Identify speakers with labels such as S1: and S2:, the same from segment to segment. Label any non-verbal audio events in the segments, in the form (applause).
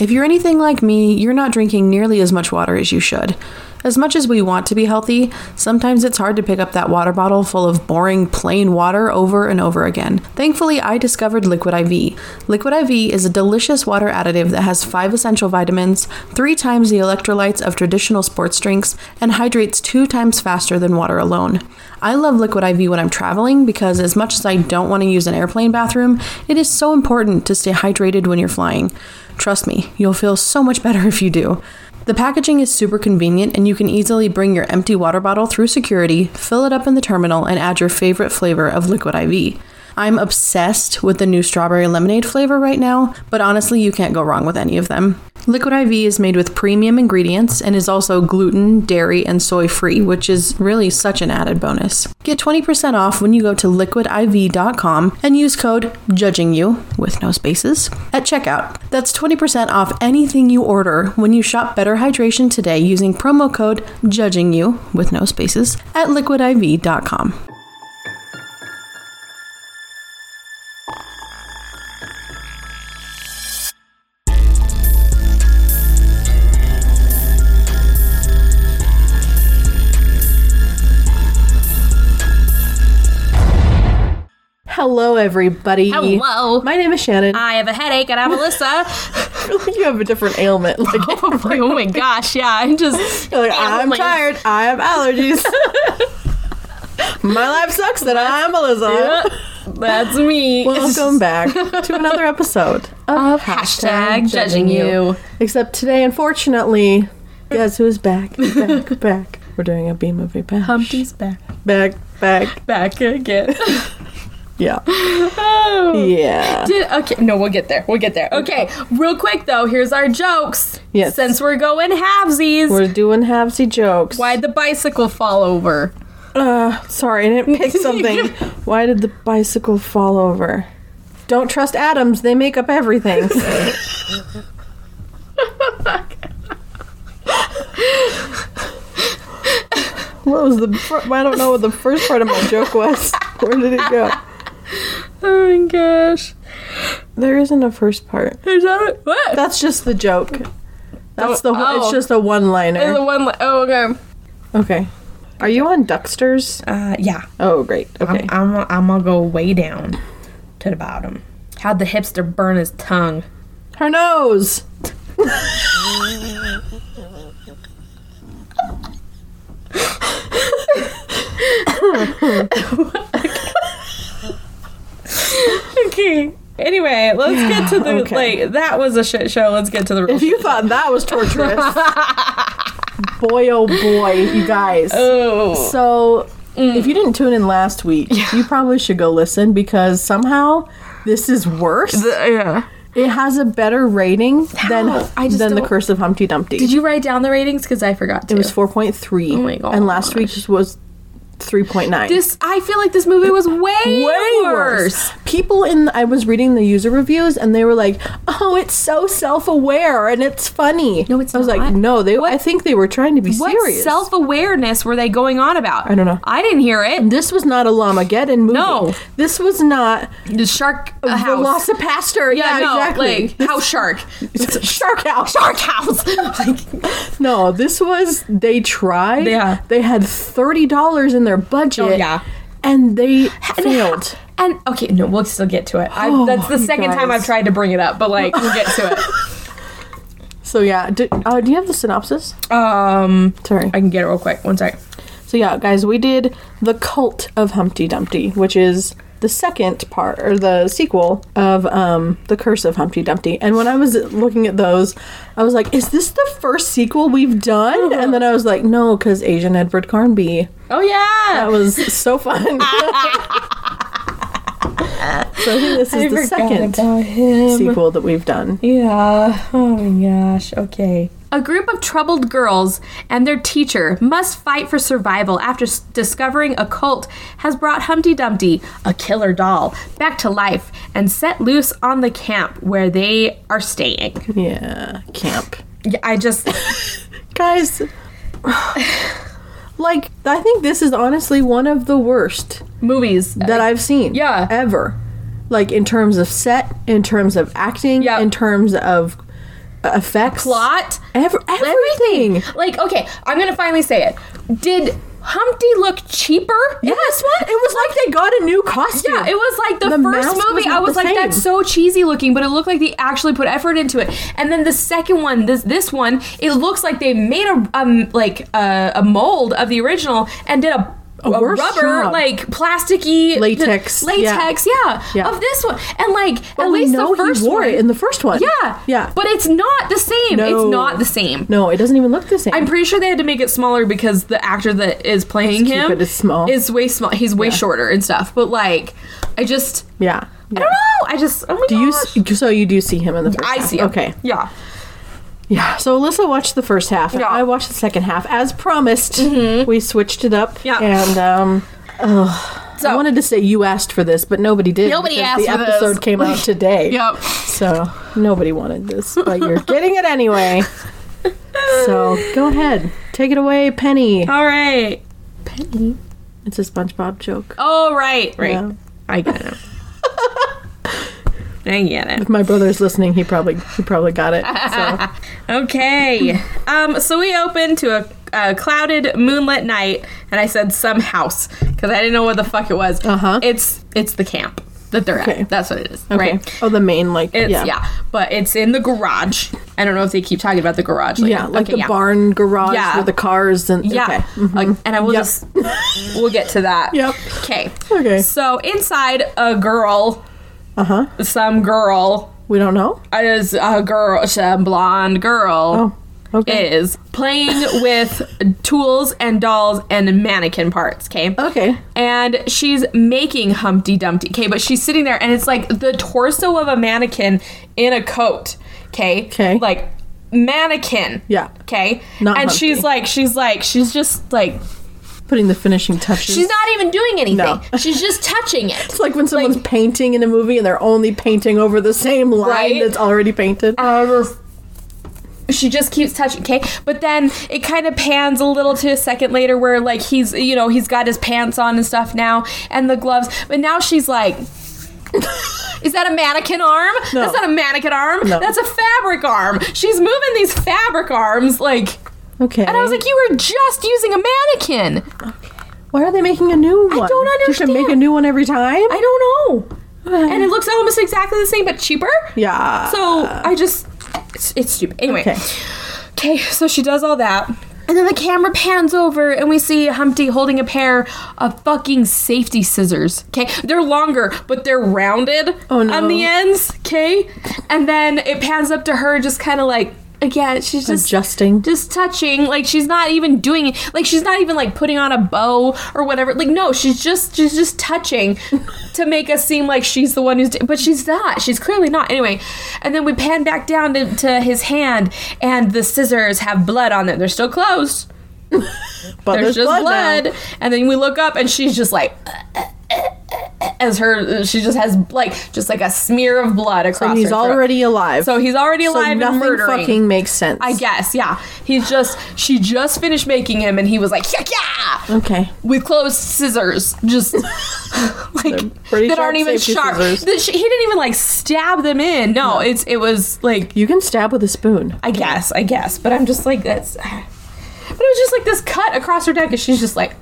S1: If you're anything like me, you're not drinking nearly as much water as you should. As much as we want to be healthy, sometimes it's hard to pick up that water bottle full of boring, plain water over and over again. Thankfully, I discovered Liquid IV. Liquid IV is a delicious water additive that has five essential vitamins, three times the electrolytes of traditional sports drinks, and hydrates two times faster than water alone. I love Liquid IV when I'm traveling because, as much as I don't want to use an airplane bathroom, it is so important to stay hydrated when you're flying. Trust me, you'll feel so much better (laughs) if you do. The packaging is super convenient, and you can easily bring your empty water bottle through security, fill it up in the terminal, and add your favorite flavor of Liquid IV. I'm obsessed with the new strawberry lemonade flavor right now, but honestly, you can't go wrong with any of them. Liquid IV is made with premium ingredients and is also gluten, dairy, and soy free, which is really such an added bonus. Get 20% off when you go to liquidiv.com and use code JUDGINGYOU with no spaces at checkout. That's 20% off anything you order when you shop Better Hydration today using promo code JUDGINGYOU with no spaces at liquidiv.com. Hello, everybody.
S2: Hello.
S1: My name is Shannon.
S2: I have a headache and I'm Alyssa.
S1: I feel like you have a different ailment. (laughs) Like,
S2: oh, oh my gosh, yeah, I'm just. (laughs)
S1: you're like, I'm tired. I have allergies. (laughs) My life sucks that I'm Alyssa.
S2: That's me.
S1: Welcome back to another episode
S2: Of hashtag judging you.
S1: Except today, unfortunately, guess who's back? Back, back. We're doing a B movie back.
S2: Humpty's back.
S1: Back, back.
S2: Back again.
S1: Yeah. (laughs)
S2: oh.
S1: Yeah.
S2: Did, okay, no, we'll get there. We'll get there. Okay, real quick though, here's our jokes.
S1: Yes.
S2: Since we're going halvesies,
S1: We're doing halvesy jokes.
S2: why'd the bicycle fall over?
S1: Uh, sorry, I didn't pick (laughs) something. Why did the bicycle fall over? Don't trust atoms, they make up everything. (laughs) what was the. I don't know what the first part of my joke was. Where did it go? (laughs)
S2: Oh my gosh.
S1: There isn't a first part.
S2: Is that it? What?
S1: That's just the joke. That's the.
S2: Oh.
S1: It's just a one
S2: Is the
S1: liner.
S2: one. Li- oh, okay.
S1: Okay. Are you on Ducksters?
S2: Uh, yeah.
S1: Oh, great. Okay.
S2: I'm, I'm, I'm gonna go way down to the bottom. How'd the hipster burn his tongue?
S1: Her nose. (laughs) (laughs)
S2: Okay. (laughs) Anyway, let's get to the
S1: Okay.
S2: like. That was a shit show. Let's get to the.
S1: If you thought that was torturous, (laughs) boy oh boy, you guys.
S2: oh,
S1: So, if you didn't tune in last week, you probably should go listen because somehow this is worse.
S2: yeah.
S1: It has a better rating than
S2: I just
S1: than the Curse of Humpty Dumpty.
S2: Did you write down the ratings? Because I forgot to.
S1: It was four point three.
S2: Oh my god!
S1: And last week's was three point nine.
S2: This. I feel like this movie was way,
S1: way
S2: worse.
S1: worse. People in I was reading the user reviews and they were like, "Oh, it's so self-aware and it's funny."
S2: No, it's
S1: I was
S2: not.
S1: like, "No, they
S2: What-
S1: I think they were trying to be serious.
S2: What
S1: serious."
S2: self awareness were they going on about?
S1: I don't know.
S2: I didn't hear it.
S1: this was not a Llamageddon movie.
S2: No.
S1: This was not
S2: The shark uh, house.
S1: Velocipastor.
S2: Yeah,
S1: Yeah,
S2: no,
S1: exactly.
S2: like house shark. (laughs)
S1: Shark House.
S2: Shark house. like, (laughs)
S1: No, this was they tried.
S2: Yeah.
S1: They had thirty dollars in their budget.
S2: Oh, yeah.
S1: And they failed.
S2: And okay, no, we'll still get to it. I,
S1: Oh,
S2: that's the second time. I've tried to bring it up, but like we'll get to it. (laughs)
S1: So yeah, do, uh, do you have the synopsis?
S2: Um,
S1: Sorry.
S2: I can get it real quick. One sec.
S1: So yeah, guys, we did the Cult of Humpty Dumpty, which is the second part or the sequel of um, the Curse of Humpty Dumpty. And when I was looking at those, I was like, "Is this the first sequel we've done?" And then I was like, "No, because Asian Edward Carnby."
S2: Oh yeah.
S1: That was so fun. (laughs) (laughs) (laughs) so I think this is the second sequel that we've done.
S2: Yeah. Oh my gosh. Okay. A group of troubled girls and their teacher must fight for survival after s- discovering a cult has brought Humpty Dumpty, a killer doll, back to life and set loose on the camp where they are staying.
S1: Yeah, camp.
S2: Yeah, I just (laughs)
S1: Guys, (sighs) (laughs) like, I think this is honestly one of the worst
S2: movies
S1: that uh, I've seen.
S2: yeah.
S1: Ever. Like, in terms of set, in terms of acting,
S2: Yeah.
S1: in terms of effects,
S2: plot,
S1: ev- everything.
S2: Like, okay, I'm gonna finally say it. Did Humpty look cheaper this one?
S1: It was like they got a new costume.
S2: Yeah, it was like the,
S1: The
S2: first movie.
S1: was
S2: I was like, that's so cheesy looking, but it looked like they actually put effort into it. And then the second one, this this one, it looks like they made a um like a, a mold of the original and did a. A,
S1: worse
S2: rubber,
S1: job.
S2: like plasticky
S1: Latex,
S2: latex, yeah.
S1: Yeah.
S2: of this one, and like
S1: But
S2: at least
S1: know
S2: the first
S1: he wore
S2: one,
S1: it in the first one.
S2: yeah,
S1: yeah.
S2: but it's not the same.
S1: No.
S2: It's not the same.
S1: no, it doesn't even look the same.
S2: I'm pretty sure they had to make it smaller because the actor that is playing him
S1: it as small.
S2: is way small. He's way shorter and stuff. But like, I just
S1: yeah.
S2: I don't know. I just oh my
S1: Do you?
S2: gosh.
S1: s- So you do see him in the first?
S2: I
S1: half.
S2: see. him.
S1: Okay.
S2: Yeah.
S1: Yeah. So Alyssa watched the first half.
S2: Yeah.
S1: I watched the second half as promised. We switched it up.
S2: Yeah.
S1: And um,
S2: So
S1: I wanted to say you asked for this, but nobody did.
S2: Nobody asked
S1: The
S2: for this.
S1: episode came out today. (laughs)
S2: Yep.
S1: So nobody wanted this, but you're getting it anyway. (laughs) So go ahead, take it away, Penny.
S2: All right. Penny.
S1: It's a SpongeBob joke.
S2: Oh right, right.
S1: Yeah.
S2: I get it. I get it.
S1: If my brother's listening, he probably he probably got it. So (laughs)
S2: Okay. Um. So we opened to a, a clouded moonlit night, and I said some house because I didn't know what the fuck it was.
S1: Uh-huh.
S2: It's it's the camp that they're
S1: Okay.
S2: at. That's what it is.
S1: okay.
S2: Right.
S1: Oh, the main like
S2: It's
S1: yeah.
S2: yeah. but it's in the garage. I don't know if they keep talking about the garage. Later.
S1: Yeah, like
S2: Okay,
S1: the
S2: yeah.
S1: barn garage
S2: Yeah.
S1: with the cars and
S2: Yeah,
S1: okay. Mhm.
S2: Like, and I will
S1: Yep.
S2: just we'll get to that. (laughs)
S1: Yep.
S2: Okay.
S1: Okay.
S2: So inside, a girl,
S1: Uh huh.
S2: some girl,
S1: We don't know.
S2: is a girl, some blonde girl.
S1: Oh. Okay.
S2: Is playing with tools and dolls and mannequin parts, okay?
S1: Okay.
S2: And she's making Humpty Dumpty, okay? But she's sitting there and it's like the torso of a mannequin in a coat, Okay.
S1: Okay.
S2: Like mannequin.
S1: Yeah.
S2: Okay.
S1: Not
S2: and
S1: Humpty.
S2: she's like, she's like, she's just like,
S1: Putting the finishing touches.
S2: she's not even doing anything.
S1: No.
S2: she's just (laughs) touching it.
S1: It's like when someone's
S2: Like-
S1: painting in a movie and they're only painting over the same line
S2: Right?
S1: that's already painted.
S2: Um, she just keeps touching okay but then it kind of pans a little to a second later where like he's you know he's got his pants on and stuff now and the gloves but now she's like (laughs) is that a mannequin arm
S1: No.
S2: that's not a mannequin arm
S1: No.
S2: that's a fabric arm she's moving these fabric arms like
S1: Okay.
S2: and i was like you were just using a mannequin Okay.
S1: why are they making a new one?
S2: I don't understand.
S1: You should make a new one every time.
S2: i don't know (sighs) and it looks almost exactly the same but cheaper
S1: yeah.
S2: So I just, it's, it's stupid. Anyway,
S1: Okay.
S2: okay, so she does all that. And then the camera pans over and we see Humpty holding a pair of fucking safety scissors. Okay, they're longer, but they're rounded
S1: Oh, no.
S2: on the ends. Okay, and then it pans up to her, just kind of like again, she's just
S1: Adjusting.
S2: just touching like she's not even doing it like she's not even like putting on a bow or whatever. Like no she's just she's just touching (laughs) to make us seem like she's the one who's but she's not. She's clearly not. Anyway and then we pan back down to, to his hand and the scissors have blood on them. They're still closed (laughs)
S1: but
S2: there's, just
S1: now.
S2: blood, and then we look up and she's just like as her she just has like just like a smear of blood across
S1: And he's already alive.
S2: so he's already
S1: So
S2: alive and
S1: nothing
S2: murdering
S1: fucking makes sense.
S2: I guess, yeah. He's just she just finished making him and he was like, yeah, yeah
S1: Okay.
S2: with closed scissors. Just (laughs) (laughs) like
S1: pretty
S2: that aren't even sharp. That she- he didn't even like stab them in. No, it's it was like
S1: You can stab with a spoon.
S2: I guess, I guess. But I'm just like that's but it was just like this cut across her neck and she's just like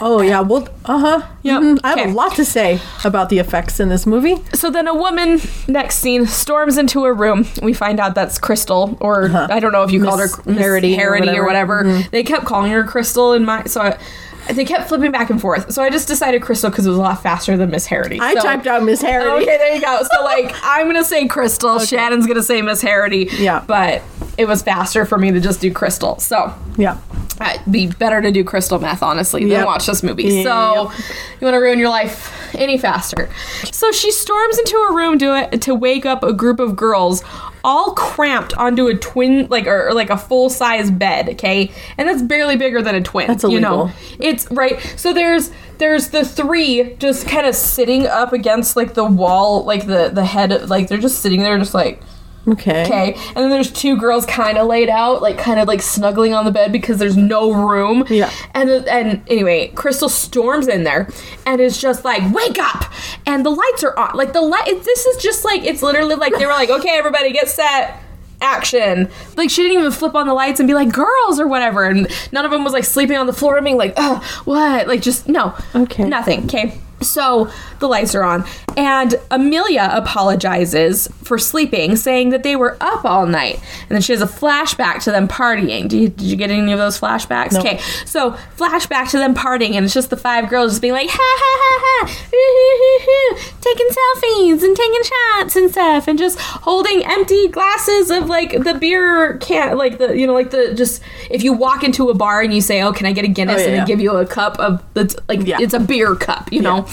S1: Oh yeah. Well. Uh huh.
S2: Yep.
S1: I have a lot to say about the effects in this movie.
S2: So then a woman next scene storms into a room. We find out that's Crystal, or I don't know if you called her
S1: Uh-huh. Miss
S2: Miss
S1: Harity
S2: Harity,
S1: or
S2: or
S1: whatever.
S2: whatever. They kept calling her Crystal in my so I, they kept flipping back and forth. So I just decided Crystal because it was a lot faster than Miss Harity.
S1: I
S2: So-
S1: typed out Miss Harity.
S2: Okay, there you go. So like I'm gonna say Crystal. (laughs) Shannon's gonna say Miss Harity.
S1: Yeah.
S2: But it was faster for me to just do Crystal. So
S1: Yeah.
S2: it'd be better to do crystal meth honestly than
S1: Yep.
S2: watch this movie
S1: Yep.
S2: so you want to ruin your life any faster so she storms into a room to to wake up a group of girls all cramped onto a twin like or, or like a full size bed okay and that's barely bigger than a twin
S1: That's illegal.
S2: you know it's right so there's there's the three just kind of sitting up against like the wall like the the head like they're just sitting there just like
S1: Okay.
S2: Okay, and then there's two girls kind of laid out, like kind of like snuggling on the bed because there's no room.
S1: Yeah.
S2: And and anyway, Crystal storms in there and is just like, "Wake up!" And the lights are on. Like the light. This is just like it's literally like they were like, "Okay, everybody, get set." action. Like she didn't even flip on the lights and be like, girls or whatever. And none of them was like sleeping on the floor and being like, oh, what? Like just no.
S1: Okay.
S2: Nothing. Okay. So the lights are on, and Amelia apologizes for sleeping, saying that they were up all night. And then she has a flashback to them partying. Did you, did you get any of those flashbacks?
S1: Nope.
S2: Okay, so flashback to them partying, and it's just the five girls just being like, ha ha ha ha, ooh, (laughs) taking selfies and taking shots and stuff, and just holding empty glasses of like the beer can, like the, you know, like the just, if you walk into a bar and you say, oh, can I get a Guinness?
S1: Oh, yeah,
S2: and
S1: yeah.
S2: they give you a cup of, that's like,
S1: Yeah.
S2: it's a beer cup, you know?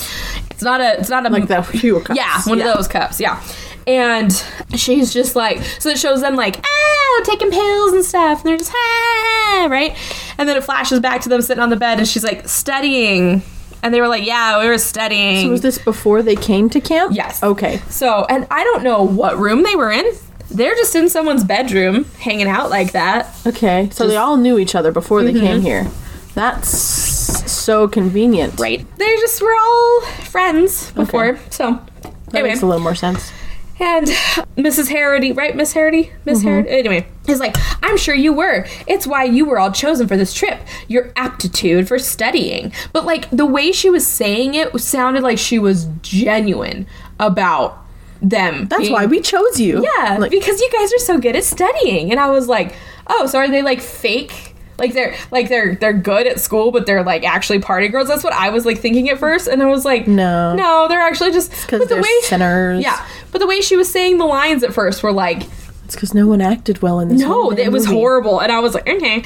S2: It's not a, it's not a,
S1: Like that few cups.
S2: yeah, one
S1: Yeah.
S2: of those cups. Yeah. And she's just like, so it shows them like, ah, taking pills and stuff. And they're just, ah, right? And then it flashes back to them sitting on the bed and she's like, studying. And they were like, yeah, we were studying.
S1: So was this before they came to camp?
S2: Yes.
S1: Okay.
S2: So, and I don't know what room they were in. They're just in someone's bedroom hanging out like that.
S1: Okay. So they all knew each other before they came here. That's so convenient.
S2: Right. They just were all friends before. So,
S1: That
S2: anyway.
S1: makes a little more sense.
S2: And (sighs) Mrs. Harity, right, Miss Harity? Miss mm-hmm. Harity? Anyway, is like, I'm sure you were. It's why you were all chosen for this trip. Your aptitude for studying. But, like, the way she was saying it sounded like she was genuine about them.
S1: That's
S2: being-
S1: why we chose you.
S2: Yeah,
S1: Like,
S2: because you guys are so good at studying. And I was like, oh, so are they, like, fake? Like they're like they're they're good at school, but they're like actually party girls. That's what I was like thinking at first, and I was like,
S1: No.
S2: no, they're actually just because the
S1: they're
S2: way-
S1: sinners.
S2: Yeah, but the way she was saying the lines at first were like,
S1: it's because no one acted well in this.
S2: no, it was
S1: movie.
S2: horrible, and I was like, okay.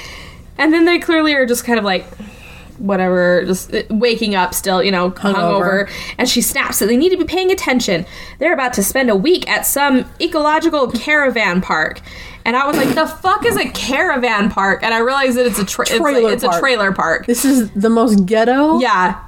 S2: And then they clearly are just kind of like, whatever, just uh, waking up still, you know, hungover.
S1: Hungover.
S2: And she snaps that they need to be paying attention. They're about to spend a week at some ecological caravan park. And I was like, the fuck is a caravan park? And I realized that it's a tra- it's, like-
S1: Trailer
S2: it's a
S1: park.
S2: trailer park.
S1: This is the most ghetto.
S2: Yeah,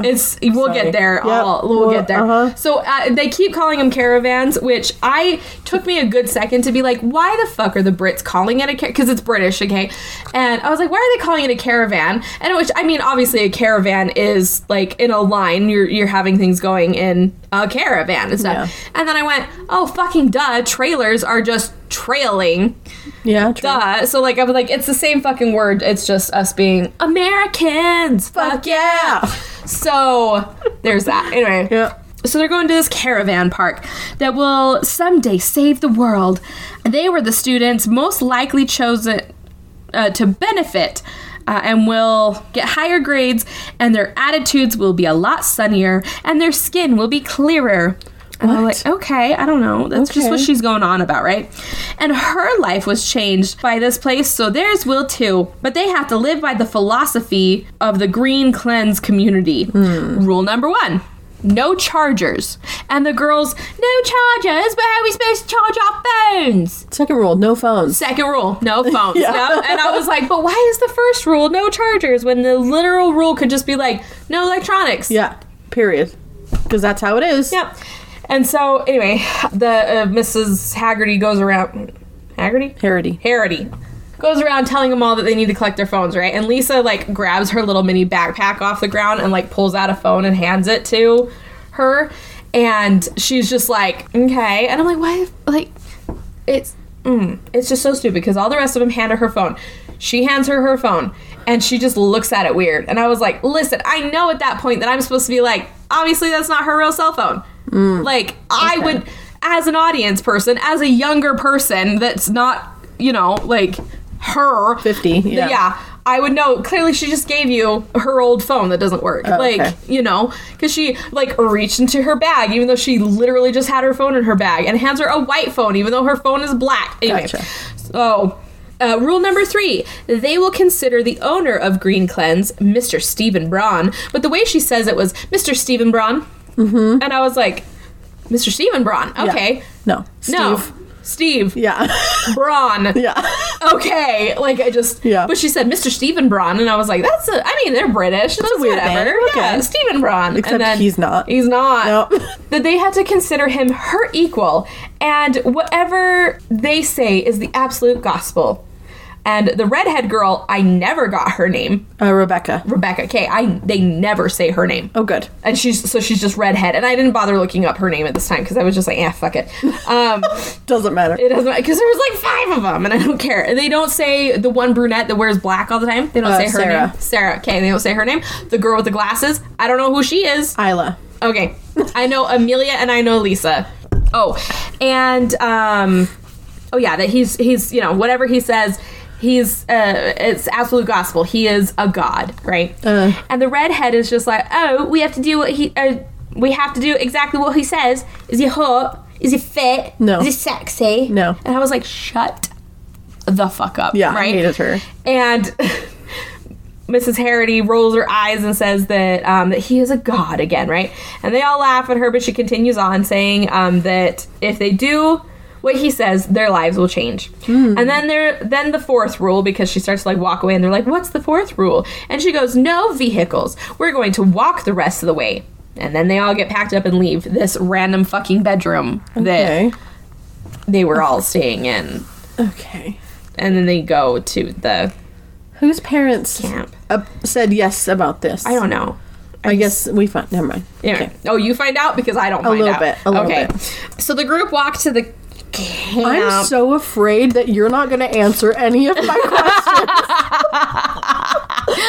S2: it's we'll
S1: sorry.
S2: get there.
S1: Yep.
S2: I'll- we'll,
S1: Well,
S2: get there.
S1: uh-huh.
S2: So uh, they keep calling them caravans, which I took me a good second to be like, why the fuck are the Brits calling it a because it's British, okay? And I was like, why are they calling it a caravan? And which I mean, obviously, a caravan is like in a line. You're you're having things going in a caravan and stuff.
S1: Yeah.
S2: And then I went, oh fucking duh, trailers are just trailing.
S1: Yeah. True.
S2: Duh. So like I was like, it's the same fucking word. It's just us being Americans. Fuck yeah. So there's that. Anyway. (laughs)
S1: Yeah.
S2: So they're going to this caravan park that will someday save the world. They were the students most likely chosen uh, to benefit. Uh, and will get higher grades, and their attitudes will be a lot sunnier, and their skin will be clearer. And I'm like, okay, I don't know. That's just what she's going on about, right? And her life was changed by this place, so theirs will too. But they have to live by the philosophy of the Green Cleanse community. Hmm. Rule number one. No chargers. And the girls, no chargers, but how are we supposed to charge our phones?
S1: Second rule: no phones.
S2: Second rule, no (laughs) phones.
S1: Yeah.
S2: And I was like, but why is the first rule no chargers when the literal rule could just be like no electronics?
S1: Yeah. Period. Because that's how it is.
S2: Yep. And so anyway, the uh, Mrs. Haggerty goes around. Haggerty.
S1: Parody.
S2: Harity goes around telling them all that they need to collect their phones, right? And Lisa like grabs her little mini backpack off the ground and like pulls out a phone and hands it to her, and she's just like, okay. And I'm like, why? Like, it's mm, it's just so stupid because all the rest of them hand her her phone. She hands her her phone, and she just looks at it weird. And I was like, listen, I know at that point that I'm supposed to be like, obviously that's not her real cell phone. Like, I would, as an audience person, as a younger person that's not, you know, like her
S1: 50, yeah.
S2: yeah. I would know. Clearly, she just gave you her old phone that doesn't work.
S1: Oh,
S2: like,
S1: okay.
S2: you know, because she like reached into her bag, even though she literally just had her phone in her bag, and hands her a white phone, even though her phone is black. Anyway,
S1: Gotcha.
S2: so. Uh, rule number three: They will consider the owner of Green Cleanse, Mr. Stephen Braun. But the way she says it was Mr. Stephen Braun, mm-hmm. and I was like, Mr. Stephen Braun.
S1: Yeah.
S2: Okay,
S1: No. Steve.
S2: no, Steve
S1: Yeah. (laughs)
S2: Braun
S1: yeah.
S2: okay. Like I just
S1: Yeah.
S2: But she said Mr. Stephen Braun, and I was like, that's a. I mean, they're British. That's,
S1: a weird
S2: whatever.
S1: name. Okay.
S2: Yeah, Stephen Braun.
S1: Except
S2: and then
S1: he's not.
S2: He's not.
S1: Nope. (laughs)
S2: That they had to consider him her equal, and whatever they say is the absolute gospel. And the redhead girl, I never got her name,
S1: Uh, Rebecca.
S2: Rebecca K. I they never say her name.
S1: Oh, good.
S2: And she's so she's just redhead, and I didn't bother looking up her name at this time because I was just like, yeah, fuck it. Um, (laughs)
S1: Doesn't matter.
S2: it doesn't because there was like five of them, and I don't care. And they don't say the one brunette that wears black all the time. They don't
S1: Uh,
S2: say her
S1: Sarah.
S2: name. Sarah. Okay, they don't say her name. The girl with the glasses. I don't know who she is.
S1: Isla.
S2: Okay, I know Amelia and I know Lisa. Oh, and um, oh yeah, that he's he's you know whatever he says. He's uh, it's absolute gospel. He is a god, right?
S1: Uh.
S2: And the redhead is just like, oh, we have to do what he, uh, we have to do exactly what he says. Is he hot? Is he fit?
S1: No.
S2: Is he sexy?
S1: No.
S2: And I was like, shut the fuck up.
S1: Yeah,
S2: right.
S1: I hated her.
S2: And (laughs) Mrs. Harity rolls her eyes and says that um, that he is a god again, right? And they all laugh at her, but she continues on saying um, that if they do what he says, their lives will change. And then there, then the fourth rule because she starts to like walk away, and they're like, "What's the fourth rule?" And she goes, "No vehicles. We're going to walk the rest of the way." And then they all get packed up and leave this random fucking bedroom that they were all staying in.
S1: Okay.
S2: And then they go to the
S1: Whose parents
S2: camp.
S1: uh, said yes about this?
S2: I don't know.
S1: I guess we find. Never mind.
S2: Yeah. Oh, you find out because I don't. Find
S1: little
S2: out.
S1: bit, a little bit.
S2: okay.
S1: bit.
S2: So the group walked to the
S1: I'm um, so afraid that you're not going to answer any of my (laughs) questions.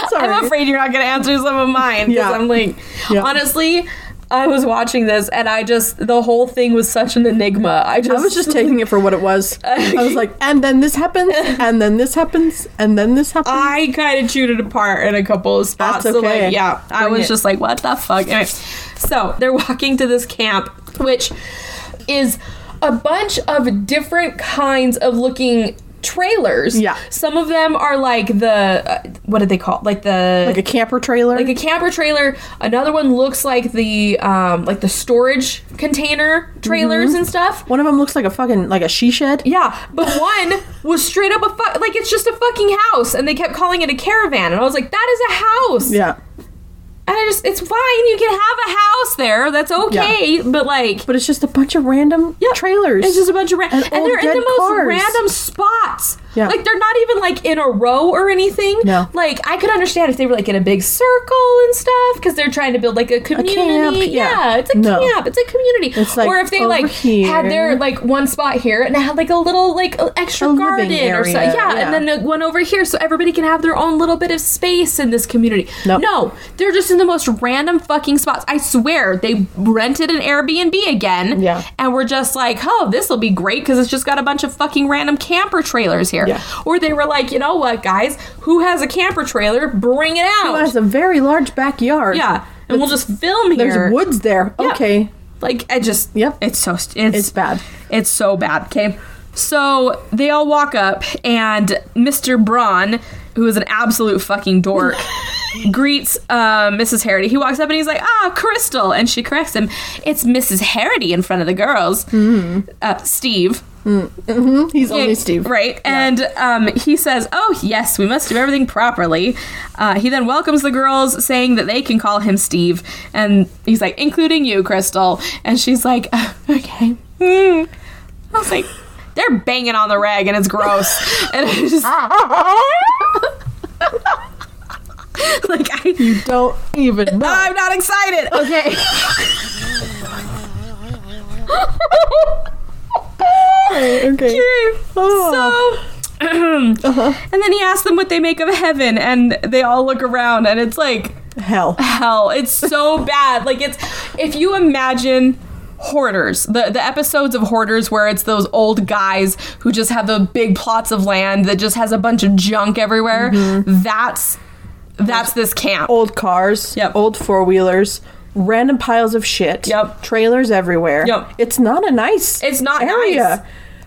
S1: (laughs) Sorry.
S2: I'm afraid you're not going to answer some of mine because
S1: Yeah.
S2: I'm like,
S1: Yeah.
S2: honestly, I was watching this and I just the whole thing was such an enigma. I just
S1: I was just taking it for what it was. (laughs) I was like, and then this happens, and then this happens, and then this happens.
S2: I kind of chewed it apart in a couple of spots.
S1: That's
S2: So
S1: okay.
S2: like, yeah, I was
S1: it.
S2: just like, what the fuck? Anyway, so they're walking to this camp, which is a bunch of different kinds of looking trailers.
S1: Yeah.
S2: Some of them are like the uh, what did they call like the
S1: like a camper trailer.
S2: like a camper trailer. Another one looks like the um like the storage container trailers
S1: Mm-hmm.
S2: and stuff.
S1: One of them looks like a fucking like a she shed.
S2: Yeah, but (laughs) one was straight up a fu- like it's just a fucking house, and they kept calling it a caravan, and I was like, that is a house.
S1: Yeah,
S2: and I just it's fine. You can have a house there. That's okay. But like,
S1: but it's just a bunch of random
S2: yeah,
S1: trailers.
S2: It's just a bunch of random, and,
S1: And
S2: they're in the most
S1: cars.
S2: random spots.
S1: Yeah.
S2: like they're not even like in a row or anything.
S1: No.
S2: like I could understand if they were like in a big circle and stuff because they're trying to build like a community.
S1: camp, yeah.
S2: it's a
S1: No.
S2: camp. It's a community.
S1: It's like
S2: or if they
S1: over
S2: like had their like one spot here and had like a little like extra
S1: A
S2: garden or
S1: something.
S2: Yeah,
S1: yeah.
S2: and then one over here so everybody can have their own little bit of space in this community.
S1: Nope.
S2: No, they're just in the most random fucking spots. I swear they rented an Airbnb again.
S1: Yeah.
S2: And we're just like, oh, this will be great because it's just got a bunch of fucking random camper trailers here.
S1: Yeah.
S2: Or they were like, you know what, guys, who has a camper trailer? Bring it out.
S1: It has a very large backyard.
S2: yeah. And we'll just film here.
S1: There's woods there.
S2: Yeah.
S1: Okay.
S2: Like I just
S1: Yep.
S2: It's so it's
S1: It's bad.
S2: It's so bad. Okay. So they all walk up and Mr. Braun, who is an absolute fucking dork, (laughs) greets uh, Mrs. Harity. He walks up and he's like, "Ah, Crystal," and she corrects him. It's Mrs. Harity in front of the girls. Uh, Steve.
S1: He's only
S2: Yeah,
S1: Steve.
S2: Right. And um, he says, Oh, yes, we must do everything properly. Uh, he then welcomes the girls, saying that they can call him Steve. And he's like, Including you, Crystal. And she's like, "Uh, (laughs) Okay. Hmm." I was like, They're banging on the rag and it's gross. (laughs) and I just. (laughs) like, I.
S1: Don't even know.
S2: I'm not excited. Okay. (laughs)
S1: okay. Oh.
S2: So, ah. (clears throat) uh-huh. and then he asks them what they make of heaven, and they all look around, and it's like
S1: Hell.
S2: hell. It's so bad. Like it's if you imagine hoarders the the episodes of hoarders where it's those old guys who just have the big plots of land that just has a bunch of junk everywhere mm-hmm. that's that's this camp
S1: Old cars.
S2: Yep.
S1: Old four wheelers. Random piles of shit.
S2: Yep.
S1: Trailers everywhere.
S2: Yep.
S1: It's not a nice.
S2: It's not
S1: area.
S2: nice.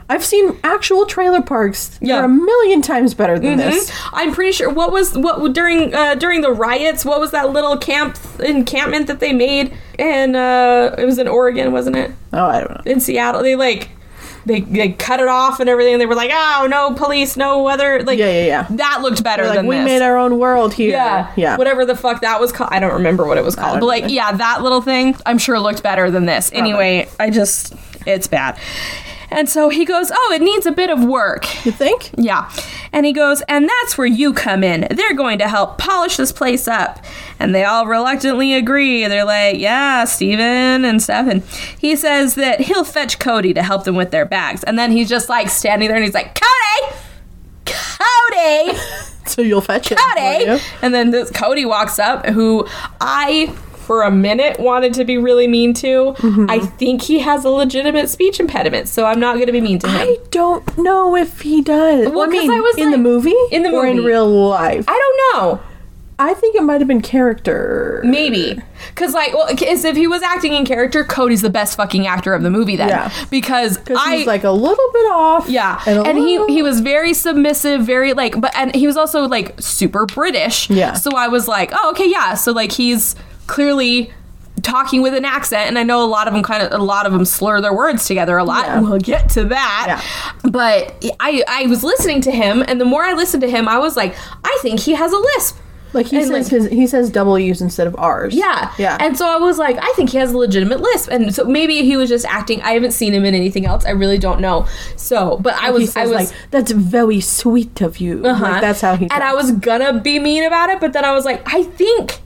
S1: I've seen actual trailer parks.
S2: Yeah.
S1: They're a million times better than this.
S2: Mhm. I'm pretty sure what was what during uh, during the riots. What was that little camp encampment that they made? And uh, it was in Oregon, wasn't it?
S1: Oh, I don't know.
S2: In Seattle, they like they, they cut it off and everything. And they were like, "Oh, no police, no other." Like,
S1: Yeah, yeah, yeah.
S2: That looked better
S1: They're like
S2: than
S1: we
S2: this.
S1: made our own world here.
S2: yeah,
S1: Yeah.
S2: whatever the fuck that was called. I don't remember what it was called, but like, yeah, that little thing. I'm sure looked better than this. Anyway, I just it's bad. And so he goes, "Oh, it needs a bit of work."
S1: You think?
S2: Yeah. And he goes, And that's where you come in. They're going to help polish this place up. And they all reluctantly agree. They're like, Yeah, Steven and Stefan. He says that he'll fetch Cody to help them with their bags. And then he's just like standing there and he's like, Cody! Cody! (laughs)
S1: So you'll fetch it.
S2: Cody! And then this Cody walks up, who I, for a minute, wanted to be really mean to.
S1: Mm-hmm.
S2: I think he has a legitimate speech impediment, so I'm not going to be mean to him.
S1: I don't know if he does.
S2: Well,
S1: I
S2: 'cause
S1: mean,
S2: I was
S1: in the movie,
S2: in the movie,
S1: or in real life.
S2: I don't know.
S1: I think it might have been character.
S2: Maybe. Because, like, well, because if he was acting in character, Cody's the best fucking actor of the movie then.
S1: Yeah.
S2: Because I.
S1: he's like a little bit off.
S2: yeah,
S1: and,
S2: and, he he was very submissive, very like, but and he was also like super British.
S1: Yeah.
S2: So I was like, oh, okay, yeah. So like he's clearly talking with an accent, and I know a lot of them kind of a lot of them slur their words together a lot.
S1: Yeah.
S2: We'll get to that. But I I was listening to him, and the more I listened to him, I was like, I think he has a lisp.
S1: like he
S2: and,
S1: says
S2: like-
S1: his, he says double U's instead of R's.
S2: Yeah.
S1: yeah.
S2: And so I was like, I think he has a legitimate lisp. And so maybe he was just acting. I haven't seen him in anything else. I really don't know. So, but I was,
S1: says
S2: I was,
S1: like that's very sweet of you.
S2: uh-huh.
S1: Like that's how he.
S2: And I was gonna be mean about it, but then I was like, I think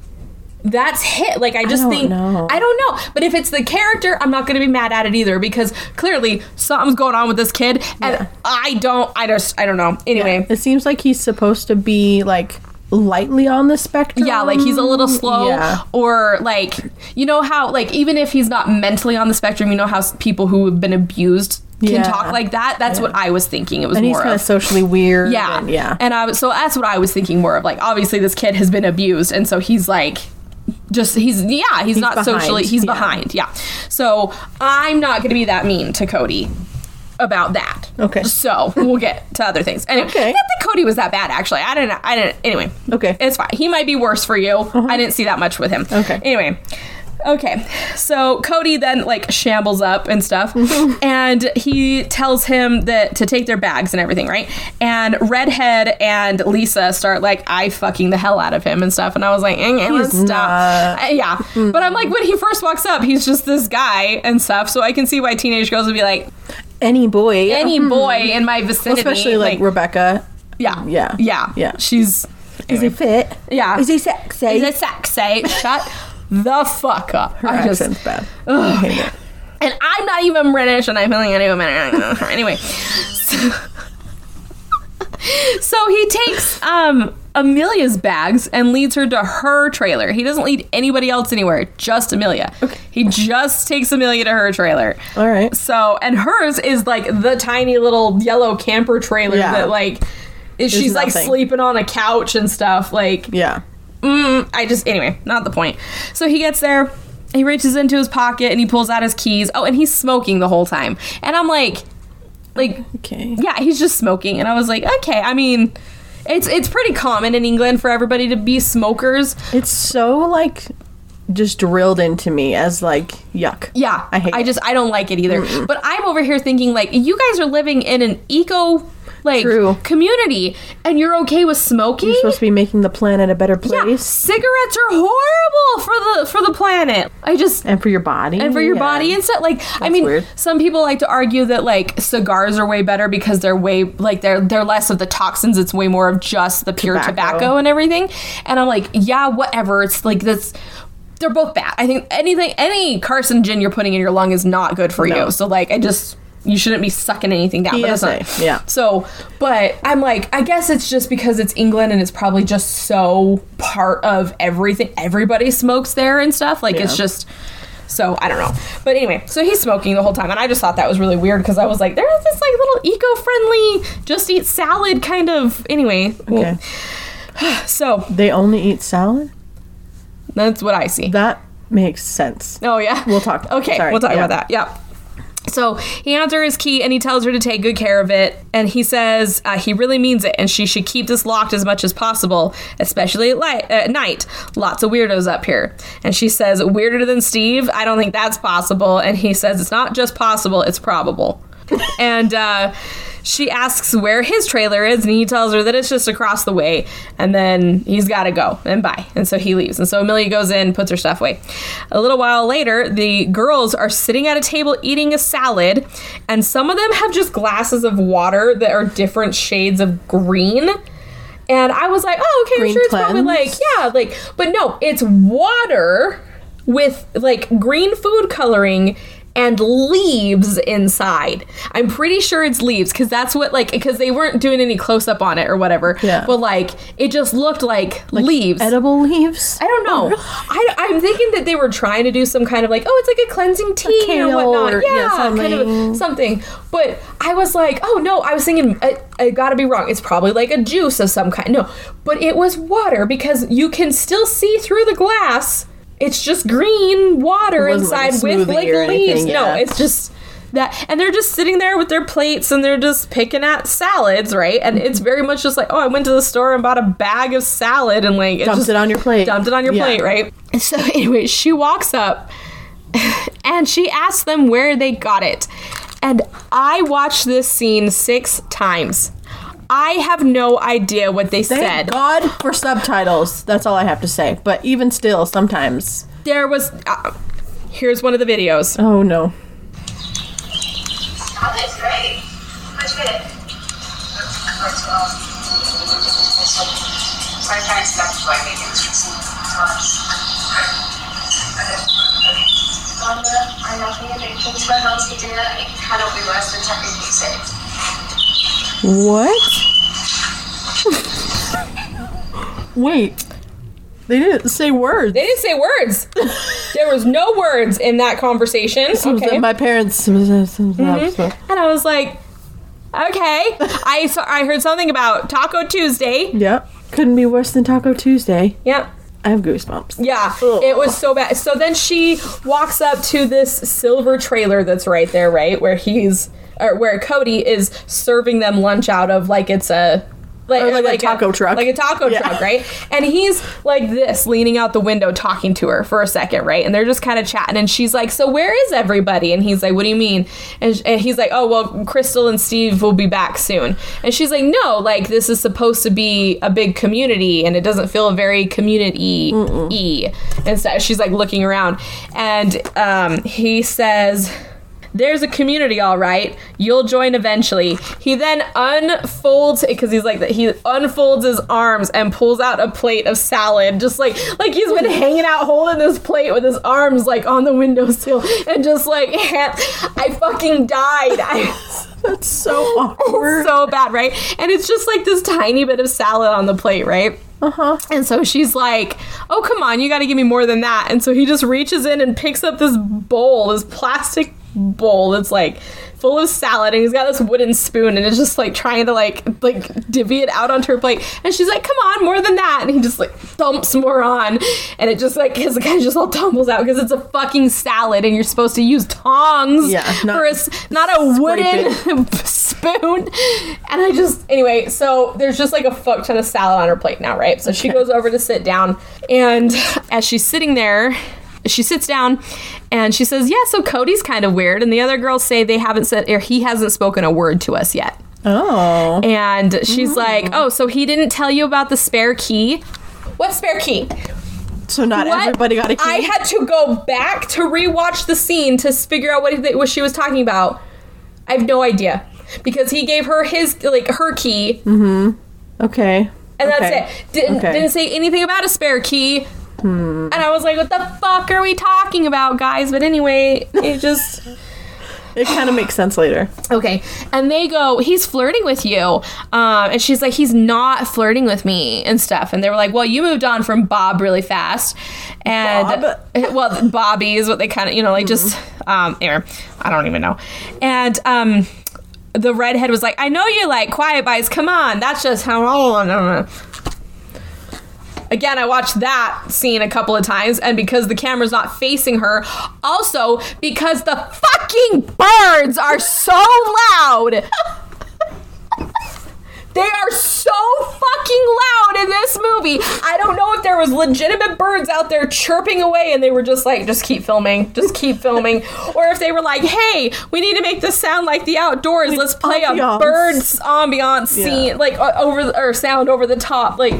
S2: that's hit. Like, I just
S1: don't
S2: think,
S1: know.
S2: I don't know. But if it's the character, I'm not gonna be mad at it either because clearly something's going on with this kid. And
S1: Yeah.
S2: I don't, I just, I don't know. Anyway.
S1: It seems like he's supposed to be like lightly on the spectrum.
S2: Yeah, like he's a little slow,
S1: Yeah.
S2: or like you know how like even if he's not mentally on the spectrum, you know how people who have been abused can
S1: Yeah.
S2: talk like that. That's what I was thinking. It was
S1: and he's
S2: more
S1: kind
S2: of.
S1: of socially weird.
S2: yeah,
S1: and, yeah.
S2: and I was so that's what I was thinking more of. Like obviously this kid has been abused, and so he's like just he's yeah he's, not
S1: behind,
S2: socially he's
S1: yeah.
S2: behind yeah. So I'm not going to be that mean to Cody about that.
S1: Okay.
S2: So we'll get to other things. Anyway,
S1: Okay.
S2: not that Cody was that bad actually. I didn't. I didn't. Anyway.
S1: Okay.
S2: It's fine. He might be worse for you. Uh-huh. I didn't see that much with him.
S1: Okay.
S2: Anyway. Okay. So Cody then like shambles up and stuff (laughs) and he tells him that to take their bags and everything, right? And Redhead and Lisa start like I fucking the hell out of him and stuff and I was like, eh, eh, stop.
S1: not.
S2: Uh, yeah. But I'm like when he first walks up, he's just this guy and stuff, so I can see why teenage girls would be like
S1: Any boy.
S2: any boy in my
S1: Well,
S2: vicinity
S1: especially like, Rebecca.
S2: yeah.
S1: Yeah.
S2: Yeah.
S1: Yeah.
S2: She's
S1: Is he fit?
S2: yeah.
S1: Is he sexy?
S2: Is it sexy? Shut the fuck up.
S1: Her
S2: I just-
S1: accent's bad. I hate it.
S2: and I'm not even British, and I'm feeling anyway. anyway, so, (laughs) so he takes um Amelia's bags and leads her to her trailer. He doesn't lead anybody else anywhere, just Amelia. Okay. He just takes Amelia to her trailer.
S1: All right.
S2: So, and hers is like the tiny little yellow camper trailer
S1: Yeah.
S2: that like. is- She's like sleeping on a couch and stuff. Like,
S1: Yeah.
S2: Mm, I just anyway, not the point. So he gets there, he reaches into his pocket and he pulls out his keys. Oh, and he's smoking the whole time. And I'm like, like,
S1: Okay.
S2: yeah, he's just smoking. And I was like, okay, I mean, it's it's pretty common in England for everybody to be smokers.
S1: It's so like just drilled into me as like yuck.
S2: Yeah,
S1: I hate
S2: I
S1: it.
S2: just I don't like it either. But I'm over here thinking like you guys are living in an eco like
S1: True.
S2: community and you're okay with smoking.
S1: You're supposed to be making the planet a better
S2: yeah,
S1: place
S2: cigarettes are horrible for the for the planet. I just
S1: and for your body
S2: and for your
S1: Yeah.
S2: body and stuff. Like, I mean,
S1: weird.
S2: some people like to argue that like cigars are way better because they're way like they're they're less of the toxins. It's way more of just the pure
S1: Tobacco.
S2: tobacco, and everything. And I'm like, yeah, whatever. It's like that's. They're both bad. I think anything, any carcinogen you're putting in your lung is not good for
S1: No.
S2: you. So like, I just you shouldn't be sucking anything down. But that's not,
S1: yeah.
S2: So, but I'm like, I guess it's just because it's England and it's probably just so part of everything. Everybody smokes there and stuff. Like it's just. So I don't know, but anyway, so he's smoking the whole time, and I just thought that was really weird because I was like, there's this like little eco-friendly, just eat salad kind of. Anyway,
S1: Okay. (sighs)
S2: so
S1: They only eat salad?
S2: that's what I see.
S1: That makes sense.
S2: Oh yeah,
S1: We'll talk-
S2: Okay,
S1: sorry,
S2: we'll talk
S1: yeah.
S2: about that. Yeah. So he hands her his key and he tells her to take good care of it. And he says uh, he really means it and she should keep this locked as much as possible, especially at, light, at night. Lots of weirdos up here. And she says, Weirder than Steve? I don't think that's possible. And he says, It's not just possible, it's probable. (laughs) and uh, she asks where his trailer is, and he tells her that it's just across the way, and then he's got to go and bye. And so he leaves. And so Amelia goes in, puts her stuff away. A little while later, the girls are sitting at a table eating a salad, and some of them have just glasses of water that are different shades of green. And I was like, oh, okay, I'm
S1: Green
S2: sure it's probably like, yeah, like, but no, it's water with like green food coloring and leaves inside. I'm pretty sure it's leaves because that's what like because they weren't doing any close up on it or whatever.
S1: Yeah.
S2: But like it just looked like, leaves.
S1: Edible leaves.
S2: I don't know. Oh, I, I'm thinking that they were trying to do some kind of like, oh, it's like a cleansing tea or
S1: kale
S2: whatnot.
S1: or-
S2: yeah,
S1: yeah,
S2: kind
S1: something.
S2: of something. But I was like, oh no, I was thinking, I, I gotta be wrong. It's probably like a juice of some kind. No, but it was water because you can still see through the glass. It's just green water
S1: wasn't like
S2: inside with like leaves.
S1: anything,
S2: No, it's just that and they're just sitting there with their plates and they're just picking at salads right and it's very much just like oh i went to the store and bought a bag of salad and like
S1: Dumped it on your plate.
S2: dumped it on your
S1: Yeah.
S2: plate right And so (laughs) anyway she walks up (laughs) and she asks them where they got it and i watched this scene six times i have no idea what they
S1: Thank
S2: said
S1: God for subtitles. That's all I have to say. But even still, sometimes.
S2: there was uh, here's one of the videos
S1: Oh no.
S3: Oh, that's great. Where'd you get it? First of all, my parents I made it to some Mama, I'm not going to make things for healthy dinner. It cannot be worse than technically safe.
S1: What? Wait. They didn't say words.
S2: they didn't say words there was no words in that conversation okay
S1: My parents. (laughs) Mm-hmm.
S2: And I was like, okay. I saw, I heard something about Taco Tuesday.
S1: Yep. Couldn't be worse than Taco Tuesday.
S2: Yep.
S1: I have goosebumps.
S2: Yeah,
S1: Ugh.
S2: it was so bad. So then she walks up to this silver trailer that's right there, right where he's or where Cody is serving them lunch out of, like it's a. Like,
S1: Or like a taco truck.
S2: like a taco
S1: Yeah.
S2: truck, right? And he's like this, leaning out the window, talking to her for a second, right? And they're just kind of chatting. And she's like, "So where is everybody?" And he's like, "What do you mean?" And, sh- and he's like, "Oh, well, Crystal and Steve will be back soon." And she's like, "No, like this is supposed to be a big community, and it doesn't feel very community y." Instead, she's like looking around, and um, he says. There's a community, all right. You'll join eventually. He then unfolds because he's like that. He unfolds his arms and pulls out a plate of salad, just like like he's been hanging out holding this plate with his arms like on the windowsill, and just like I fucking died. I, (laughs)
S1: That's so awkward.
S2: so bad, right? And it's just like this tiny bit of salad on the plate, right?
S1: Uh huh.
S2: And so she's like, "Oh, come on, you got to give me more than that." And so he just reaches in and picks up this bowl, this plastic bowl that's like full of salad, and he's got this wooden spoon, and it's just like trying to like like divvy it out onto her plate. And she's like, "Come on, more than that!" And he just like thumps more on, and it just like his guy just all tumbles out because it's a fucking salad, and you're supposed to use tongs
S1: Yeah, not
S2: for a not a wooden (laughs) spoon. And I just anyway, so there's just like a fuck ton of salad on her plate now, right? So she goes over to sit down, and as she's sitting there, she sits down and she says, "Yeah, so Cody's kind of weird." And the other girls say they haven't said or he hasn't spoken a word to us yet.
S1: Oh.
S2: And she's like, mm. "Oh, so he didn't tell you about the spare key?" What spare key?
S1: So not
S2: What?
S1: everybody got a key.
S2: I had to go back to rewatch the scene to figure out what, what she was talking about. I have no idea because he gave her his like her key, mm-hmm.
S1: okay.
S2: and that's it. Didn't
S1: Okay.
S2: didn't say anything about a spare key. And I was like, "What the fuck are we talking about, guys?" But anyway, it (laughs) just
S1: It kind of makes sense later.
S2: okay. And they go, "He's flirting with you," um, and she's like, "He's not flirting with me and stuff." And they were like, "Well, you moved on from Bob really fast," and
S1: Bob? (laughs)
S2: well, Bobby is what they kind of you know like just um, here, I don't even know, and um. The redhead was like, "I know you like quiet bites. Come on, that's just how." Again, I watched that scene a couple of times, and because the camera's not facing her, also because the fucking birds are so loud. (laughs) they are so fucking loud in this movie. I don't know if there was legitimate birds out there chirping away and they were just like, just keep filming, just keep filming, (laughs) or if they were like, hey, we need to make this sound like the outdoors. Let's play a birds ambiance scene,
S1: Yeah.
S2: like uh, over or sound over the top, like.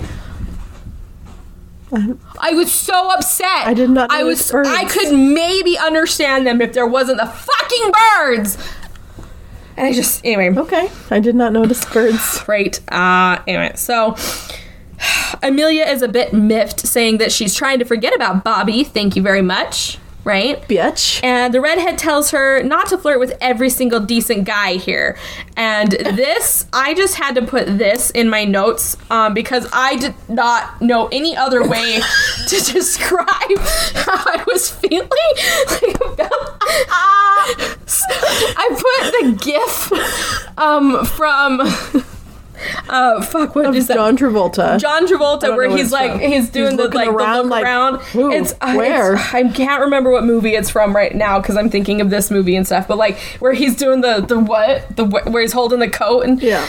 S2: (laughs) I was so upset.
S1: I did not
S2: I was.
S1: birds.
S2: I could maybe understand them if there wasn't the fucking birds. And I just anyway.
S1: Okay. I did not notice birds.
S2: Right. Uh, anyway, so (sighs) Amelia is a bit miffed, saying that she's trying to forget about Bobby. Thank you very much. Right.
S1: Bitch.
S2: And the redhead tells her not to flirt with every single decent guy here. And (laughs) this, I just had to put this in my notes um, because I did not know any other way (laughs) to describe how I was feeling (laughs) like, about. I put the gif um, from. (laughs) Uh, fuck, what is that?
S1: John Travolta.
S2: John Travolta, where he's like
S1: from.
S2: he's doing
S1: He's
S2: the like
S1: around
S2: the look
S1: like,
S2: around.
S1: who?
S2: It's uh,
S1: Where?
S2: it's- I can't remember what movie it's from right now because I'm thinking of this movie and stuff. But like where he's doing the the what the where he's holding the coat and
S1: yeah.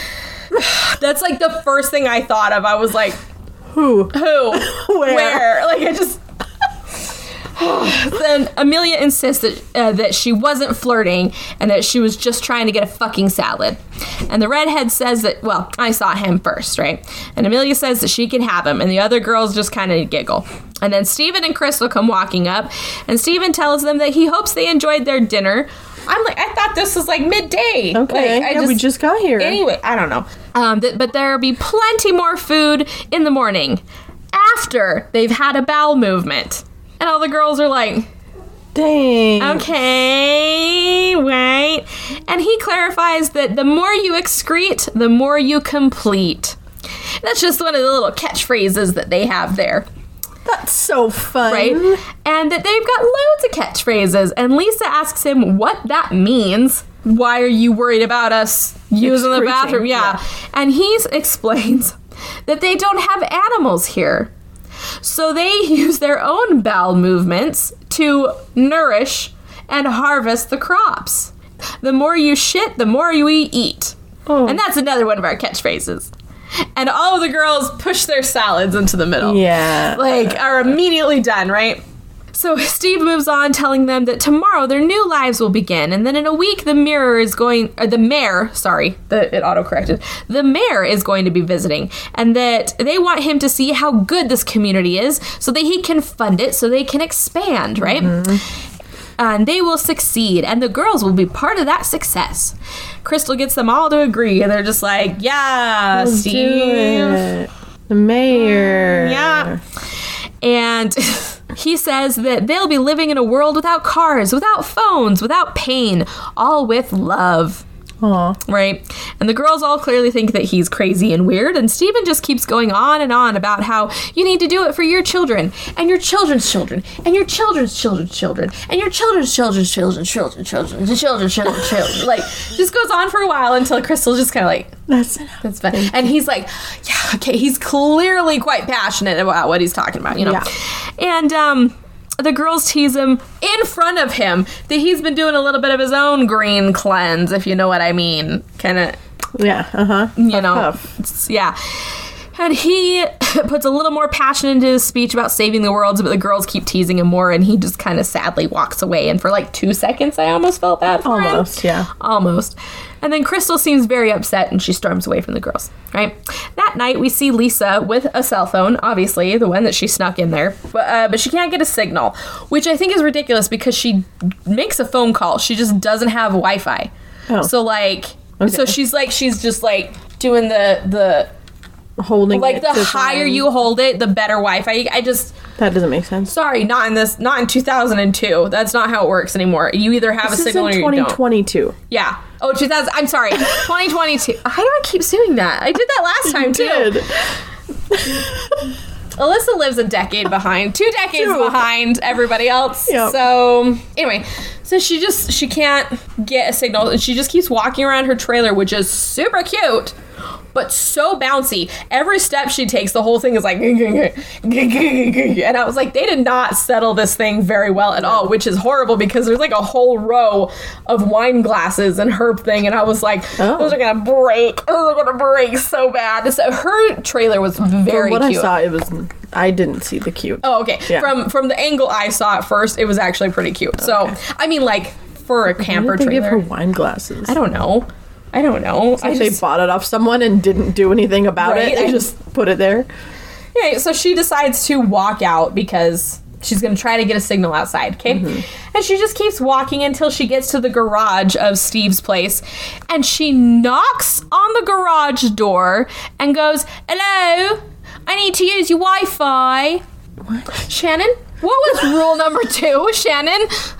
S1: (sighs)
S2: that's like the first thing I thought of. I was like,
S1: Who?
S2: who, (laughs)
S1: Where?
S2: Like I just. (sighs) then Amelia insists that uh, that she wasn't flirting and that she was just trying to get a fucking salad. And the redhead says that well, I saw him first, right? And Amelia says that she can have him, and the other girls just kind of giggle. And then Stephen and Crystal come walking up, and Stephen tells them that he hopes they enjoyed their dinner. I'm like, I thought this was like midday.
S1: Okay.
S2: Like, I
S1: yeah, we just got here.
S2: Anyway, I don't know. Um, th- but there'll be plenty more food in the morning after they've had a bowel movement. And all the girls are like,
S1: Dang.
S2: okay, wait. And he clarifies that the more you excrete, the more you complete. That's just one of the little catchphrases that they have there
S1: That's so fun.
S2: right? And that they've got loads of catchphrases. And Lisa asks him what that means. Why are you worried about us using the
S1: Excreting,
S2: bathroom? Yeah. And he (laughs) explains that they don't have animals here. So they (laughs) use their own bowel movements to nourish and harvest the crops. The more you shit, the more you eat.
S1: Oh.
S2: And that's another one of our catchphrases. And all of the girls push their salads into the middle
S1: Yeah.
S2: like are immediately done, right? So (laughs) Steve moves on, telling them that tomorrow their new lives will begin, and then in a week the mirror is going, or the mayor, sorry, the, it auto corrected, the mayor is going to be visiting, and that they want him to see how good this community is, so that he can fund it, so they can expand, right? Mm-hmm. And they will succeed, and the girls will be part of that success. Crystal gets them all to agree, and they're just like, "Yeah,
S1: Let's
S2: Steve."
S1: The mayor.
S2: Mm, yeah. And (laughs) he says that they'll be living in a world without cars, without phones, without pain, all with love.
S1: Aw.
S2: Right? And the girls all clearly think that he's crazy and weird, and Stephen just keeps going on and on about how you need to do it for your children, and your children's children, and your children's children's children, and your children's children's children, children, children's children's children, children. Like, just goes on for a while until Crystal's just kind of like,
S1: That's enough.
S2: that's fine. And he's like, yeah, okay. He's clearly quite passionate about what he's talking about, you know.
S1: Yeah.
S2: And um, the girls tease him in front of him that he's been doing a little bit of his own green cleanse, if you know what I mean. Kind of,
S1: Yeah. Uh huh.
S2: you know, yeah. And he (laughs) puts a little more passion into his speech about saving the world, but the girls keep teasing him more, and he just kind of sadly walks away. And for like two seconds, I almost felt bad for him.
S1: Almost. Yeah.
S2: Almost. And then Crystal seems very upset and she storms away from the girls, right? That night, we see Lisa with a cell phone, obviously, the one that she snuck in there, but, uh, but she can't get a signal, which I think is ridiculous because she makes a phone call. She just doesn't have Wi Fi.
S1: Oh.
S2: So, like, so she's like, she's just like doing the, the,
S1: Holding
S2: like the higher you hold it, the better Wi Fi. I just,
S1: That doesn't make sense.
S2: sorry, not in this, not in 2002. That's not how it works anymore. You either have
S1: This
S2: a signal
S1: in
S2: or you don't.
S1: 2022.
S2: Yeah. Oh, 2000. I'm sorry. (laughs) 2022. How do I keep doing that? I did that last time too. (laughs) Alyssa lives a decade behind, two decades behind everybody else.
S1: Yep.
S2: So anyway, so she just she can't get a signal, and she just keeps walking around her trailer, which is super cute, but so bouncy. Every step she takes, the whole thing is like, (laughs) and I was like, they did not settle this thing very well at all, which is horrible because there's like a whole row of wine glasses and her thing, and I was like,
S1: Oh.
S2: those are gonna break. Those are gonna break so bad. So her trailer was very
S1: From what
S2: cute.
S1: I saw, it was. I didn't see the cute.
S2: Oh, okay.
S1: Yeah.
S2: From from the angle I saw at first, it was actually pretty cute. So I mean, like for a
S1: Why
S2: camper
S1: did they give her
S2: trailer,
S1: wine glasses?
S2: I don't know. I don't know. I
S1: Like they
S2: just,
S1: bought it off someone and didn't do anything about
S2: Right,
S1: it. They
S2: I-
S1: just put it there.
S2: yeah. So she decides to walk out because she's gonna try to get a signal outside. Okay,
S1: Mm-hmm.
S2: and she just keeps walking until she gets to the garage of Steve's place, and she knocks on the garage door and goes, "Hello, I need to use your Wi-Fi."
S1: What?
S2: Shannon, what was rule number two, Shannon? (laughs)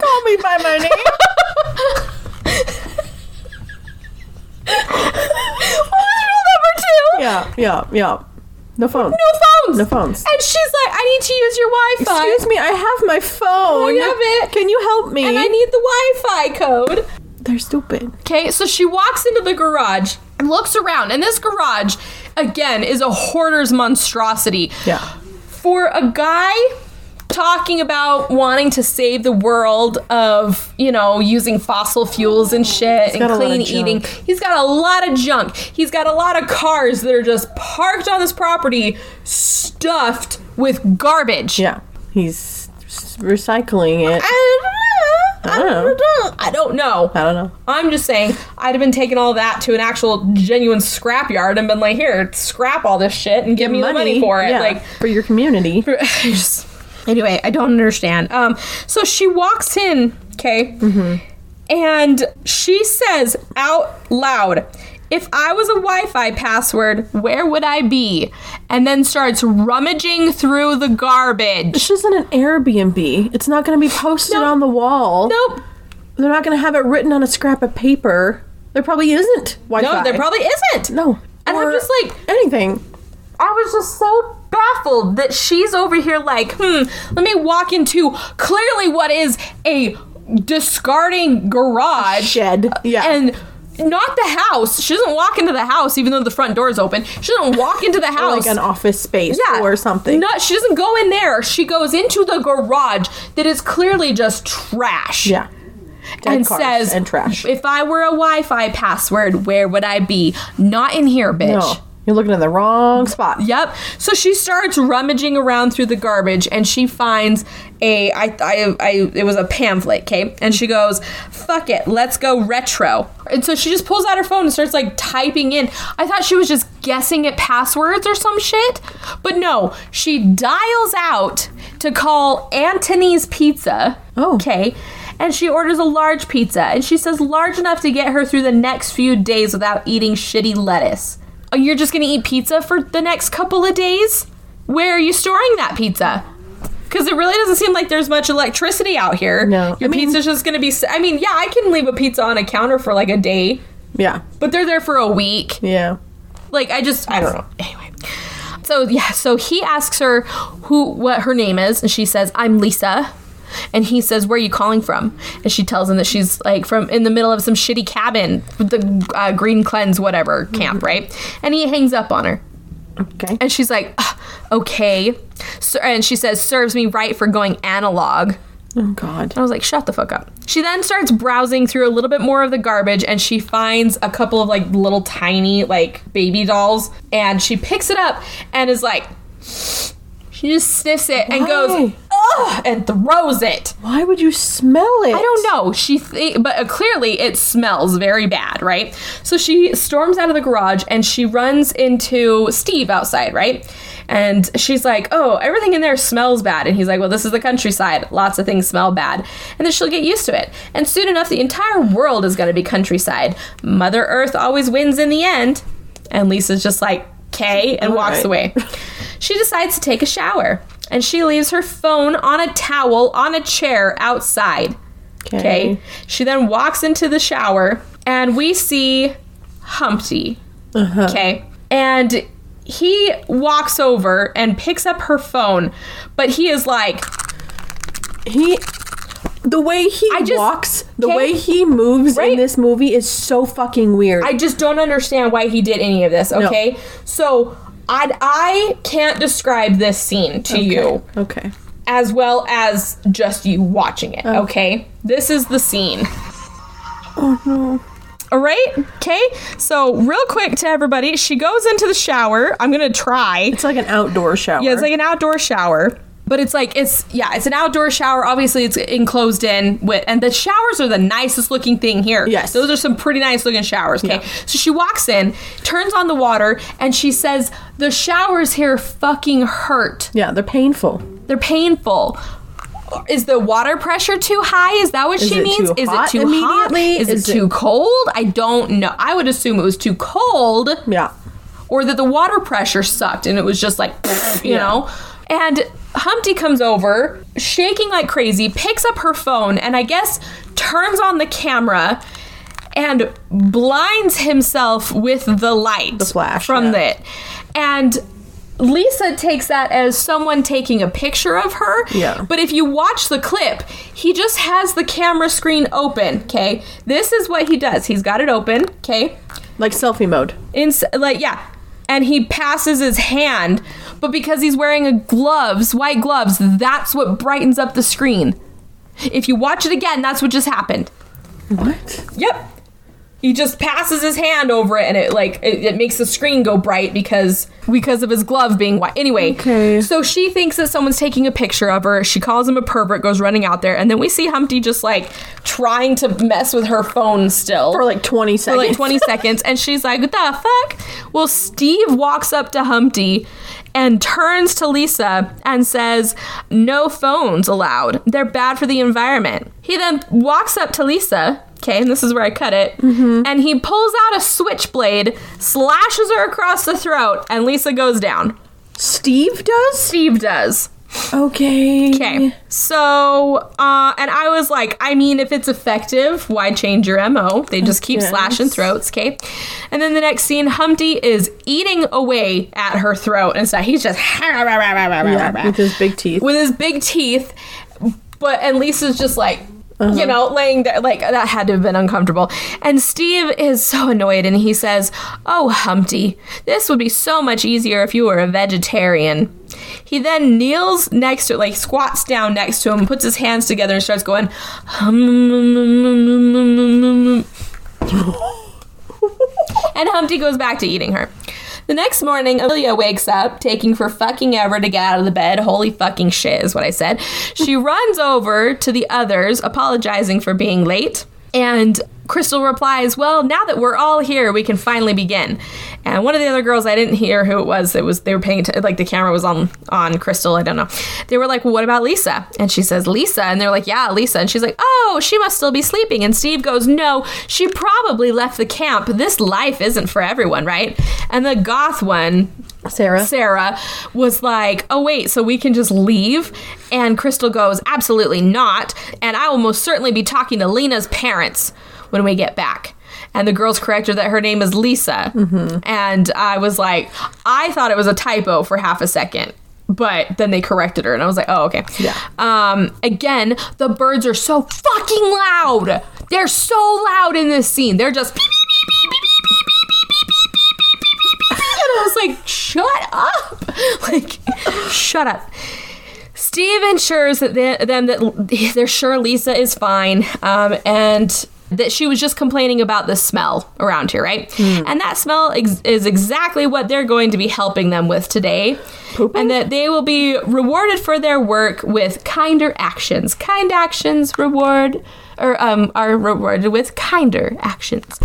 S1: Call me by my (laughs) name.
S2: What was rule number two?
S1: yeah, yeah, yeah. No phone.
S2: No phones.
S1: No phones.
S2: And she's like, I need to use your Wi-Fi.
S1: Excuse me, I have my phone.
S2: I have it.
S1: Can you help me?
S2: And I need the Wi-Fi code.
S1: They're stupid.
S2: Okay, so she walks into the garage and looks around, and this garage, again, is a hoarder's monstrosity.
S1: Yeah.
S2: For a guy talking about wanting to save the world of, you know, using fossil fuels and shit
S1: got
S2: and
S1: a lot of
S2: clean eating, he's got a lot of junk. He's got a lot of cars that are just parked on this property, stuffed with garbage.
S1: Yeah. He's recycling it.
S2: I don't know. I don't know.
S1: I don't know.
S2: I'm just saying, I'd have been taking all that to an actual genuine scrap yard and been like, here, scrap all this shit and give me the money for it.
S1: yeah,
S2: Like,
S1: for your community. (laughs)
S2: I just- anyway, I don't understand. Um, so she walks in, okay, and she says out loud, "If I was a Wi-Fi password, where would I be?" And then starts rummaging through the garbage.
S1: This isn't an Airbnb. It's not going to be posted
S2: Nope.
S1: on the wall.
S2: Nope.
S1: They're not going to have it written on a scrap of paper. There probably isn't Wi-Fi.
S2: No, there probably isn't.
S1: no.
S2: And I'm just like,
S1: anything.
S2: I was just so baffled that she's over here like, hmm, let me walk into clearly what is a discarding garage.
S1: Shed. Yeah.
S2: And not the house. She doesn't walk into the house even though the front door is open. She doesn't walk into the (laughs) house.
S1: like an office space
S2: yeah,
S1: or something.
S2: No, she doesn't go in there. She goes into the garage that is clearly just trash
S1: Yeah. Dead
S2: and says,
S1: and trash.
S2: If I were a Wi-Fi password, where would I be? Not in here, bitch.
S1: No. You're looking in the wrong spot.
S2: Yep. So she starts rummaging around through the garbage and she finds a I I, I it was a pamphlet, okay? And she goes, "Fuck it, let's go retro." And so she just pulls out her phone and starts like typing in. I thought she was just guessing at passwords or some shit. But no, she dials out to call Antony's Pizza.
S1: Oh.
S2: Okay. And she orders a large pizza and she says large enough to get her through the next few days without eating shitty lettuce. You're just gonna eat pizza for the next couple of days? Where are you storing that pizza? Because it really doesn't seem like there's much electricity out here.
S1: No,
S2: Your
S1: I mean-
S2: pizza's just gonna be. I mean, yeah, I can leave a pizza on a counter for like a day,
S1: Yeah.
S2: but they're there for a week.
S1: Yeah.
S2: Like, I just. I don't know. Anyway. So, yeah, so he asks her who what her name is, and she says, I'm Lisa. And he says, "Where are you calling from?" And she tells him that she's like from in the middle of some shitty cabin, the uh, Green Cleanse whatever camp, right? And he hangs up on her.
S1: Okay.
S2: And she's like, okay. So, and she says, serves me right for going analog.
S1: Oh God.
S2: I was like, shut the fuck up. She then starts browsing through a little bit more of the garbage and she finds a couple of like little tiny like baby dolls and she picks it up and is like, she just sniffs it and goes,
S1: Why?
S2: Ugh, and throws it.
S1: Why would you smell it?
S2: I don't know. She, th- but uh, clearly it smells very bad, right? So she storms out of the garage and she runs into Steve outside, right? And she's like, "Oh, everything in there smells bad." And he's like, "Well, this is the countryside. Lots of things smell bad." And then she'll get used to it. And soon enough, the entire world is going to be countryside. Mother Earth always wins in the end. And Lisa's just like, "Okay," and
S1: All
S2: walks
S1: right.
S2: away. (laughs) She decides to take a shower. And she leaves her phone on a towel on a chair outside. Okay. She then walks into the shower and we see Humpty. Uh-huh. Okay. And he walks over and picks up her phone, but he is like,
S1: He. The way he
S2: just-
S1: walks, the way he moves
S2: Right.
S1: in this movie is so fucking weird.
S2: I just don't understand why he did any of this. Okay, so I I can't describe this scene to you
S1: okay.
S2: as well as just you watching it. Oh. Okay, this is the scene.
S1: Oh no.
S2: All right. Okay. So real quick to everybody, she goes into the shower. I'm gonna try.
S1: It's like an outdoor shower.
S2: Yeah, it's like an outdoor shower. But it's like it's yeah, it's an outdoor shower. Obviously, it's enclosed in with, and the showers are the nicest looking thing here.
S1: Yes.
S2: those are some pretty nice looking showers. Okay,
S1: Yeah.
S2: so she walks in, turns on the water, and she says the showers here fucking hurt.
S1: yeah, they're painful.
S2: They're painful. Is the water pressure too high? Is that what
S1: Is
S2: she means? Is it too hot?
S1: immediately?
S2: Is,
S1: Is
S2: it
S1: it-
S2: too cold? I don't know. I would assume it was too cold
S1: Yeah.
S2: or that the water pressure sucked and it was just like, (sniffs) you
S1: Yeah.
S2: know? And Humpty comes over, shaking like crazy, picks up her phone, and I guess turns on the camera and blinds himself with the light
S1: The flash,
S2: from
S1: yeah.
S2: it. And Lisa takes that as someone taking a picture of her.
S1: Yeah.
S2: But if you watch the clip, he just has the camera screen open, okay? This is what he does. He's got it open, okay?
S1: Like selfie mode.
S2: in like yeah and he passes his hand but because he's wearing a gloves white gloves that's what brightens up the screen. If you watch it again that's what just happened.
S1: What?
S2: yep he just passes his hand over it and it like it, it makes the screen go bright because because of his glove being white. Anyway
S1: Okay.
S2: so she thinks that someone's taking a picture of her. She calls him a pervert goes running out there and then we see humpty just like trying to mess with her phone still.
S1: For like 20 seconds for
S2: like 20 (laughs) seconds and she's like what the fuck? Well steve walks up to humpty and turns to lisa and says no phones allowed. They're bad for the environment. He then walks up to lisa okay and this is where i cut it and he pulls out a switchblade slashes her across the throat and lisa goes down
S1: Steve does?
S2: steve does
S1: Okay.
S2: Okay. So, uh, and I was like, I mean, if it's effective, why change your MO? They just keep slashing throats, okay? And then the next scene, Humpty is eating away at her throat. And so he's just
S1: Yeah, with his big teeth.
S2: with his big teeth. But, and Lisa's just like, Uh-huh. you know, laying there, like, that had to have been uncomfortable. And Steve is so annoyed and he says, Oh, Humpty, this would be so much easier if you were a vegetarian. He then kneels next to, like, squats down next to him, puts his hands together, and starts going, hum. and Humpty goes back to eating her. The next morning, Amelia wakes up, taking for fucking ever to get out of the bed. Holy fucking shit, is what I said. She (laughs) runs over to the others, apologizing for being late. And Crystal replies, Well, now that we're all here, we can finally begin. And one of the other girls, I didn't hear who it was. It was they were paying attention, like the camera was on on Crystal. I don't know. They were like, well, "What about Lisa?" And she says, "Lisa," and they're like, "Yeah, Lisa." And she's like, "Oh, she must still be sleeping." And Steve goes, "No, she probably left the camp. This life isn't for everyone, right?" And the goth one,
S1: Sarah.
S2: Sarah was like, "Oh wait, so we can just leave?" And Crystal goes, "Absolutely not. And I will most certainly be talking to Lena's parents when we get back." And the girls correct her that her name is Lisa. And I was like, I thought it was a typo for half a second. But then they corrected her, and I was like, "Oh, okay."
S1: Yeah.
S2: Um. Again, the birds are so fucking loud. They're so loud in this scene. They're just. I was like, shut up. (laughs) Like, shut up. Steve ensures that they, them that (laughs) they're sure Lisa is fine, um, and that she was just complaining about the smell around here, right? And that smell ex- is exactly what they're going to be helping them with today, and that they will be rewarded for their work with kinder actions. Kind actions reward or um, are rewarded with kinder actions.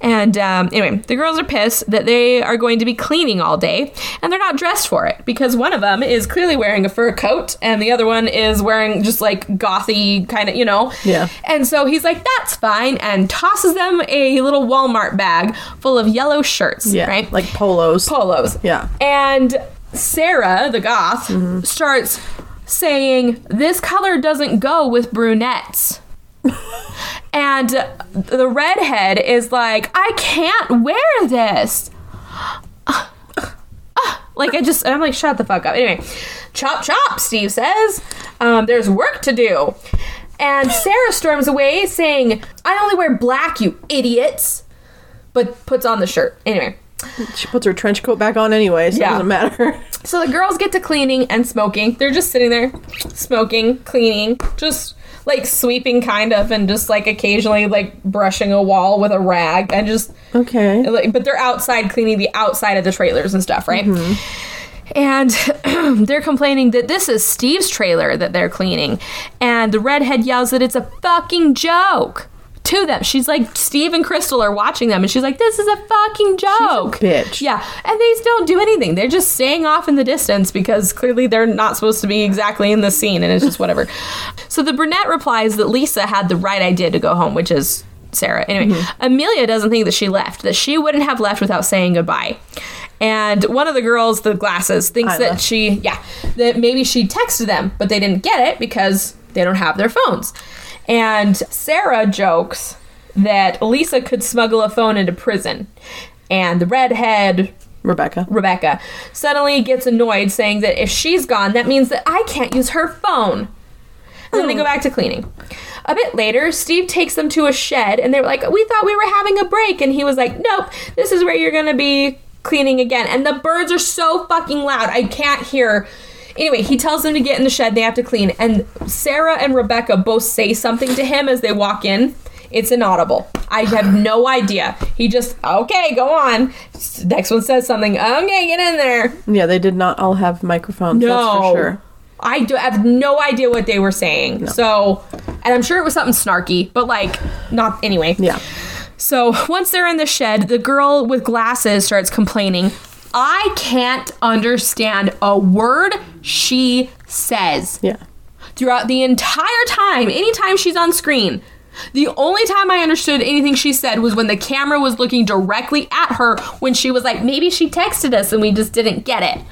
S2: And um, anyway, the girls are pissed that they are going to be cleaning all day, and they're not dressed for it because one of them is clearly wearing a fur coat, and the other one is wearing just like gothy kind of, you know.
S1: Yeah.
S2: And so he's like, "That's fine," and tosses them a little Walmart bag full of yellow shirts.
S1: Yeah.
S2: Right.
S1: Like polos.
S2: polos.
S1: Yeah.
S2: And Sarah, the goth,
S1: Mm-hmm.
S2: starts saying, This color doesn't go with brunettes. (laughs) and the redhead is like, I can't wear this. (sighs) Like, I just, I'm like, shut the fuck up. Anyway, chop chop, Steve says. Um, there's work to do. And Sarah storms away saying, I only wear black, you idiots. But puts on the shirt. Anyway.
S1: She puts her trench coat back on anyway, so
S2: Yeah.
S1: it doesn't matter. (laughs)
S2: So the girls get to cleaning and smoking. They're just sitting there, smoking, cleaning, just like sweeping kind of, and just like occasionally like brushing a wall with a rag and just
S1: Okay.
S2: like, but they're outside cleaning the outside of the trailers and stuff, right? Mm-hmm. And (clears throat) they're complaining that this is Steve's trailer that they're cleaning. And the redhead yells that it's a fucking joke to them. She's like, Steve and Crystal are watching them, and she's like, this is a fucking joke.
S1: bitch.
S2: Yeah. And they don't do anything. They're just staying off in the distance because clearly they're not supposed to be exactly in the scene, and it's just whatever. so the brunette replies that Lisa had the right idea to go home, which is Sarah. Anyway, mm-hmm. Amelia doesn't think that she left, that she wouldn't have left without saying goodbye. And one of the girls, the glasses, thinks
S1: Isla.
S2: that she, yeah, that maybe she texted them, but they didn't get it because they don't have their phones. And Sarah jokes that Lisa could smuggle a phone into prison. And the redhead,
S1: Rebecca.
S2: Rebecca, suddenly gets annoyed, saying that if she's gone, that means that I can't use her phone. And then they go oh. back to cleaning. A bit later, Steve takes them to a shed, and they're like, We thought we were having a break. And he was like, Nope, this is where you're gonna be cleaning again. And the birds are so fucking loud, I can't hear. Anyway, he tells them to get in the shed, they have to clean. And Sarah and Rebecca both say something to him as they walk in. It's inaudible. I have no idea. He just, okay, go on. Next one says something. Okay, get in there.
S1: Yeah, they did not all have microphones.
S2: No.
S1: That's for sure.
S2: I do, I have no idea what they were saying. So, and I'm sure it was something snarky, but like, not anyway.
S1: Yeah.
S2: So once they're in the shed, the girl with glasses starts complaining. I can't understand a word she says
S1: Yeah.
S2: throughout the entire time, anytime she's on screen. The only time I understood anything she said was when the camera was looking directly at her when she was like, maybe she texted us and we just didn't get it.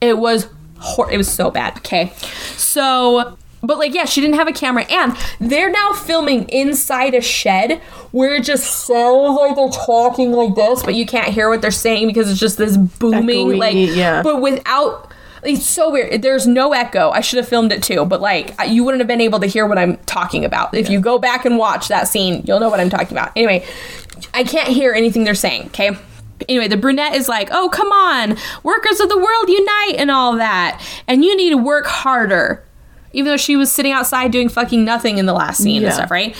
S2: It was hor- it was so bad. Okay. So but like yeah, she didn't have a camera and they're now filming inside a shed where it just sounds like they're talking like this, but you can't hear what they're saying because it's just this booming
S1: Echoey,
S2: like
S1: yeah.
S2: but without it's so weird. There's no echo. I should have filmed it too, but like you wouldn't have been able to hear what I'm talking about. If you go back and watch that scene, you'll know what I'm talking about. Anyway, I can't hear anything they're saying, okay? Anyway, the brunette is like, "Oh, come on. Workers of the world unite and all that. And you need to work harder." Even though she was sitting outside doing fucking nothing in the last scene
S1: Yeah.
S2: and stuff, right?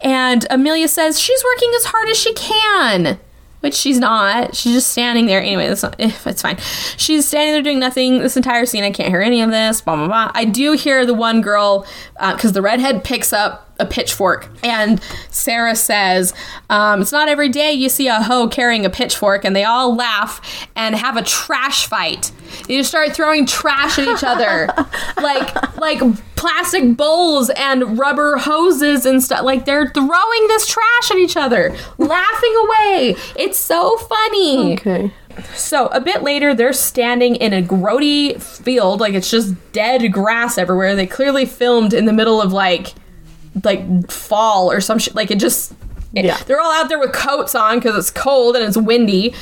S2: And Amelia says she's working as hard as she can which she's not. She's just standing there. Anyway, that's not, eh, it's fine. She's standing there doing nothing this entire scene. I can't hear any of this. Blah blah blah. I do hear the one girl because the redhead picks up a pitchfork and Sarah says, um, "It's not every day you see a hoe carrying a pitchfork," and they all laugh and have a trash fight. You start throwing trash at each other, (laughs) like like plastic bowls and rubber hoses and stuff. Like they're throwing this trash at each other, laughing away. It's so funny.
S1: Okay.
S2: So a bit later, they're standing in a grody field, like it's just dead grass everywhere. They clearly filmed in the middle of like, like fall or some shit. Like it just,
S1: Yeah.
S2: They're all out there with coats on because it's cold and it's windy.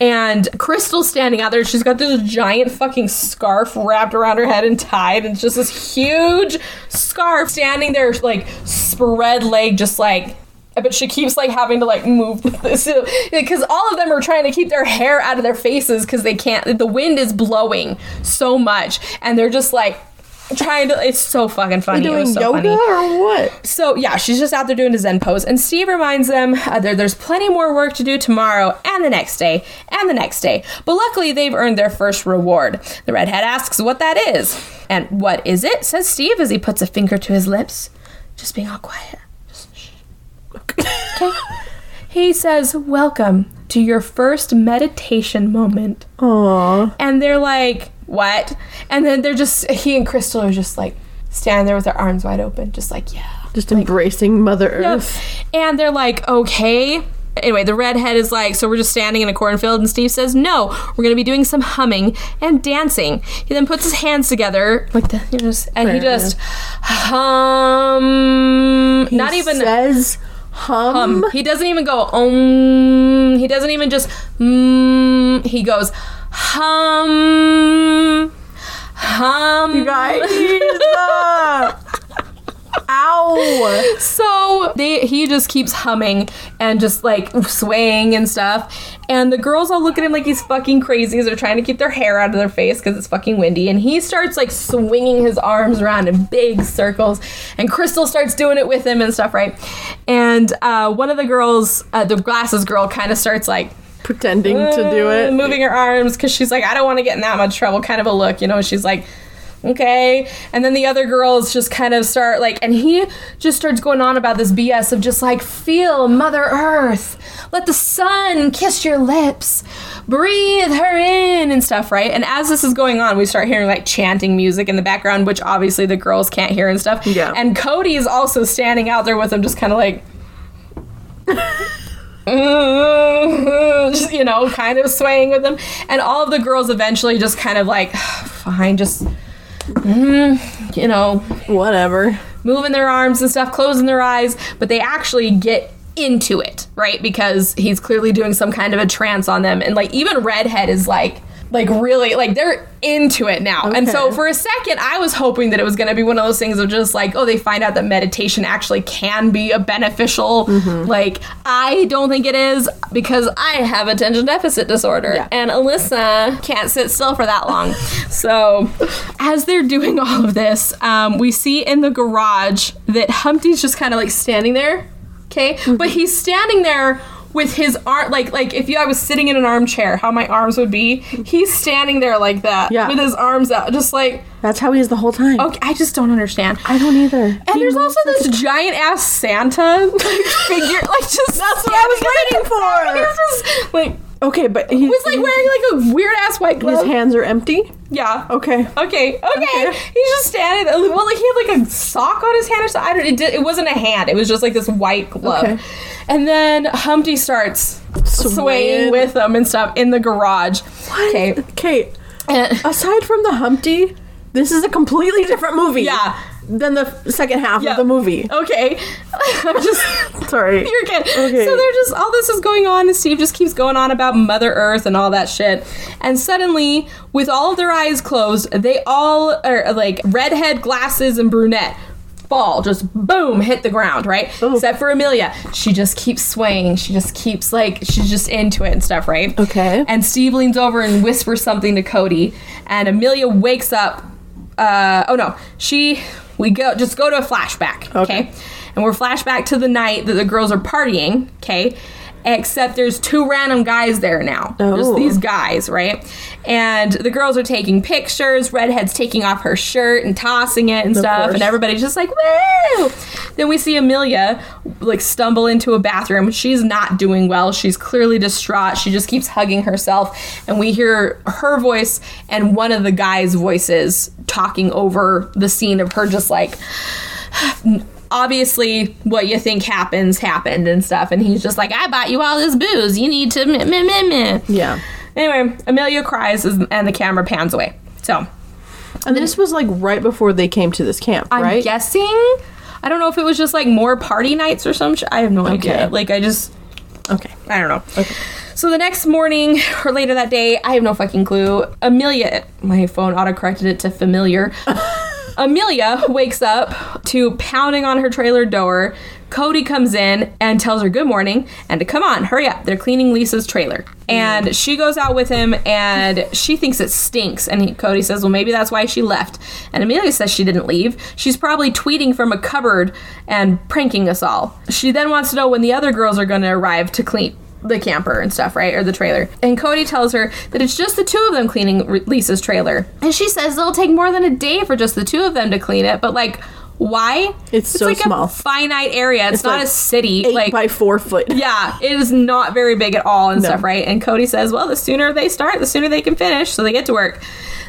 S2: And Crystal's standing out there. She's got this giant fucking scarf wrapped around her head and tied. And it's just this huge scarf standing there, like spread leg, just like but she keeps like having to like move (laughs) this because all of them are trying to keep their hair out of their faces because they can't the wind is blowing so much and they're just like trying to it's so fucking funny. It
S1: Doing
S2: so
S1: yoga
S2: funny.
S1: or what?
S2: so yeah she's just out there doing a zen pose and steve reminds them uh, there, there's plenty more work to do tomorrow and the next day and the next day. But luckily they've earned their first reward. The redhead asks what that is. And what is it? Says steve as he puts a finger to his lips. Just being all quiet. Okay. (laughs) He says, Welcome to your first meditation moment.
S1: Aw.
S2: And they're like, What? And then they're just, he and Crystal are just like standing there with their arms wide open, just like, Yeah.
S1: Just embracing Mother
S2: Yep.
S1: Earth.
S2: And they're like, Okay. Anyway, the redhead is like, So we're just standing in a cornfield. And Steve says, No, we're going to be doing some humming and dancing. He then puts his hands together, like that, you know, and he just hum. not even
S1: says hum.
S2: um, he doesn't even go um. He doesn't even just mm. He goes hum, hum.
S1: You guys. (laughs) Ow!
S2: So they he just keeps humming and just like swaying and stuff. And the girls all look at him like he's fucking crazy as they're trying to keep their hair out of their face because it's fucking windy. And he starts like swinging his arms around in big circles. And Crystal starts doing it with him and stuff, right? And uh, one of the girls, uh, the glasses girl, kind of starts like
S1: Pretending to do
S2: uh,
S1: it.
S2: moving her arms because she's like, I don't want to get in that much trouble. Kind of a look, you know. She's like, okay. And then the other girls just kind of start like, and he just starts going on about this BS of just like, feel Mother Earth, let the sun kiss your lips, breathe her in and stuff, right? And as this is going on, we start hearing like chanting music in the background, which obviously the girls can't hear and stuff.
S1: Yeah.
S2: And Cody is also standing out there with them, just kind of like. (laughs) (laughs) just, you know, kind of swaying with them. And all of the girls eventually just kind of like, (sighs) fine, just, mm, you know,
S1: Whatever.
S2: moving their arms and stuff, closing their eyes, but they actually get into it, right? Because he's clearly doing some kind of a trance on them. And like, even Redhead is like, like really like they're into it now. And so for a second i was hoping that it was going to be one of those things of just like oh they find out that meditation actually can be a beneficial like i don't think it is because i have attention deficit disorder.
S1: Yeah.
S2: and alyssa can't sit still for that long. (laughs) So as they're doing all of this um, we see in the garage that humpty's just kind of like standing there okay?
S1: Mm-hmm.
S2: but he's standing there with his arm like like if you I was sitting in an armchair how my arms would be he's standing there like that
S1: Yeah.
S2: with his arms out just like
S1: That's how he is the whole time.
S2: okay I just don't understand
S1: I don't either.
S2: and there's also this giant ass Santa like (laughs) figure like just
S1: That's what I was waiting for.
S2: He's just like
S1: Okay, but he
S2: was like wearing like a weird ass white
S1: his hands are empty.
S2: yeah
S1: Okay.
S2: Okay, okay.
S1: Okay.
S2: He's just standing. Well, like he had like a sock on his hand or something. I don't. It, did, it wasn't a hand. It was just like this white glove.
S1: Okay.
S2: And then Humpty starts swaying,
S1: Swaying.
S2: with them and stuff in the garage. Okay.
S1: Okay.
S2: And-
S1: Aside from the Humpty, this is a completely different movie.
S2: Yeah.
S1: Than the second half of the movie.
S2: Okay. (laughs) I'm just.
S1: Sorry. (laughs)
S2: You're good.
S1: Okay.
S2: So they're just all this is going on, and Steve just keeps going on about Mother Earth and all that shit. And suddenly, with all of their eyes closed, they all are like redhead, glasses, and brunette fall, just boom, hit the ground, right? Except for Amelia, she just keeps swaying. She just keeps like she's just into it and stuff, right?
S1: Okay.
S2: And Steve leans over and whispers something to Cody, and Amelia wakes up. Uh, oh no, she. We go just go to a flashback,
S1: Okay.
S2: okay? And we're flashback to the night that the girls are partying, okay? Except there's two random guys there now. Just
S1: Oh.
S2: these guys, right? And the girls are taking pictures. Redhead's taking off her shirt and tossing it and stuff.
S1: course.
S2: And everybody's just like, woo! Then we see Amelia like stumble into a bathroom. She's not doing well. She's clearly distraught. She just keeps hugging herself. And we hear her voice and one of the guys' voices talking over the scene of her just like obviously what you think happens happened and stuff and he's just like i bought you all this booze you need to meh, meh, meh, meh.
S1: Yeah.
S2: anyway amelia cries and the camera pans away so
S1: And this was like right before they came to this camp,
S2: i'm
S1: right?
S2: guessing i don't know if it was just like more party nights or some sh- i have no idea like i just
S1: Okay.
S2: I don't know. Okay. So the next morning or later that day, I have no fucking clue. Amelia, my phone autocorrected it to familiar. (laughs) Amelia wakes up to pounding on her trailer door. Cody comes in and tells her good morning and to come on, hurry up. They're cleaning Lisa's trailer. And she goes out with him and she thinks it stinks. And he, Cody says, well, maybe that's why she left. And Amelia says she didn't leave. She's probably tweeting from a cupboard and pranking us all. She then wants to know when the other girls are going to arrive to clean the camper and stuff, right? Or the trailer. And Cody tells her that it's just the two of them cleaning Lisa's trailer. And she says it'll take more than a day for just the two of them to clean it. But like, why?
S1: It's so
S2: like
S1: small.
S2: a finite area. It's, not
S1: like
S2: a city.
S1: Eight
S2: like
S1: by four foot. (laughs)
S2: yeah, it is not very big at all and
S1: No.
S2: stuff, right? And Cody says, well, the sooner they start, the sooner they can finish, so they get to work.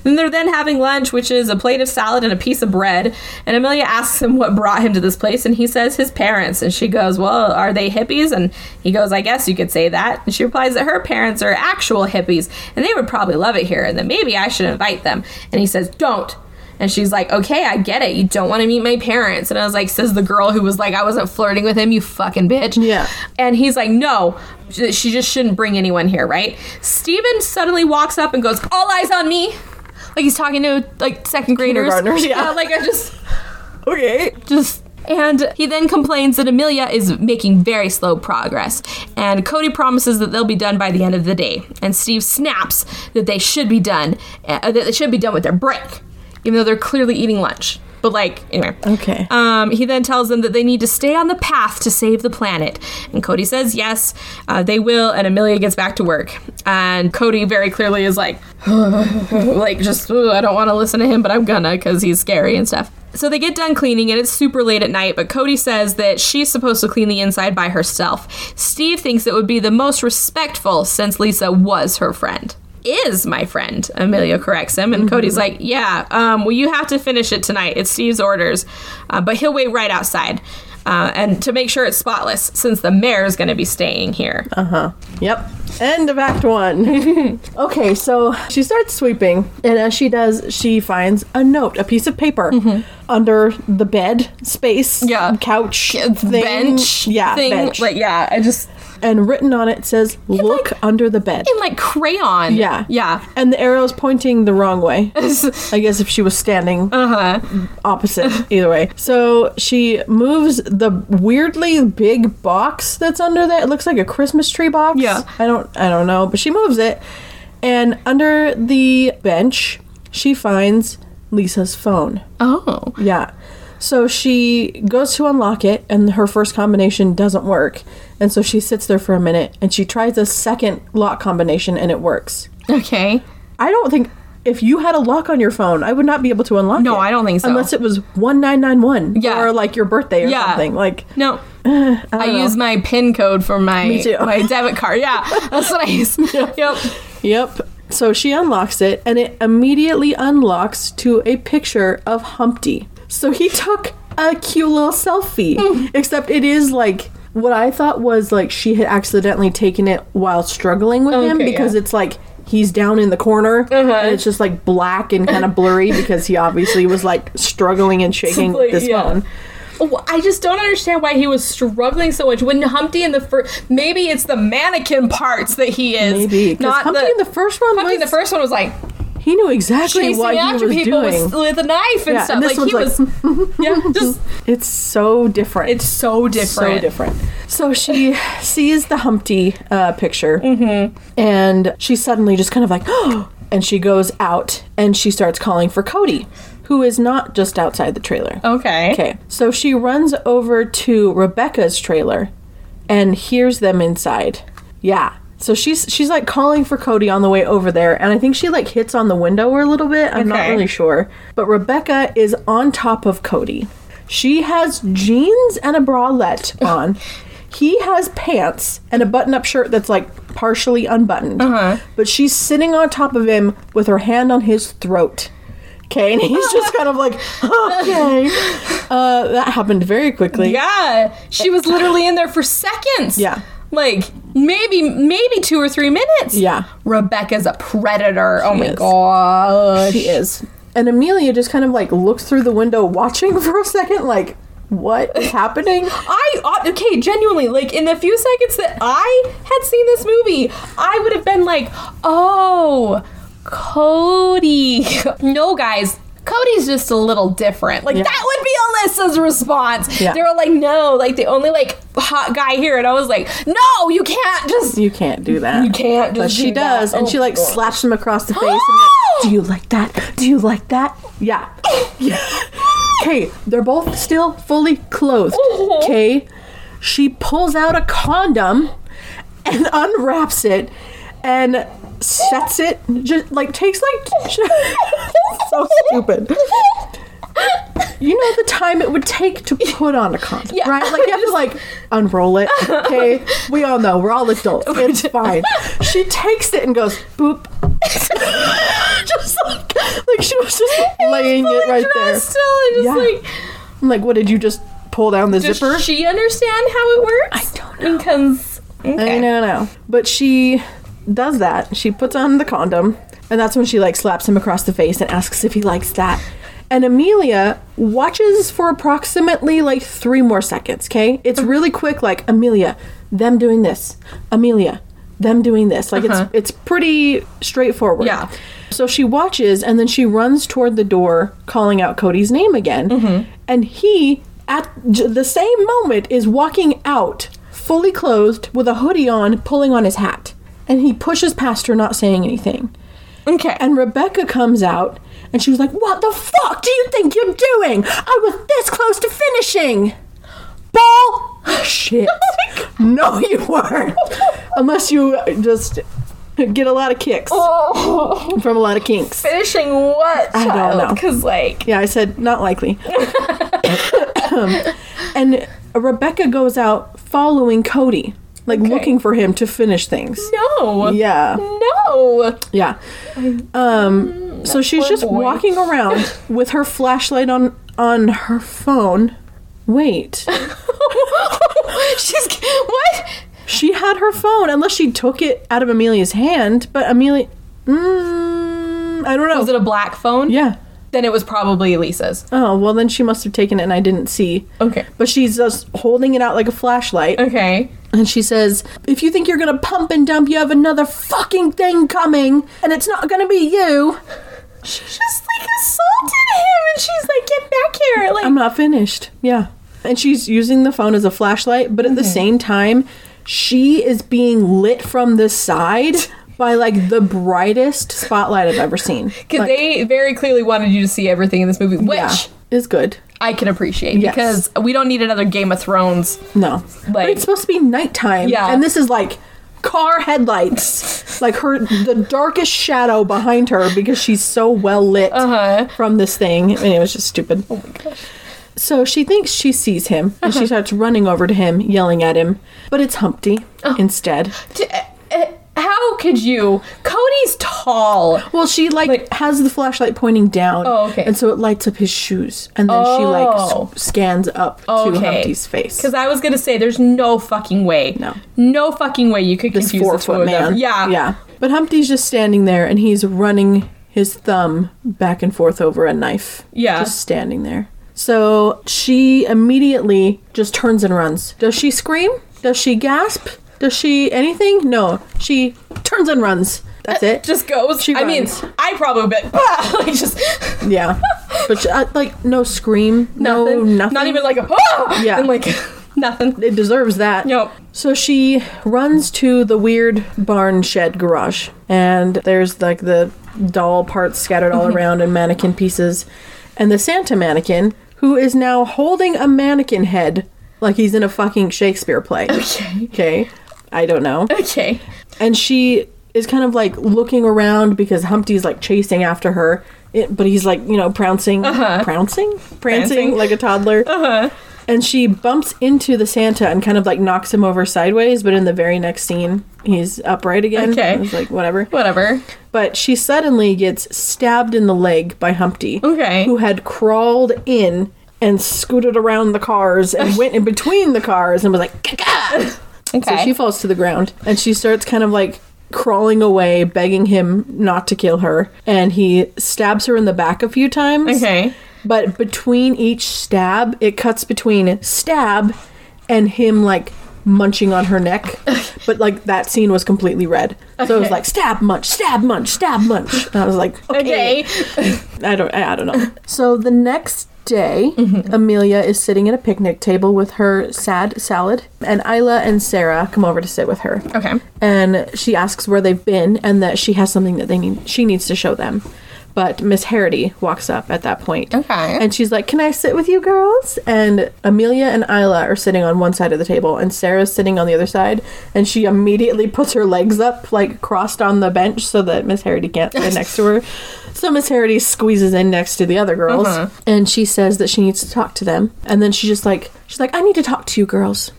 S2: Then they're then having lunch, which is a plate of salad and a piece of bread. And Amelia asks him what brought him to this place, and he says his parents. And she goes, well, are they hippies? And he goes, I guess you could say that. And she replies that her parents are actual hippies, and they would probably love it here, and that maybe I should invite them. And he says, don't. And she's like, okay, I get it. You don't want to meet my parents. And I was like, says the girl who was like, I wasn't flirting with him, you fucking bitch.
S1: Yeah.
S2: And he's like, no, she just shouldn't bring anyone here, right? Steven suddenly walks up and goes, all eyes on me. Like he's talking to like second graders.
S1: Kindergartners, yeah.
S2: like I just, (laughs)
S1: Okay.
S2: just And he then complains that Amelia is making very slow progress. And Cody promises that they'll be done by the end of the day. And Steve snaps that they should be done, uh, that they should be done with their break, even though they're clearly eating lunch. But like, anyway.
S1: Okay.
S2: Um, he then tells them that they need to stay on the path to save the planet. And Cody says yes, uh, they will. And Amelia gets back to work. And Cody very clearly is like, (laughs) like just I don't want to listen to him, but I'm gonna because he's scary and stuff. So they get done cleaning and it's super late at night, but Cody says that she's supposed to clean the inside by herself. Steve thinks it would be the most respectful since Lisa was her friend. Is my friend. Amelia corrects him, and Cody's like, Yeah, um, well, you have to finish it tonight. It's Steve's orders, uh, but he'll wait right outside. Uh, and to make sure it's spotless, since the mayor is going to be staying here. Uh huh.
S1: Yep. End of Act One. (laughs) okay, so she starts sweeping, and as she does, she finds a note, a piece of paper, under the bed space,
S2: Yeah.
S1: couch, thing.
S2: bench,
S1: yeah,
S2: thing.
S1: bench.
S2: Like, yeah, I just
S1: and written on it says, "Look under the bed."
S2: in like crayon.
S1: Yeah,
S2: yeah.
S1: and the arrow's pointing the wrong way. (laughs) I guess if she was standing
S2: Uh huh.
S1: opposite, (laughs) either way. So she moves the weirdly big box that's under there. It looks like a Christmas tree box.
S2: Yeah.
S1: I don't I don't know, but she moves it. And under the bench, she finds Lisa's phone.
S2: Oh.
S1: Yeah. So she goes to unlock it and her first combination doesn't work. And so she sits there for a minute and she tries a second lock combination and it works.
S2: Okay.
S1: I don't think if you had a lock on your phone, I would not be able to unlock it.
S2: No, I don't think so.
S1: Unless it was 1991
S2: Yeah.
S1: or like your birthday or
S2: Yeah.
S1: something. Like
S2: No. (sighs) I, use my PIN code for my my debit card. Yeah, (laughs) that's what I use. Yep.
S1: Yep. So she unlocks it and it immediately unlocks to a picture of Humpty. So he took a cute little selfie.
S2: Hmm. (laughs)
S1: Except it is like what I thought was like she had accidentally taken it while struggling with him because
S2: yeah.
S1: it's like he's down in the corner
S2: Uh-huh.
S1: and it's just like black and kind of blurry because he obviously was like struggling and shaking
S2: Like,
S1: this
S2: yeah.
S1: phone.
S2: I just don't understand why he was struggling so much. When Humpty in the first, maybe it's the mannequin parts that he is.
S1: Maybe
S2: not
S1: Humpty in the first one
S2: Humpty in the first one was like
S1: he knew exactly what he was
S2: people
S1: doing.
S2: with, with a knife and
S1: Yeah,
S2: stuff.
S1: and
S2: like he
S1: one's
S2: was, (laughs) yeah, just
S1: It's so different.
S2: it's so different.
S1: So different. So she sees the Humpty uh, picture,
S2: Mm-hmm.
S1: and she suddenly just kind of like, oh, (gasps) and she goes out and she starts calling for Cody, who is not just outside the trailer.
S2: Okay.
S1: Okay, so she runs over to Rebecca's trailer and hears them inside. Yeah. So she's she's like calling for Cody on the way over there, and I think she like hits on the window a little bit. I'm not really sure, but Rebecca is on top of Cody. She has jeans and a bralette (laughs) on. He has pants and a button-up shirt that's like partially unbuttoned.
S2: Uh-huh.
S1: But she's sitting on top of him with her hand on his throat. Okay, and (laughs) he's just kind of like, okay. Uh, that happened very quickly.
S2: Yeah, she was literally in there for seconds.
S1: Yeah.
S2: Like maybe maybe two or three minutes.
S1: Yeah.
S2: Rebecca's a predator. oh my
S1: is.
S2: gosh.
S1: She is. And Amelia just kind of like looks through the window watching (laughs) for a second, like, what is happening?
S2: I uh, okay, genuinely, like in the few seconds that I had seen this movie, I would have been like, "Oh, Cody." (laughs) no, guys, Cody's just a little different. Like
S1: Yeah.
S2: that would be Alyssa's response.
S1: Yeah.
S2: They were like, "No, like the only like hot guy here," and I was like, "No, you can't just."
S1: You can't do that.
S2: You can't
S1: But she
S2: do that.
S1: does, and
S2: Oh
S1: she like
S2: God.
S1: slaps him across the face. and like, (gasps) Do you like that? Do you like that? Yeah. (laughs) Yeah. Okay, they're both still fully clothed.
S2: Uh-huh.
S1: Okay. She pulls out a condom and (laughs) unwraps it and sets it just like takes like (laughs) so stupid. You know the time it would take to put on a condom,
S2: Yeah.
S1: right? Like you have to like unroll it. Okay, we all know we're all adults. It's fine. She takes it and goes boop, (laughs) just like like she was just laying it right there.
S2: Still, and just
S1: Yeah.
S2: like,
S1: I'm like, what did you just pull down the
S2: does
S1: zipper?
S2: she understand how it works?
S1: I don't know.
S2: Because
S1: I
S2: okay.
S1: don't know. But she does that. She puts on the condom, and that's when she like slaps him across the face and asks if he likes that. And Amelia watches for approximately like three more seconds, okay? It's really quick, like Amelia, them doing this. Amelia, them doing this. Like
S2: Uh-huh.
S1: it's it's pretty straightforward.
S2: Yeah.
S1: So she watches and then she runs toward the door, calling out Cody's name again.
S2: Mm-hmm.
S1: And he at j- the same moment is walking out, fully clothed, with a hoodie on, pulling on his hat. And he pushes past her, not saying anything.
S2: Okay.
S1: And Rebecca comes out and she was like, What the fuck do you think you're doing? I was this close to finishing. Ball shit. Oh no, you weren't. Unless you just get a lot of kicks oh. from a lot of kinks.
S2: Finishing what?
S1: I don't know.
S2: Because, like,
S1: Yeah, I said not likely. (laughs) (coughs) and Rebecca goes out following Cody, like looking for him to finish things.
S2: no.
S1: Yeah.
S2: No.
S1: Yeah. Um so she's just
S2: boy.
S1: walking around (laughs) with her flashlight on on her phone. Wait. (laughs)
S2: She's. What?
S1: She had her phone unless she took it out of Amelia's hand, but Amelia mm, I don't know.
S2: Was it a black phone?
S1: yeah.
S2: Then it was probably Lisa's.
S1: Oh, well then she must have taken it and I didn't see.
S2: Okay.
S1: But she's just holding it out like a flashlight.
S2: Okay.
S1: And she says, If you think you're gonna pump and dump, you have another fucking thing coming, and it's not gonna be you. (laughs)
S2: She just like assaulted him and she's like, get back here. Like,
S1: I'm not finished. Yeah. And she's using the phone as a flashlight, but at the same time, she is being lit from the side (laughs) by like the brightest spotlight I've ever seen. (laughs)
S2: because
S1: Like,
S2: they very clearly wanted you to see everything in this movie, which
S1: yeah, is good.
S2: I can appreciate
S1: Yes.
S2: because we don't need another Game of Thrones.
S1: No. but it's supposed to be nighttime.
S2: Yeah.
S1: And this is like car headlights. (laughs) like her the darkest shadow behind her because she's so well lit
S2: Uh-huh.
S1: from this thing. And it was just stupid. Oh my gosh. So she thinks she sees him and
S2: Uh-huh.
S1: she starts running over to him, yelling at him. But it's Humpty
S2: Oh.
S1: instead.
S2: D- uh, uh, How could you? Cody's tall.
S1: Well, she like,
S2: Like-
S1: has the flashlight pointing down.
S2: Oh, okay.
S1: And so it lights up his shoes. And then she like
S2: Oh.
S1: s- scans up to
S2: Okay.
S1: Humpty's face.
S2: Because I was gonna say, there's no fucking way.
S1: No.
S2: No fucking way you could
S1: this
S2: confuse
S1: four
S2: the two
S1: foot
S2: of them.
S1: man.
S2: Yeah.
S1: Yeah. But Humpty's just standing there and he's running his thumb back and forth over a knife.
S2: Yeah.
S1: Just standing there. So she immediately just turns and runs. Does she scream? Does she gasp? Does she anything? No. She turns and runs. That's it.
S2: Just goes.
S1: She
S2: I mean. I probably would "Ah!" (laughs) like just (laughs)
S1: yeah. But she, uh, like no scream. No
S2: nothing.
S1: nothing.
S2: Not even like a ah!
S1: Yeah.
S2: And like (laughs) nothing.
S1: it deserves that.
S2: Nope.
S1: So she runs to the weird barn shed garage, and there's like the doll parts scattered all around and mannequin pieces, and the Santa mannequin who is now holding a mannequin head like he's in a fucking Shakespeare play.
S2: Okay.
S1: Okay, I don't know.
S2: Okay.
S1: And she is kind of like looking around because Humpty's like chasing after her. It, but he's like, you know, pouncing, pouncing, prancing,
S2: Prancing.
S1: like a toddler. Uh-huh. And she bumps into the Santa and kind of like knocks him over sideways. But in the very next scene, he's upright again.
S2: Okay.
S1: It's like whatever.
S2: Whatever.
S1: But she suddenly gets stabbed in the leg by Humpty,
S2: Okay.
S1: who had crawled in and scooted around the cars and (laughs) went in between the cars and was like,
S2: Okay.
S1: So she falls to the ground and she starts kind of like crawling away, begging him not to kill her. And he stabs her in the back a few times.
S2: Okay.
S1: But between each stab, it cuts between stab and him like munching on her neck. (laughs) but like that scene was completely red. So it was like stab, munch, stab, munch, stab, munch. And I was like, okay.
S2: Okay.
S1: I don't I don't know. (laughs) So the next day,
S2: Mm-hmm.
S1: Amelia is sitting at a picnic table with her sad salad, and Isla and Sarah come over to sit with her.
S2: Okay.
S1: And she asks where they've been and that she has something that they need she needs to show them. But Miss Harity walks up at that point.
S2: Okay.
S1: And she's like, Can I sit with you girls? And Amelia and Isla are sitting on one side of the table and Sarah's sitting on the other side. And she immediately puts her legs up, like crossed on the bench so that Miss Harity can't sit (laughs) next to her. So Miss Harity squeezes in next to the other girls
S2: Uh-huh.
S1: and she says that she needs to talk to them. And then she just like she's like, I need to talk to you girls.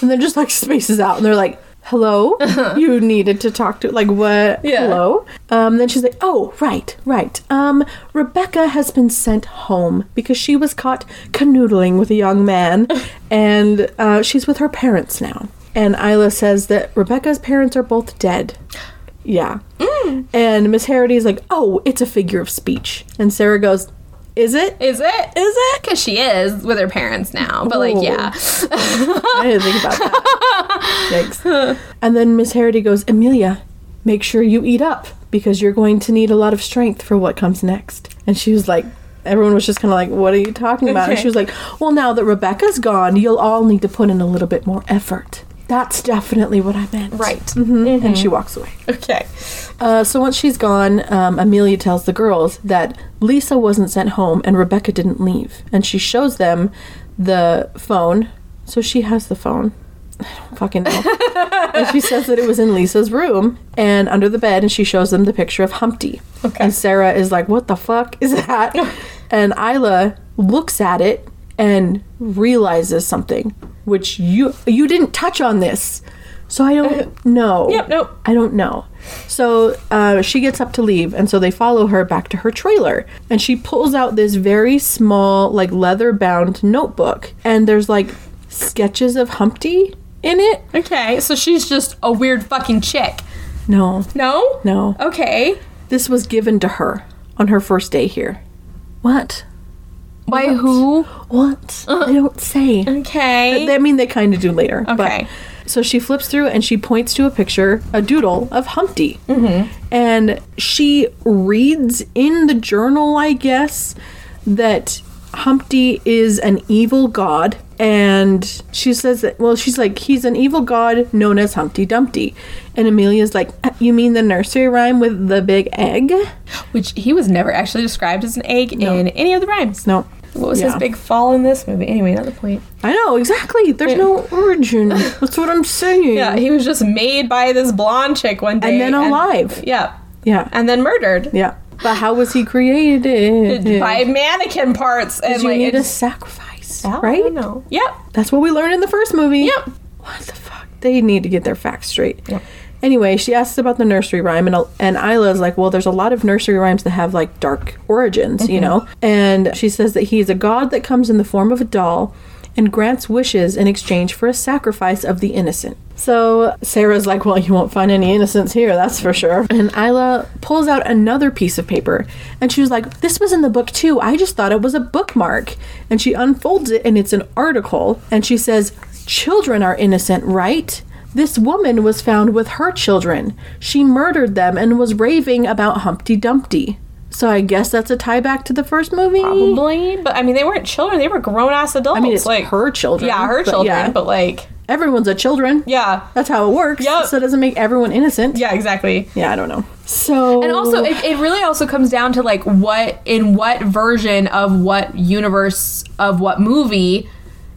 S1: And then just like spaces out and they're like, Hello? You needed to talk to like what
S2: Yeah.
S1: hello? Um then she's like, Oh, right, right. Um Rebecca has been sent home because she was caught canoodling with a young man (laughs) and uh, she's with her parents now. And Isla says that Rebecca's parents are both dead. Yeah. And Miss Harity's like, Oh, it's a figure of speech. And Sarah goes, Is it?
S2: Is it?
S1: Is it?
S2: Because she is with her parents now. But like,
S1: Oh.
S2: yeah. (laughs)
S1: I didn't think about that. Yikes. (laughs) And then Miss Harity goes, Amelia, make sure you eat up because you're going to need a lot of strength for what comes next. And she was like, everyone was just kind of like, "What are you talking about?" And she was like, "Well, now that Rebecca's gone, you'll all need to put in a little bit more effort." That's definitely what I meant.
S2: Right.
S1: Mhm. And she walks away.
S2: Okay.
S1: Uh, so once she's gone, um, Amelia tells the girls that Lisa wasn't sent home and Rebecca didn't leave. And she shows them the phone. So she has the phone. I don't fucking know. (laughs) and she says that it was in Lisa's room and under the bed, and she shows them the picture of Humpty.
S2: Okay.
S1: And Sarah is like, What the fuck is that? (laughs) and Isla looks at it and realizes something, which you you didn't touch on this. So I don't know.
S2: Yep, nope.
S1: I don't know. So uh, she gets up to leave, and so they follow her back to her trailer. And she pulls out this very small, like leather bound notebook, and there's like sketches of Humpty in it.
S2: Okay. So she's just a weird fucking chick.
S1: No,
S2: No?
S1: no.
S2: Okay.
S1: This was given to her on her first day here. What?
S2: By
S1: What?
S2: who?
S1: What? I don't say.
S2: Okay.
S1: I mean, they kind of do later.
S2: Okay.
S1: But, so she flips through and she points to a picture, a doodle of Humpty. Mm-hmm. And she reads in the journal, I guess, that Humpty is an evil god. And she says that, well, she's like, he's an evil god known as Humpty Dumpty. And Amelia's like, "Uh, you mean the nursery rhyme with the big egg?
S2: Which he was never actually described as an egg in any of the rhymes.
S1: No.
S2: What was his big fall in this movie? Anyway, not the point.
S1: I know, exactly. There's no origin. That's what I'm saying.
S2: Yeah, he was just made by this blonde chick one day.
S1: And then alive.
S2: yeah.
S1: Yeah.
S2: And then murdered.
S1: Yeah. But how was he created? (laughs)
S2: By mannequin parts. And
S1: you
S2: like,
S1: need a sacrifice,
S2: I
S1: right?
S2: know. Yep.
S1: That's what we learned in the first movie.
S2: Yep.
S1: What the fuck? They need to get their facts straight.
S2: Yep.
S1: Anyway, she asks about the nursery rhyme, and and Isla's like, "Well, there's a lot of nursery rhymes that have like dark origins,
S2: Mm-hmm.
S1: you know." And she says that he's a god that comes in the form of a doll and grants wishes in exchange for a sacrifice of the innocent. So Sarah's like, "Well, you won't find any innocence here, that's for sure." And Isla pulls out another piece of paper, and she was like, "This was in the book too. I just thought it was a bookmark." And she unfolds it, and it's an article, and she says, "Children are innocent, right?" This woman was found with her children. She murdered them and was raving about Humpty Dumpty. So I guess that's a tie back to the first movie.
S2: Probably. But I mean, they weren't children. They were grown ass adults.
S1: I mean, it's
S2: like
S1: her children.
S2: Yeah, her
S1: but
S2: children.
S1: yeah.
S2: But like,
S1: Everyone's a children.
S2: yeah.
S1: That's how it works.
S2: Yep.
S1: So it doesn't make everyone innocent.
S2: Yeah, exactly.
S1: Yeah, I don't know. So
S2: And also, it, it really also comes down to like what in what version of what universe of what movie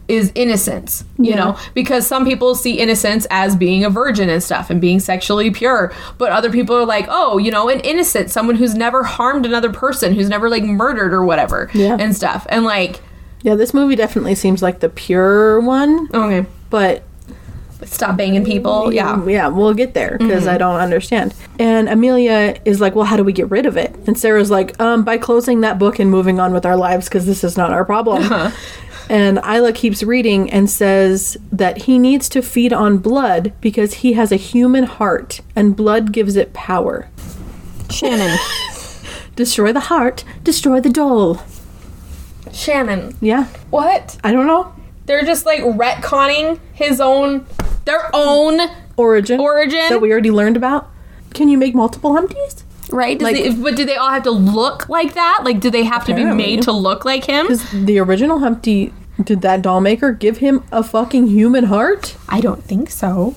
S2: is innocence, you
S1: Yeah.
S2: know? Because some people see innocence as being a virgin and stuff and being sexually pure, but other people are like, oh, you know, an innocent, someone who's never harmed another person, who's never like murdered or whatever,
S1: Yeah.
S2: and stuff. And like,
S1: yeah, this movie definitely seems like the pure one,
S2: okay,
S1: but
S2: stop banging people, mm, yeah.
S1: yeah, we'll get there because I mm-hmm. don't understand. And Amelia is like, "Well, how do we get rid of it?" And Sarah's like, "Um, by closing that book and moving on with our lives because this is not our problem." Uh-huh. (laughs) And Isla keeps reading and says that he needs to feed on blood because he has a human heart and blood gives it power.
S2: Shannon, (laughs)
S1: Destroy the heart, destroy the doll.
S2: Shannon,
S1: Yeah,
S2: what?
S1: I don't know.
S2: They're just like retconning his own, their own
S1: Origin.
S2: origin.
S1: that we already learned about. Can you make multiple Humpties?
S2: Right?
S1: Like-
S2: they, but do they all have to look like that? Like, do they have to be made to look like him?
S1: Because the original Humpty, did that doll maker give him a fucking human heart?
S2: I don't think so.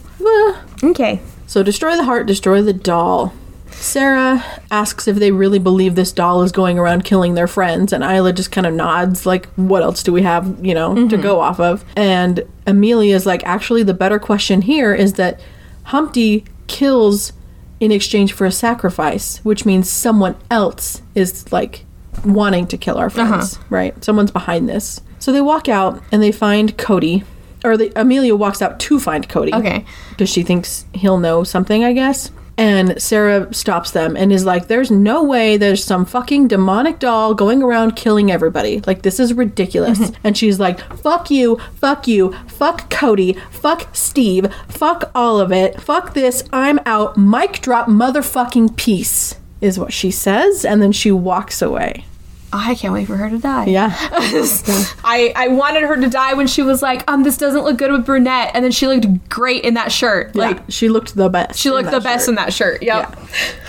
S2: Okay.
S1: So destroy the heart, destroy the doll. Sarah asks if they really believe this doll is going around killing their friends, and Isla just kind of nods, like, what else do we have, you know, to mm-hmm. go off of? And Amelia's like, actually, the better question here is that Humpty kills in exchange for a sacrifice, which means someone else is like wanting to kill our uh-huh. friends, right? Someone's behind this. So they walk out and they find Cody, or the, Amelia walks out to find Cody
S2: Okay.
S1: because she thinks he'll know something, I guess. And Sarah stops them and is like, There's no way there's some fucking demonic doll going around killing everybody. Like, this is ridiculous. Mm-hmm. And she's like, Fuck you, fuck you, fuck Cody, fuck Steve, fuck all of it, fuck this, I'm out, mic drop motherfucking peace, is what she says. And then she walks away.
S2: I can't wait for her to die.
S1: Yeah. (laughs)
S2: I, I wanted her to die when she was like, um, this doesn't look good with brunette, and then she looked great in that shirt.
S1: Like
S2: Like
S1: she looked the best.
S2: she looked the best
S1: shirt.
S2: in that shirt. Yep.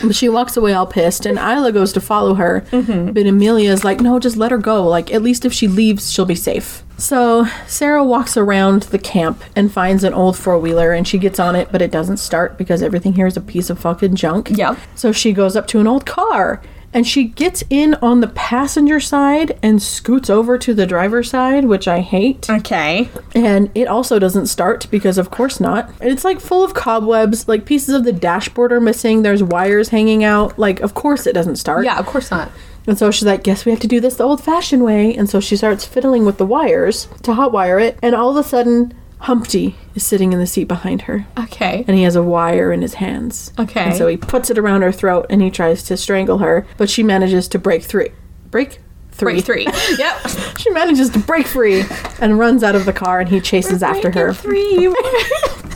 S1: But she walks away all pissed, and Isla goes to follow her. But Amelia's like, no, just let her go. Like, at least if she leaves, she'll be safe. So Sarah walks around the camp and finds an old four wheeler, and she gets on it, but it doesn't start because everything here is a piece of fucking junk.
S2: Yep.
S1: So she goes up to an old car. And she gets in on the passenger side and scoots over to the driver's side, which I hate.
S2: Okay.
S1: And it also doesn't start because, of course, not. It's like full of cobwebs, like pieces of the dashboard are missing. There's wires hanging out. Like, of course, it doesn't start.
S2: Yeah, of course not.
S1: And so she's like, guess we have to do this the old fashioned way. And so she starts fiddling with the wires to hotwire it. And all of a sudden, Humpty is sitting in the seat behind her.
S2: Okay.
S1: And he has a wire in his hands.
S2: Okay.
S1: And so he puts it around her throat and he tries to strangle her. But she manages to break through. Break? Three.
S2: Break three. (laughs) yep.
S1: She manages to break free and runs out of the car and he chases after her.
S2: Three. (laughs) (laughs)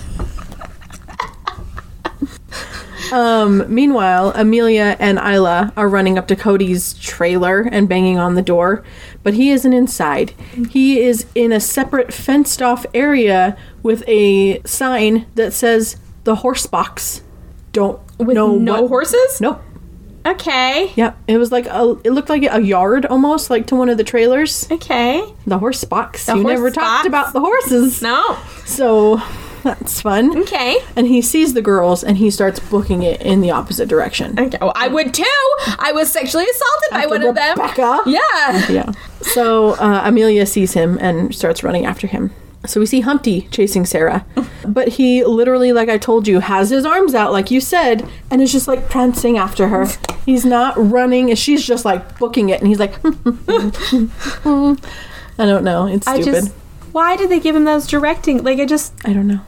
S1: Um, meanwhile, Amelia and Isla are running up to Cody's trailer and banging on the door, but he isn't inside. He is in a separate fenced off area with a sign that says the horse box. Don't
S2: With
S1: know
S2: no
S1: what-
S2: horses?
S1: Nope.
S2: Okay.
S1: Yep. It was like a. It looked like a yard almost, like to one of the trailers.
S2: Okay.
S1: The horse box.
S2: The
S1: you
S2: horse
S1: never
S2: box?
S1: talked about the horses,
S2: No.
S1: so that's fun.
S2: Okay.
S1: And he sees the girls and he starts booking it in the opposite direction.
S2: Okay. Well, I would too. I was sexually assaulted by
S1: After
S2: one of them.
S1: Rebecca?
S2: Yeah. (laughs)
S1: Yeah. So uh, Amelia sees him and starts running after him. So we see Humpty chasing Sarah, (laughs) but he literally, like I told you, has his arms out, like you said, and is just like prancing after her. He's not running, and she's just like booking it, and he's like, (laughs) I don't know. It's stupid.
S2: just. Why did they give him those directing? Like, I just.
S1: I don't know.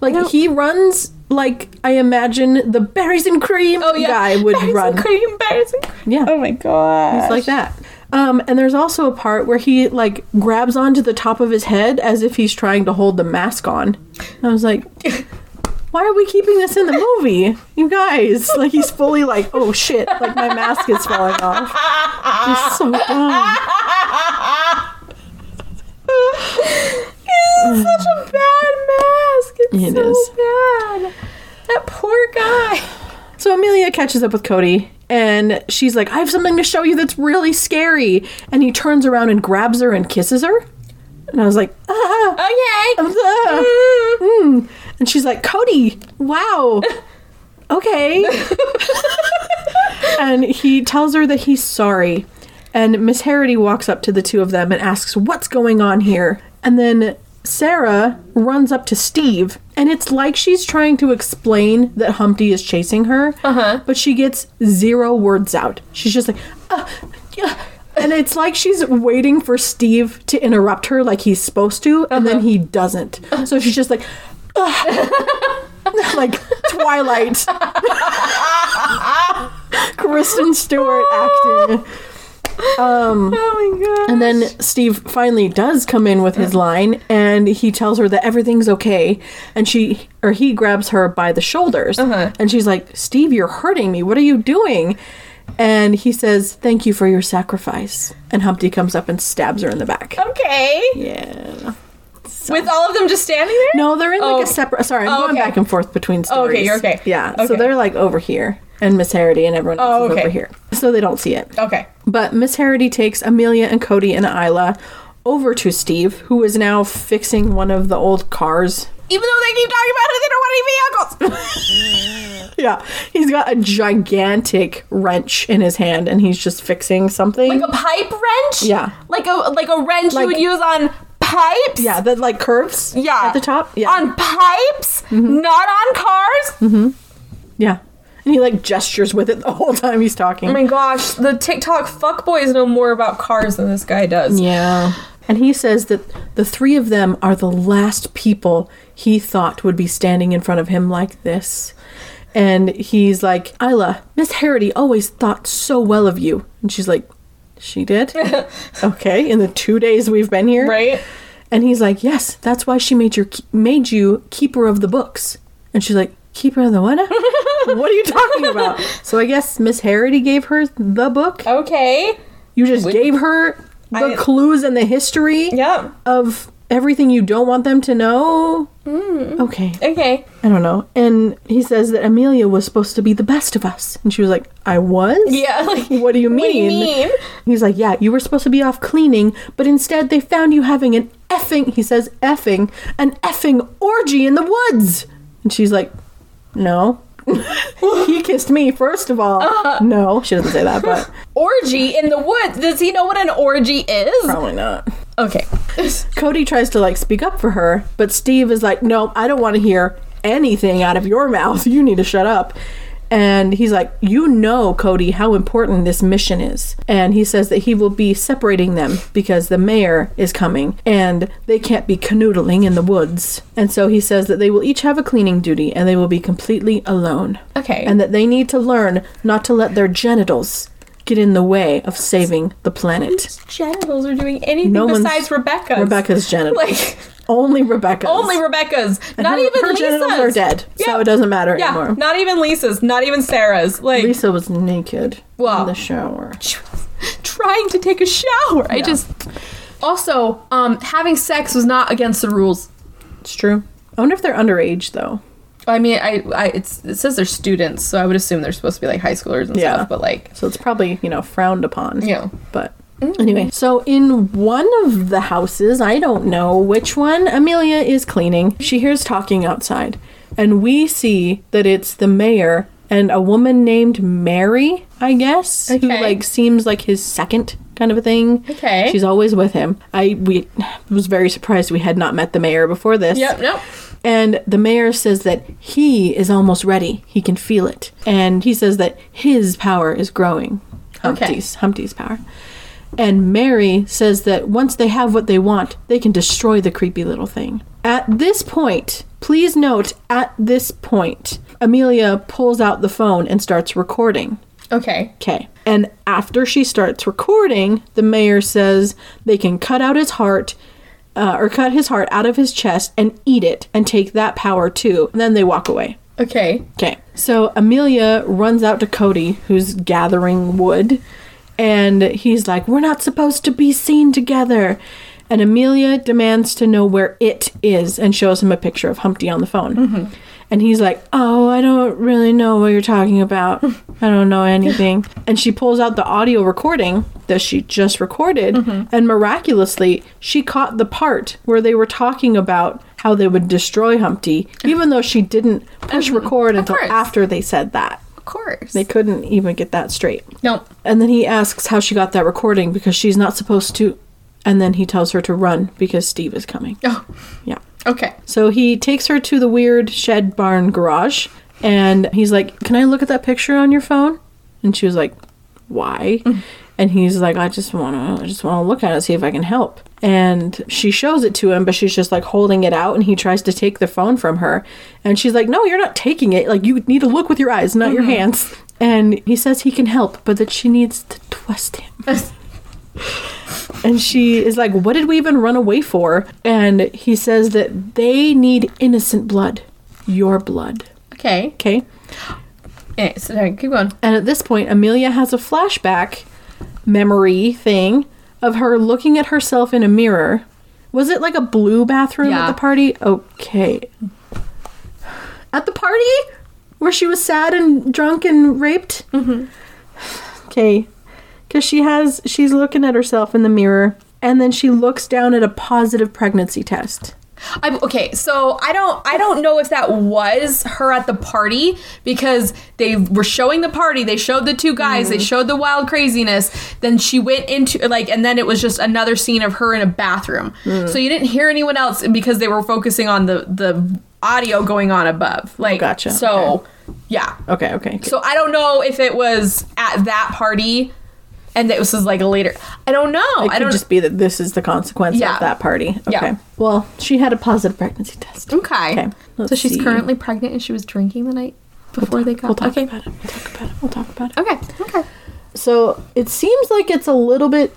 S1: Like he runs like I imagine the berries and cream
S2: Oh yeah.
S1: guy would
S2: Berries
S1: run.
S2: And cream, berries and cream.
S1: Yeah.
S2: Oh my god.
S1: It's like that. Um, and there's also a part where he like grabs onto the top of his head as if he's trying to hold the mask on. I was like, (laughs) why are we keeping this in the movie? You guys, like he's fully like, oh shit, like my mask is falling off. He's so dumb. (laughs)
S2: It's such a bad mask. It's
S1: It
S2: so
S1: is.
S2: bad. That poor guy. (sighs)
S1: So Amelia catches up with Cody and she's like, I have something to show you that's really scary. And he turns around and grabs her and kisses her. And I was like, ah.
S2: Okay.
S1: Ah. Mm. And she's like, Cody, wow. (laughs) Okay. (laughs) and he tells her that he's sorry. And Miss Harity walks up to the two of them and asks, What's going on here? And then Sarah runs up to Steve, and it's like she's trying to explain that Humpty is chasing her, uh-huh. but she gets zero words out. She's just like, uh, yeah. And it's like she's waiting for Steve to interrupt her like he's supposed to, and then he doesn't. So she's just like, (laughs) like Twilight. (laughs) Kristen Stewart acting.
S2: Um, (laughs) oh my god.
S1: And then Steve finally does come in with his line and he tells her that everything's okay. And she, or he grabs her by the shoulders. Uh-huh. And she's like, Steve, you're hurting me. What are you doing? And he says, Thank you for your sacrifice. And Humpty comes up and stabs her in the back.
S2: Okay.
S1: Yeah.
S2: With all of them just standing there?
S1: No, they're in like
S2: Oh.
S1: a separate. Sorry, I'm
S2: Oh,
S1: going
S2: okay.
S1: back and forth between stories.
S2: okay, you're okay.
S1: Yeah, so they're like over here, and Miss Harity and everyone else
S2: Oh, okay.
S1: over here, so they don't see it.
S2: Okay.
S1: But Miss Harity takes Amelia and Cody and Isla over to Steve, who is now fixing one of the old cars.
S2: Even though they keep talking about it, they don't want any vehicles. (laughs)
S1: Yeah, he's got a gigantic wrench in his hand, and he's just fixing something.
S2: like a pipe wrench?
S1: Yeah.
S2: Like a like a wrench
S1: Like-
S2: you would use on pipes?
S1: yeah, that like curves.
S2: Yeah.
S1: at the top. Yeah,
S2: On pipes? Not on cars? Mm-hmm.
S1: Yeah, and (laughs) he like gestures with it the whole time he's talking.
S2: Oh my gosh, the TikTok fuckboys know more about cars than this guy does.
S1: Yeah. And he says that the three of them are the last people he thought would be standing in front of him like this. And he's like, Isla, Miss Harity always thought so well of you. And she's like, She did? (laughs) okay, in the two days we've been here.
S2: Right?
S1: And he's like, Yes, that's why she made your made you keeper of the books. And she's like, Keeper of the what? (laughs) what are you talking about? So I guess Miss Harity gave her the book.
S2: Okay.
S1: You just gave her the
S2: I-
S1: clues and the history
S2: Yep.
S1: of everything you don't want them to know.
S2: Mm.
S1: Okay.
S2: Okay.
S1: I don't know. And he says that Amelia was supposed to be the best of us. And she was like, I was?
S2: Yeah. (laughs) Like,
S1: What do you mean?
S2: What do you mean?
S1: He's like, Yeah, you were supposed to be off cleaning, but instead they found you having an effing, he says, effing, an effing orgy in the woods. And she's like, No. (laughs) he kissed me, first of all.
S2: Uh-huh.
S1: No, she doesn't say that, but (laughs)
S2: Orgy in the woods. Does he know what an orgy is?
S1: probably not.
S2: Okay. (laughs)
S1: Cody tries to like speak up for her, but Steve is like, "No, I don't want to hear anything out of your mouth. You need to shut up." And he's like, "You know, Cody, how important this mission is." And he says that he will be separating them because the mayor is coming and they can't be canoodling in the woods. And so he says that they will each have a cleaning duty and they will be completely alone.
S2: Okay.
S1: And that they need to learn not to let their genitals get in the way of saving the planet.
S2: genitals are doing anything
S1: No
S2: besides Rebecca's.
S1: Rebecca's genitals.
S2: Like
S1: Only Rebecca's.
S2: only Rebecca's.
S1: And
S2: not
S1: her,
S2: even
S1: her
S2: Lisa's.
S1: genitals are dead, so it doesn't matter
S2: Yeah,
S1: anymore.
S2: not even Lisa's. Not even Sarah's. Like
S1: Lisa was naked
S2: Wow.
S1: in the shower. (laughs)
S2: trying to take a shower. I just. Also, um, having sex was not against the rules.
S1: It's true. I wonder if they're underage though.
S2: I mean, I, I it's, it says they're students, so I would assume they're supposed to be like high schoolers and
S1: Yeah.
S2: stuff. But like,
S1: So it's probably, you know, frowned upon.
S2: know,
S1: But mm-hmm. anyway, so in one of the houses, I don't know which one, Amelia is cleaning. She hears talking outside, and we see that it's the mayor and a woman named Mary, I guess, who like seems like his second kind of a thing.
S2: Okay.
S1: She's always with him. I we was very surprised we had not met the mayor before this.
S2: yep, nope.
S1: And the mayor says that he is almost ready. He can feel it. And he says that his power is growing. Humpty's, Humpty's power. And Mary says that once they have what they want, they can destroy the creepy little thing. At this point, please note, at this point, Amelia pulls out the phone and starts recording.
S2: Okay.
S1: Okay. And after she starts recording, the mayor says they can cut out his heart, uh, or cut his heart out of his chest and eat it and take that power too. And then they walk away.
S2: Okay.
S1: Okay. So Amelia runs out to Cody, who's gathering wood, and he's like, We're not supposed to be seen together. And Amelia demands to know where it is and shows him a picture of Humpty on the phone. And he's like, Oh, I don't really know what you're talking about. (laughs) I don't know anything. and she pulls out the audio recording that she just recorded, mm-hmm. and miraculously, she caught the part where they were talking about how they would destroy Humpty, even though she didn't push mm-hmm. record until
S2: course.
S1: after they said that.
S2: Of course.
S1: They couldn't even get that straight.
S2: nope.
S1: And then he asks how she got that recording because she's not supposed to. And then he tells her to run because Steve is coming.
S2: Oh.
S1: Yeah.
S2: Okay.
S1: So he takes her to the weird shed barn garage and he's like, Can I look at that picture on your phone? And she was like, Why? Mm-hmm. And he's like, I just wanna I just wanna look at it, see if I can help. And she shows it to him, but she's just like holding it out and he tries to take the phone from her. And she's like, No, you're not taking it. Like you need to look with your eyes, not your mm-hmm. hands. And he says he can help, but that she needs to twist him. (laughs) And she is like, What did we even run away for? And he says that they need innocent blood. Your blood.
S2: Okay.
S1: Okay?
S2: Okay, so sorry, keep going.
S1: And at this point, Amelia has a flashback memory thing of her looking at herself in a mirror. Was it like a blue bathroom
S2: Yeah.
S1: at the party? Okay. At the party? Where she was sad and drunk and raped? Mm-hmm. Okay. Because she has, she's looking at herself in the mirror and then she looks down at a positive pregnancy test.
S2: I'm okay. So I don't I don't know if that was her at the party because they were showing the party. They showed the two guys. They mm. showed the wild craziness. Then she went into like, and then it was just another scene of her in a bathroom. Mm. So you didn't hear anyone else because they were focusing on the the audio going on above. Oh, like,
S1: gotcha.
S2: So yeah.
S1: Okay, okay.
S2: So I don't know if it was at that party. And that this was like a later. I don't know.
S1: It
S2: I
S1: could
S2: don't
S1: just be that this is the consequence
S2: Yeah.
S1: of that party. Okay.
S2: Yeah.
S1: Well, she had a positive pregnancy test.
S2: Okay.
S1: Okay, let's
S2: so she's
S1: see.
S2: currently pregnant and she was drinking the night before they got
S1: We'll talk
S2: okay.
S1: about it. We'll talk about it. We'll talk about it.
S2: Okay. Okay.
S1: So it seems like it's a little bit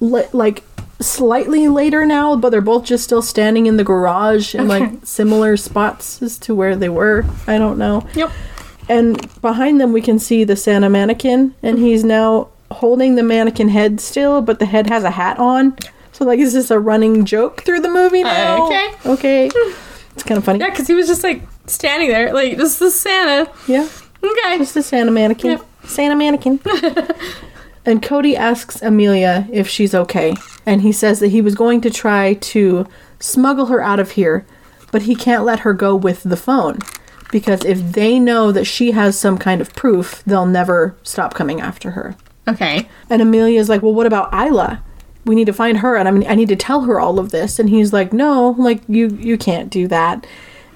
S1: li- like slightly later now, but they're both just still standing in the garage in
S2: Okay.
S1: like similar spots as to where they were. I don't know.
S2: Yep.
S1: And behind them, we can see the Santa mannequin, and mm-hmm. he's now holding the mannequin head still, but the head has a hat on. So like, is this a running joke through the movie uh, now?
S2: okay.
S1: Okay. It's kind of funny.
S2: Yeah, because he was just like standing there, like this is Santa.
S1: Yeah.
S2: Okay.
S1: Just a Santa mannequin.
S2: Yep.
S1: Santa mannequin. (laughs) and Cody asks Amelia if she's okay. And he says that he was going to try to smuggle her out of here, but he can't let her go with the phone. Because if they know that she has some kind of proof, they'll never stop coming after her.
S2: Okay.
S1: And Amelia's like, well, what about Isla? We need to find her, and I mean, I need to tell her all of this. And he's like, no, like you, you can't do that.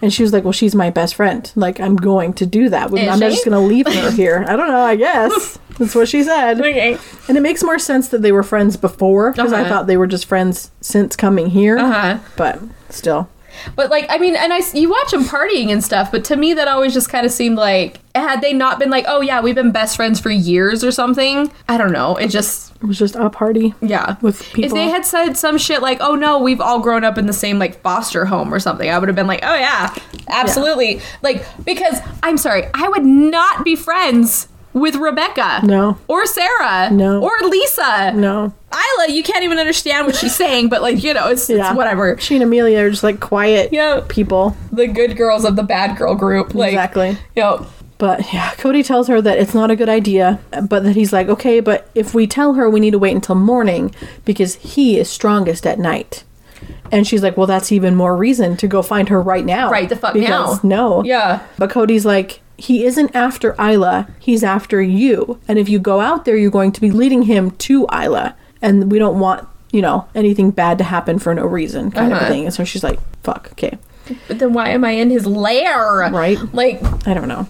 S1: And she was like, well, she's my best friend. Like, I'm going to do that. I'm
S2: Is
S1: not
S2: she?
S1: just going to leave her (laughs) here. I don't know. I guess (laughs) that's what she said.
S2: Okay.
S1: And it makes more sense that they were friends before because I
S2: Uh-huh.
S1: thought they were just friends since coming here.
S2: Uh-huh.
S1: But still,
S2: But like, I mean, and I you watch them partying and stuff, but to me that always just kind of seemed like had they not been like, oh yeah, we've been best friends for years or something. I don't know. It just
S1: it was just a party.
S2: yeah.
S1: With people.
S2: if they had said some shit like, oh no, we've all grown up in the same like foster home or something, I would have been like, oh yeah, absolutely. Like because I'm sorry, I would not be friends with Rebecca.
S1: No.
S2: Or Sarah.
S1: No.
S2: Or Lisa.
S1: No.
S2: Isla, you can't even understand what she's saying, but like, you know, it's,
S1: Yeah.
S2: it's whatever.
S1: She and Amelia are just like quiet
S2: Yeah.
S1: people.
S2: The good girls of the bad girl group. Like,
S1: exactly.
S2: You know,
S1: But yeah, Cody tells her that it's not a good idea, but that he's like, okay, but if we tell her, we need to wait until morning because he is strongest at night. And she's like, well, that's even more reason to go find her right now.
S2: Right the fuck
S1: because
S2: now.
S1: No.
S2: Yeah.
S1: But Cody's like, he isn't after Isla, he's after you. And if you go out there, you're going to be leading him to Isla. And we don't want, you know, anything bad to happen for no reason, kind of
S2: Uh-huh.
S1: a thing. And so she's like, fuck, okay.
S2: but then why am I in his lair?
S1: Right.
S2: Like,
S1: I don't know.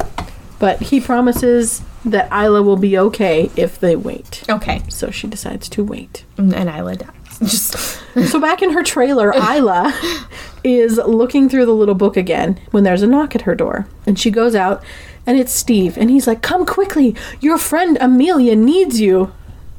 S1: But he promises that Isla will be okay if they wait.
S2: okay.
S1: So she decides to wait.
S2: And Isla dies. Just,
S1: so back in her trailer, Isla is looking through the little book again when there's a knock at her door. And she goes out and it's Steve. And he's like, Come quickly. Your friend Amelia needs you.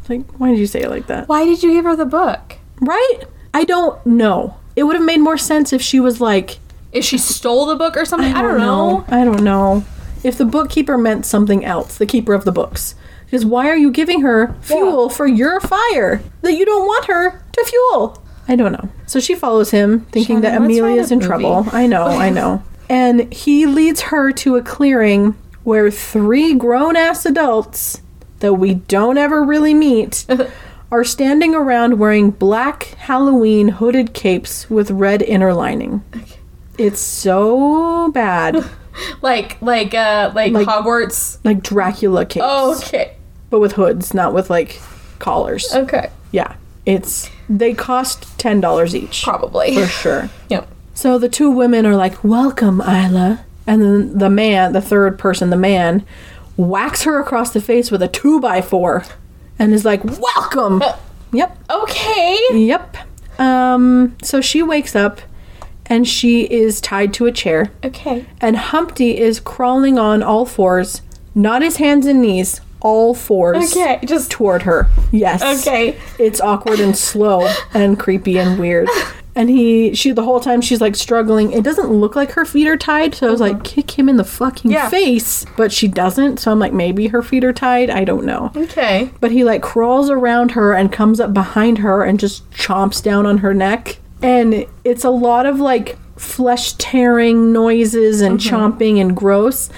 S1: Like, why did you say it like that?
S2: why did you give her the book?
S1: Right? I don't know. It would have made more sense if she was like,
S2: If she stole the book or something? I don't, know.
S1: I don't know. If the bookkeeper meant something else, the keeper of the books. Because why are you giving her fuel for your fire that you don't want her to fuel? I don't know. So she follows him, thinking that
S2: Shannon, let's
S1: Amelia's in trouble. I know, I know. (laughs) And he leads her to a clearing where three grown ass adults that we don't ever really meet (laughs) are standing around wearing black Halloween hooded capes with red inner lining. Okay. It's so bad. (laughs)
S2: Like, like, uh, like,
S1: Like-
S2: Hogwarts.
S1: like Dracula capes.
S2: Okay.
S1: But with hoods, not with like collars.
S2: Okay.
S1: Yeah. It's they cost ten dollars each.
S2: Probably.
S1: For sure. (laughs)
S2: Yep.
S1: So the two women are like, Welcome, Isla. And then the man, the third person, the man, whacks her across the face with a two by four and is like, Welcome. yep.
S2: Okay.
S1: Yep. Um, so she wakes up and she is tied to a chair.
S2: Okay.
S1: and Humpty is crawling on all fours, not his hands and knees, all fours.
S2: Okay, just-
S1: toward her. Yes.
S2: Okay.
S1: It's awkward and slow and creepy and weird. And he, she, the whole time she's like struggling. It doesn't look like her feet are tied, so I was like, kick him in the fucking
S2: Uh-huh. Yeah.
S1: face. But she doesn't, so I'm like, maybe her feet are tied. I don't know.
S2: Okay.
S1: But he like crawls around her and comes up behind her and just chomps down on her neck. And it's a lot of like flesh tearing noises and
S2: Mm-hmm.
S1: chomping and gross.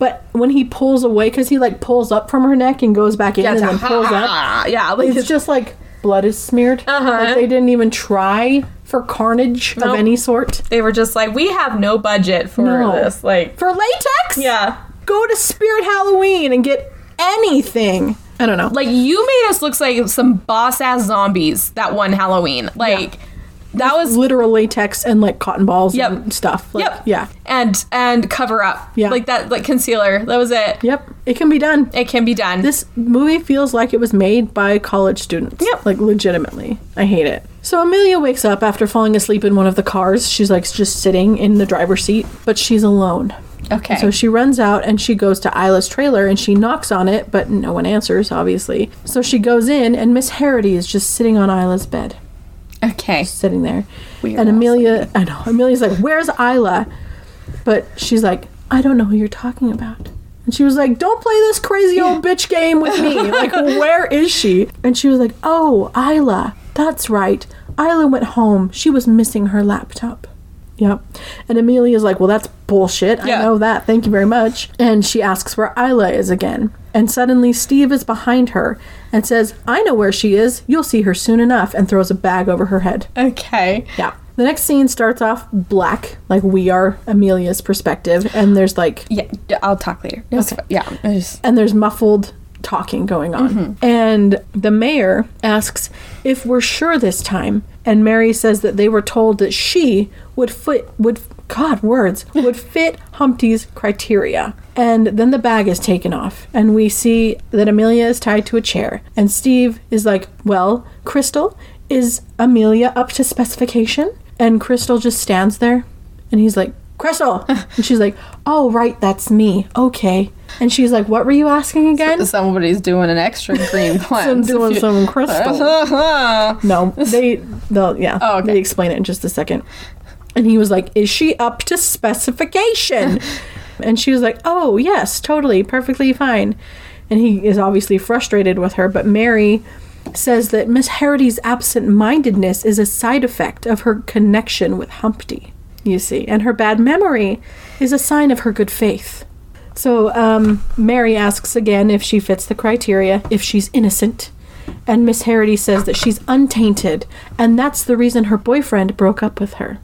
S1: But when he pulls away, because he like pulls up from her neck and goes back in and then pulls up,
S2: Yeah, like
S1: it's just like blood is smeared.
S2: Uh-huh.
S1: Like they didn't even try for carnage
S2: Nope.
S1: of any sort.
S2: they were just like, we have no budget for
S1: No.
S2: this. Like,
S1: For latex?
S2: yeah.
S1: Go to Spirit Halloween and get anything. I don't know.
S2: Like, you made us look like some boss ass zombies that one Halloween. Like, that was.
S1: literal latex and like cotton balls
S2: Yep.
S1: and stuff. Like,
S2: Yep.
S1: Yeah.
S2: And and cover up.
S1: Yeah.
S2: Like that, like concealer. That was it.
S1: Yep. It can be done.
S2: It can be done.
S1: This movie feels like it was made by college students.
S2: Yep.
S1: Like legitimately. I hate it. So Amelia wakes up after falling asleep in one of the cars. She's like just sitting in the driver's seat, but she's alone.
S2: okay.
S1: So she runs out and she goes to Isla's trailer and she knocks on it, but no one answers, obviously. So she goes in and Miss Harity is just sitting on Isla's bed.
S2: Okay.
S1: sitting there.
S2: Weird
S1: and Amelia, I know, Amelia's like, "Where's Isla?" But she's like, "I don't know who you're talking about." And she was like, Don't play this crazy old bitch game with me. (laughs) Like, where is she? And she was like, Oh, Isla. That's right. Isla went home. She was missing her laptop. Yep. And Amelia's like, Well, that's bullshit.
S2: Yeah.
S1: I know that. Thank you very much. And she asks where Isla is again. And suddenly Steve is behind her and says, I know where she is. You'll see her soon enough. And throws a bag over her head.
S2: Okay.
S1: Yeah. The next scene starts off black, like we are Amelia's perspective, and there's like
S2: Yeah, I'll talk later.
S1: Okay.
S2: Yeah. Just-
S1: and there's muffled talking going on. Mm-hmm. And the mayor asks if we're sure this time, and Mary says that they were told that she would fit would God words (laughs) would fit Humpty's criteria. And then the bag is taken off, and we see that Amelia is tied to a chair. And Steve is like, "Well, Crystal, is Amelia up to specification?" And Crystal just stands there, and he's like, Crystal. And she's like, Oh, right, that's me. Okay. And she's like, What were you asking again?
S2: Somebody's doing an extra green (laughs) (laughs)
S1: I'm
S2: cleanse.
S1: doing some (laughs) crystal. No, they, they'll, yeah,
S2: Oh, okay.
S1: they explain it in just a second. And he was like, Is she up to specification? and she was like, Oh, yes, totally, perfectly fine. And he is obviously frustrated with her, but Mary says that Miss Harity's absent mindedness is a side effect of her connection with Humpty, you see, and her bad memory is a sign of her good faith. So um, Mary asks again if she fits the criteria, if she's innocent. And Miss Harity says that she's untainted, and that's the reason her boyfriend broke up with her.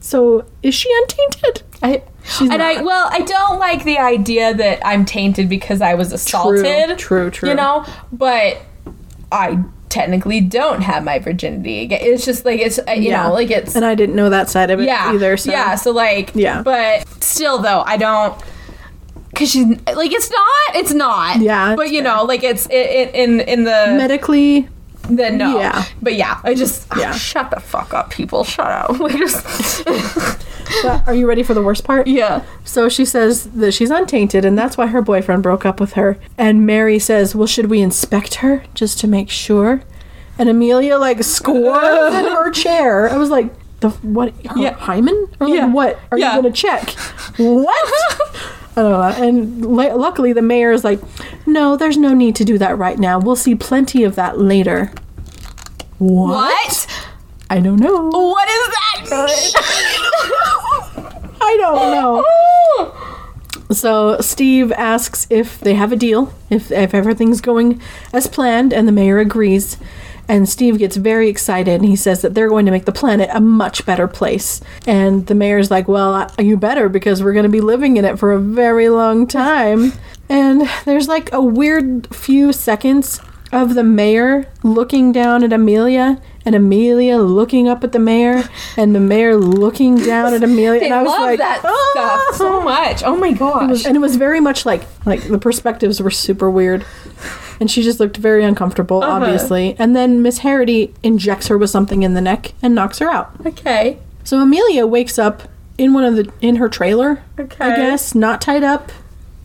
S1: So is she untainted?
S2: I,
S1: She's
S2: and I
S1: not.
S2: well, I don't like the idea that I'm tainted because I was assaulted.
S1: True, true, true.
S2: You know, but I technically don't have my virginity. It's just like it's uh, you know like it's
S1: and I didn't know that side of it
S2: yeah
S1: either. So.
S2: yeah. So like
S1: Yeah.
S2: but still though I don't. Cause she's like it's not, it's not.
S1: Yeah,
S2: but
S1: it's
S2: you know, like it's it, it, in in the
S1: medically,
S2: the no.
S1: yeah.
S2: but yeah, I just ah,
S1: Yeah.
S2: shut the fuck up, people. Shut up. (laughs) Like just (laughs)
S1: but are you ready for the worst part?
S2: yeah.
S1: So she says that she's untainted, and that's why her boyfriend broke up with her. And Mary says, "Well, should we inspect her just to make sure?" And Amelia like squirms in her (laughs) chair. I was like, "The what? Her
S2: Yeah.
S1: hymen? Or like,
S2: Yeah.
S1: what are
S2: Yeah.
S1: you gonna check? What?" Don't. And lu- luckily, the mayor is like, "No, there's no need to do that right now. We'll see plenty of that later." What?
S2: What?
S1: I don't know.
S2: What is that? (laughs)
S1: I don't know. So Steve asks if they have a deal, if if everything's going as planned, and the mayor agrees. And Steve gets very excited and he says that they're going to make the planet a much better place. And the mayor's like, Well, you better because we're going to be living in it for a very long time. And there's like a weird few seconds of the mayor looking down at Amelia and Amelia looking up at the mayor and the mayor looking down at Amelia. And I was like,
S2: that
S1: ah!
S2: stuff so much. Oh my gosh.
S1: and it was very much like like the perspectives were super weird and she just looked very uncomfortable
S2: Uh-huh.
S1: obviously and then miss harity injects her with something in the neck and knocks her out
S2: okay.
S1: so amelia wakes up in one of the in her trailer
S2: Okay.
S1: i guess not tied up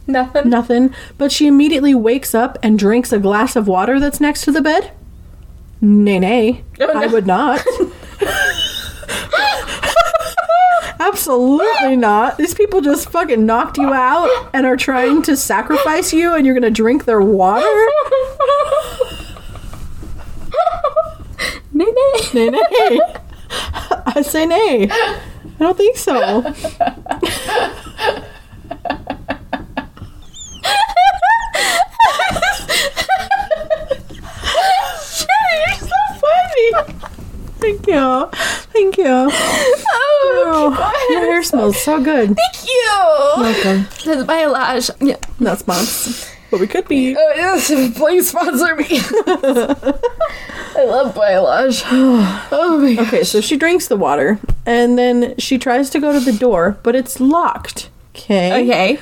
S2: Nothing.
S1: nothing but she immediately wakes up and drinks a glass of water that's next to the bed nay nay
S2: Oh, no.
S1: i would not (laughs) Absolutely not. These people just fucking knocked you out and are trying to sacrifice you, and you're gonna drink their water?
S2: Nay, nay.
S1: Nay, nay. I say nay. I don't think so. (laughs)
S2: Shit, You're so funny.
S1: Thank you. Thank you.
S2: Oh,
S1: Your hair smells so good.
S2: Thank you.
S1: Welcome.
S2: That's Biolage. Yeah.
S1: Not sponsored, but we could be.
S2: Oh, yes. (laughs) Please sponsor me. (laughs) I love Biolage. (sighs) Oh my god.
S1: Okay, so she drinks the water, and then she tries to go to the door, but it's locked. Okay.
S2: Okay.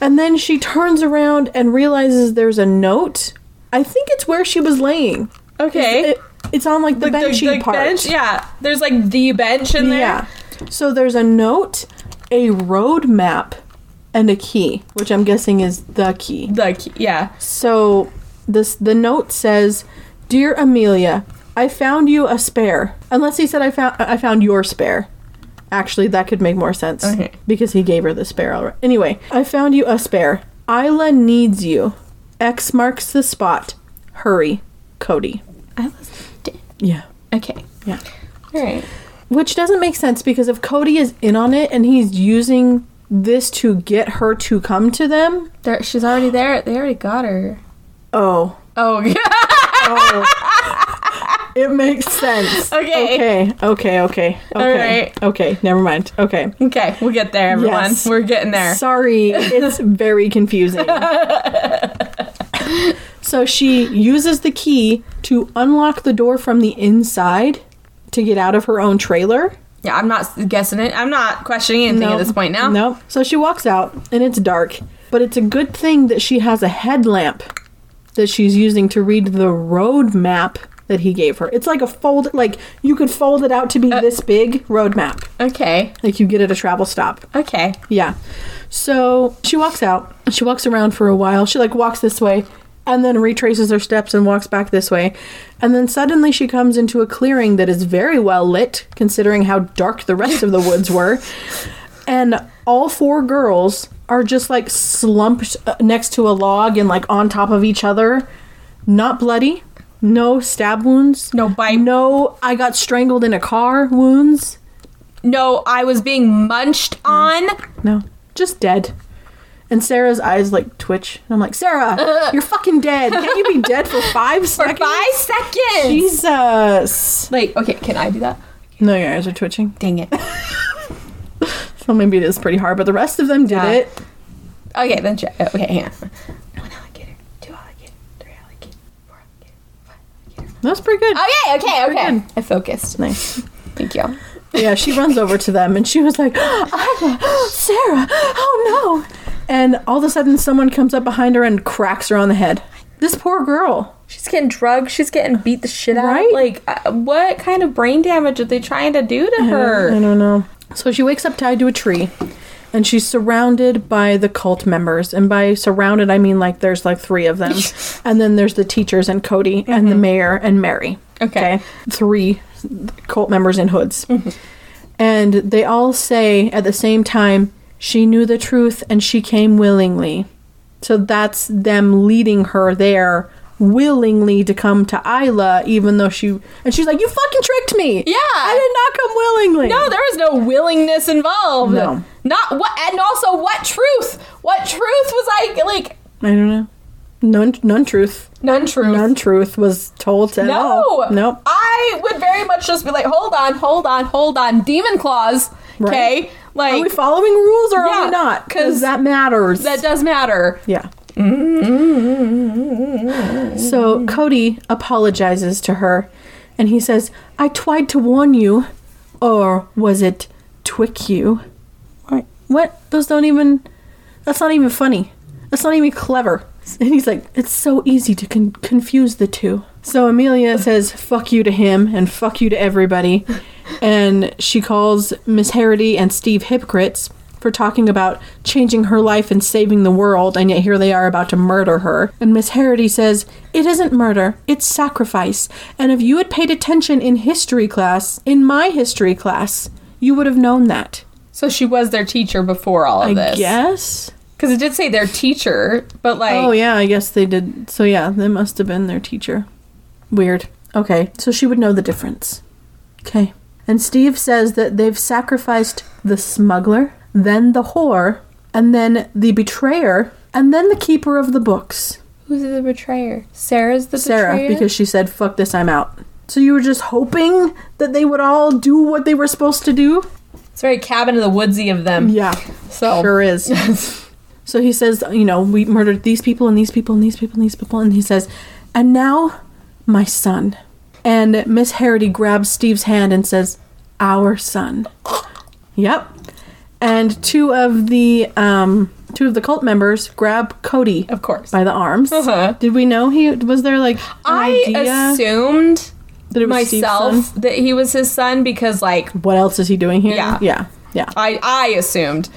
S1: And then she turns around and realizes there's a note. I think it's where she was laying.
S2: Okay.
S1: It, it's on like the, benchy part.
S2: bench. Yeah. There's like the bench in there.
S1: Yeah. So there's a note, a road map, and a key, which I'm guessing is the key.
S2: The key- yeah.
S1: So this the note says, "Dear Amelia, I found you a spare." Unless he said I found I found your spare. Actually, that could make more sense
S2: Okay.
S1: because he gave her the spare already. Anyway, I found you a spare. Isla needs you. X marks the spot. Hurry, Cody.
S2: I was dead.
S1: Yeah.
S2: Okay.
S1: Yeah.
S2: All right.
S1: Which doesn't make sense because if Cody is in on it and he's using this to get her to come to them,
S2: There, she's already there. They already got her.
S1: oh,
S2: Oh, (laughs)
S1: oh, it makes sense.
S2: Okay.
S1: Okay. Okay. Okay. Okay.
S2: right.
S1: Okay. Never mind. Okay.
S2: okay, we'll get there, everyone.
S1: Yes.
S2: We're getting there.
S1: Sorry, (laughs) it's very confusing. (laughs) (laughs) so she uses the key to unlock the door from the inside to get out of her own trailer.
S2: Yeah, I'm not guessing it. I'm not questioning anything at this point now.
S1: Nope. So she walks out and it's dark, but it's a good thing that she has a headlamp that she's using to read the road map that he gave her. It's like a fold like you could fold it out to be this big road map.
S2: Okay.
S1: Like you get at a travel stop.
S2: Okay.
S1: Yeah. So she walks out. She walks around for a while. She like walks this way and then retraces her steps and walks back this way. And then suddenly she comes into a clearing that is very well lit considering how dark the rest of the woods (laughs) were. And all four girls are just like slumped uh, next to a log and like on top of each other. Not bloody. No stab wounds.
S2: No bite.
S1: No, I got strangled in a car wounds.
S2: No, I was being munched on.
S1: No, just dead. And Sarah's eyes like twitch. And I'm like, Sarah, (laughs) you're fucking dead. Can't you be (laughs) dead for five
S2: For
S1: seconds?
S2: five seconds.
S1: Jesus.
S2: Like, okay, can I do that?
S1: No, your eyes are twitching.
S2: Dang it. (laughs)
S1: So maybe it is pretty hard, but the rest of them did
S2: Yeah.
S1: it.
S2: Okay, then check. Okay, hang on. One alligator, two alligator, three alligator, four alligator, five alligator.
S1: That's pretty good.
S2: Okay, okay, okay.
S1: good.
S2: I focused.
S1: Nice.
S2: Thank you.
S1: Yeah, she runs over to them and she was like, (gasps) Ida, (gasps) Sarah, oh no. And all of a sudden, someone comes up behind her and cracks her on the head. This poor girl.
S2: She's getting drugged. She's getting beat the shit out.
S1: Right?
S2: Like, uh, what kind of brain damage are they trying to do to her?
S1: I
S2: her?
S1: don't know. So she wakes up tied to a tree and she's surrounded by the cult members. And by surrounded, I mean like there's like three of them. (laughs) and then there's the teachers and Cody and the mm-hmm. mayor and Mary.
S2: Okay.
S1: Three cult members in hoods. Mm-hmm. And they all say at the same time, she knew the truth and she came willingly. So that's them leading her there willingly to come to Isla, even though she and she's like, You fucking tricked me.
S2: Yeah.
S1: I did not come willingly.
S2: No, there was no willingness involved.
S1: No.
S2: Not what, and also what truth? What truth was I like?
S1: I don't know. None none truth.
S2: None truth.
S1: None truth was told to
S2: No.
S1: all. Nope.
S2: I would very much just be like, hold on, hold on, hold on. Demon claws. Okay.
S1: Right.
S2: Like
S1: Are we following rules or
S2: Yeah,
S1: are we not? Because that matters.
S2: that does matter.
S1: Yeah. Mm-hmm. So Cody apologizes to her and he says, I tried to warn you. Or was it twick you? What? Those don't even. That's not even funny. That's not even clever. (laughs) And he's like, it's so easy to con- confuse the two. So Amelia (laughs) says, fuck you to him and fuck you to everybody. (laughs) and she calls Miss Harity and Steve hypocrites for talking about changing her life and saving the world, and yet here they are about to murder her. And Miss Harity says, It isn't murder, it's sacrifice. And if you had paid attention in history class, in my history class, you would have known that.
S2: So she was their teacher before all of
S1: I
S2: this.
S1: Yes.
S2: Because it did say their teacher, but like,
S1: Oh, yeah, I guess they did. So, yeah, they must have been their teacher. Weird. Okay, so she would know the difference. Okay. And Steve says that they've sacrificed the smuggler, then the whore, and then the betrayer, and then the keeper of the books.
S2: who's the betrayer? Sarah's the betrayer.
S1: Sarah,
S2: betrayer.
S1: because she said, fuck this, I'm out. So you were just hoping that they would all do what they were supposed to do?
S2: It's very cabin of the woodsy of them.
S1: Yeah,
S2: So
S1: sure is. (laughs) so he says, you know, we murdered these people and these people and these people and these people. And he says, and now my son. And Miss Harity grabs Steve's hand and says, our son. Yep. And two of the um two of the cult members grab Cody
S2: of course.
S1: by the arms.
S2: Uh-huh.
S1: Did we know he was there like
S2: I
S1: idea
S2: assumed
S1: that
S2: myself that he was his son because like
S1: What else is he doing here?
S2: Yeah.
S1: Yeah. Yeah.
S2: I I assumed.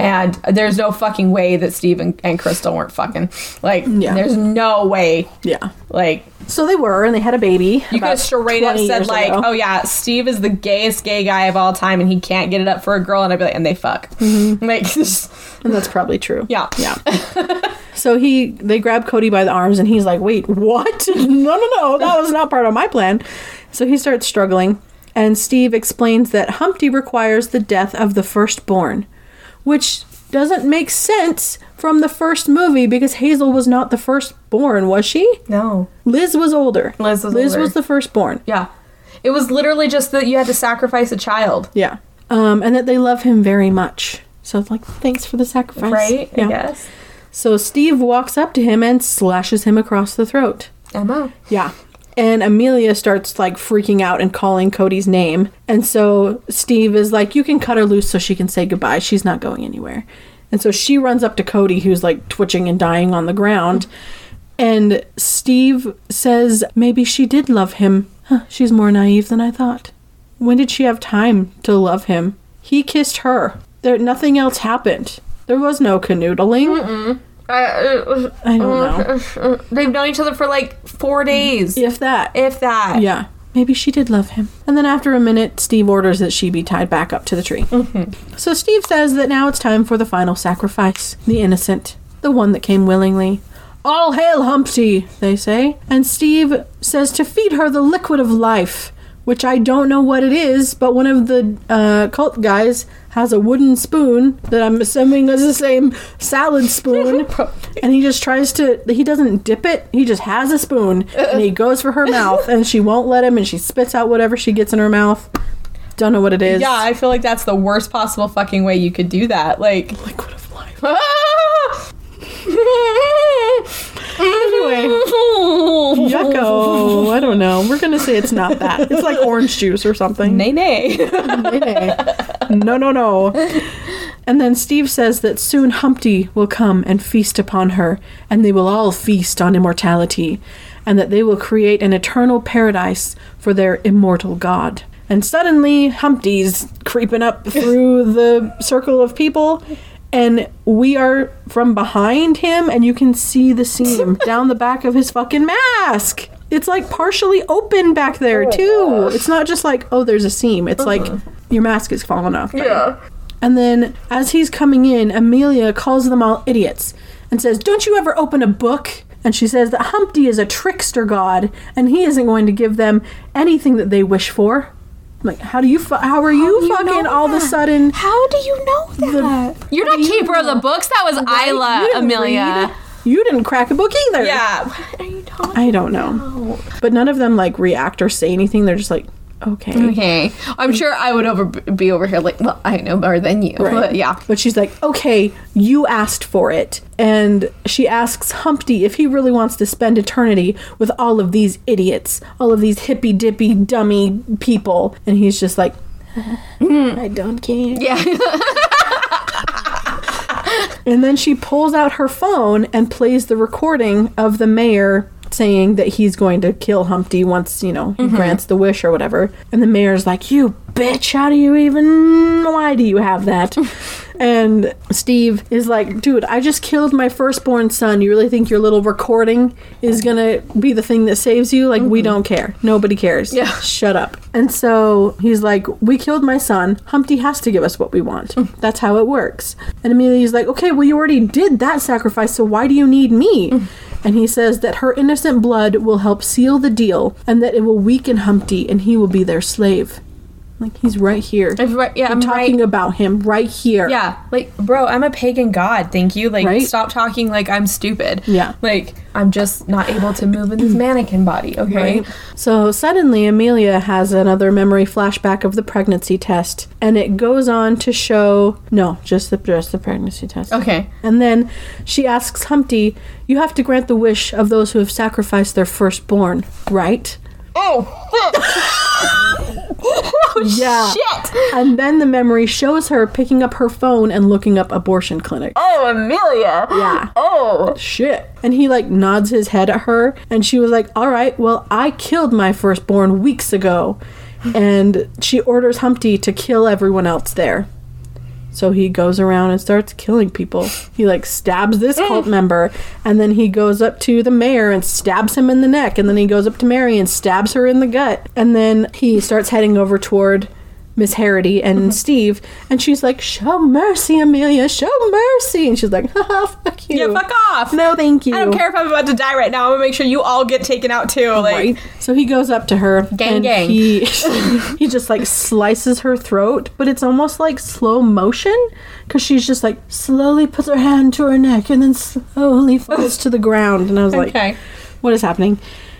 S2: And there's no fucking way that Steve and, and Crystal weren't fucking. Like,
S1: Yeah.
S2: there's no way.
S1: Yeah.
S2: Like,
S1: So they were, and they had a baby.
S2: You could have straight up said like, "Oh yeah, Steve is the gayest gay guy of all time, and he can't get it up for a girl," and I'd be like, "And they fuck." Mm-hmm. (laughs) Like, (laughs) just-
S1: and that's probably true.
S2: yeah,
S1: Yeah. (laughs) so he they grab Cody by the arms and he's like, "Wait, what? (laughs) no, no, no. That was not part of my plan." So he starts struggling and Steve explains that Humpty requires the death of the firstborn, which doesn't make sense from the first movie because Hazel was not the firstborn, was she?
S2: No.
S1: Liz was older.
S2: Liz was
S1: Liz
S2: older.
S1: was the firstborn.
S2: Yeah. It was literally just that you had to sacrifice a child.
S1: Yeah. Um, and that they love him very much. So it's like, thanks for the sacrifice.
S2: Right?
S1: Yeah.
S2: I guess.
S1: So Steve walks up to him and slashes him across the throat.
S2: Emma.
S1: Yeah. And Amelia starts like freaking out and calling Cody's name. And so Steve is like, You can cut her loose so she can say goodbye. She's not going anywhere. And so she runs up to Cody, who's like twitching and dying on the ground. And Steve says, Maybe she did love him. Huh, she's more naive than I thought. When did she have time to love him? He kissed her. There, nothing else happened. There was no canoodling.
S2: Uh,
S1: I don't uh, know.
S2: Uh, they've known each other for like four days,
S1: If that.
S2: if that.
S1: Yeah. Maybe she did love him. And then after a minute, Steve orders that she be tied back up to the tree. Mm-hmm. So Steve says that now it's time for the final sacrifice. The innocent. The one that came willingly. All hail Humpty, they say. And Steve says to feed her the liquid of life, which I don't know what it is, but one of the uh, cult guys has a wooden spoon that I'm assuming is the same salad spoon. (laughs) and he just tries to, he doesn't dip it, he just has a spoon and he goes for her mouth and she won't let him and she spits out whatever she gets in her mouth. Don't know what it is.
S2: Yeah, I feel like that's the worst possible fucking way you could do that. Like,
S1: liquid of life. (laughs)
S2: anyway, (laughs)
S1: Yucko. I don't know. We're gonna say it's not that. It's like orange juice or something.
S2: nay nay.
S1: Nay. No, no, no. And then Steve says that soon Humpty will come and feast upon her, and they will all feast on immortality, and that they will create an eternal paradise for their immortal god. And suddenly, Humpty's creeping up through the circle of people, and we are from behind him, and you can see the seam (laughs) down the back of his fucking mask. It's like partially open back there, oh too. It's not just like, oh, there's a seam. It's like uh-huh. your mask is falling off. Yeah. And then, as he's coming in, Amelia calls them all idiots and says, Don't you ever open a book? And she says that Humpty is a trickster god and he isn't going to give them anything that they wish for. I'm like, how do you, fu- how are you,
S2: do you
S1: fucking
S2: know
S1: all of a sudden?
S2: How do you know that? You're not keeper of the books. That was
S1: You
S2: Isla,
S1: didn't
S2: Amelia.
S1: read. You didn't crack a book either.
S2: Yeah. What are you talking?
S1: I don't know. But none of them like react or say anything. They're just like, okay.
S2: Okay, I'm sure I would over be over here like, well, I know more than you.
S1: Right.
S2: But yeah.
S1: But she's like, okay, you asked for it. And she asks Humpty if he really wants to spend eternity with all of these idiots, all of these hippy dippy dummy people. And he's just like, I don't care.
S2: Yeah. (laughs)
S1: And then she pulls out her phone and plays the recording of the mayor saying that he's going to kill Humpty once, you know, he mm-hmm. grants the wish or whatever. And the mayor's like, You bitch, how do you even. Why do you have that? (laughs) and Steve is like, Dude, I just killed my firstborn son. You really think your little recording is gonna be the thing that saves you? Like, we mm-hmm. don't care. Nobody cares.
S2: Yeah.
S1: Shut up. And so he's like, We killed my son. Humpty has to give us what we want. Mm. That's how it works. And Amelia's like, Okay, well, you already did that sacrifice, so why do you need me? Mm. And he says that her innocent blood will help seal the deal and that it will weaken Humpty and he will be their slave. Like, he's right here.
S2: Right- yeah,
S1: We're
S2: I'm
S1: talking
S2: right.
S1: about him right here.
S2: Yeah, like, bro, I'm a pagan god. Thank you. Like,
S1: Right?
S2: stop talking like I'm stupid.
S1: Yeah.
S2: Like, I'm just not able to move in this (clears throat) mannequin body. Okay.
S1: Right. So suddenly, Amelia has another memory flashback of the pregnancy test, and it goes on to show no, just the just the pregnancy test.
S2: Okay.
S1: And then she asks Humpty, "You have to grant the wish of those who have sacrificed their firstborn, right?"
S2: Oh, (laughs) Oh,
S1: yeah.
S2: shit.
S1: And then the memory shows her picking up her phone and looking up abortion clinics.
S2: Oh, Amelia.
S1: Yeah.
S2: Oh.
S1: Shit. And he like nods his head at her, and she was like, All right, well, I killed my firstborn weeks ago. And she orders Humpty to kill everyone else there. So he goes around and starts killing people. He like stabs this (laughs) cult member, and then he goes up to the mayor and stabs him in the neck, and then he goes up to Mary and stabs her in the gut, and then he starts heading over toward Miss Harity and mm-hmm. Steve, and she's like, "Show mercy, Amelia, show mercy," and she's like, (laughs) "Haha, fuck you."
S2: Yeah, fuck off.
S1: No, thank you.
S2: I don't care if I'm about to die right now. I'm gonna make sure you all get taken out too. Like,
S1: Right. So he goes up to her
S2: Gang,
S1: and
S2: gang.
S1: he (laughs) (laughs) he just like slices her throat, but it's almost like slow motion because she's just like slowly puts her hand to her neck and then slowly falls to the ground. And I was like,
S2: Okay.
S1: what is happening?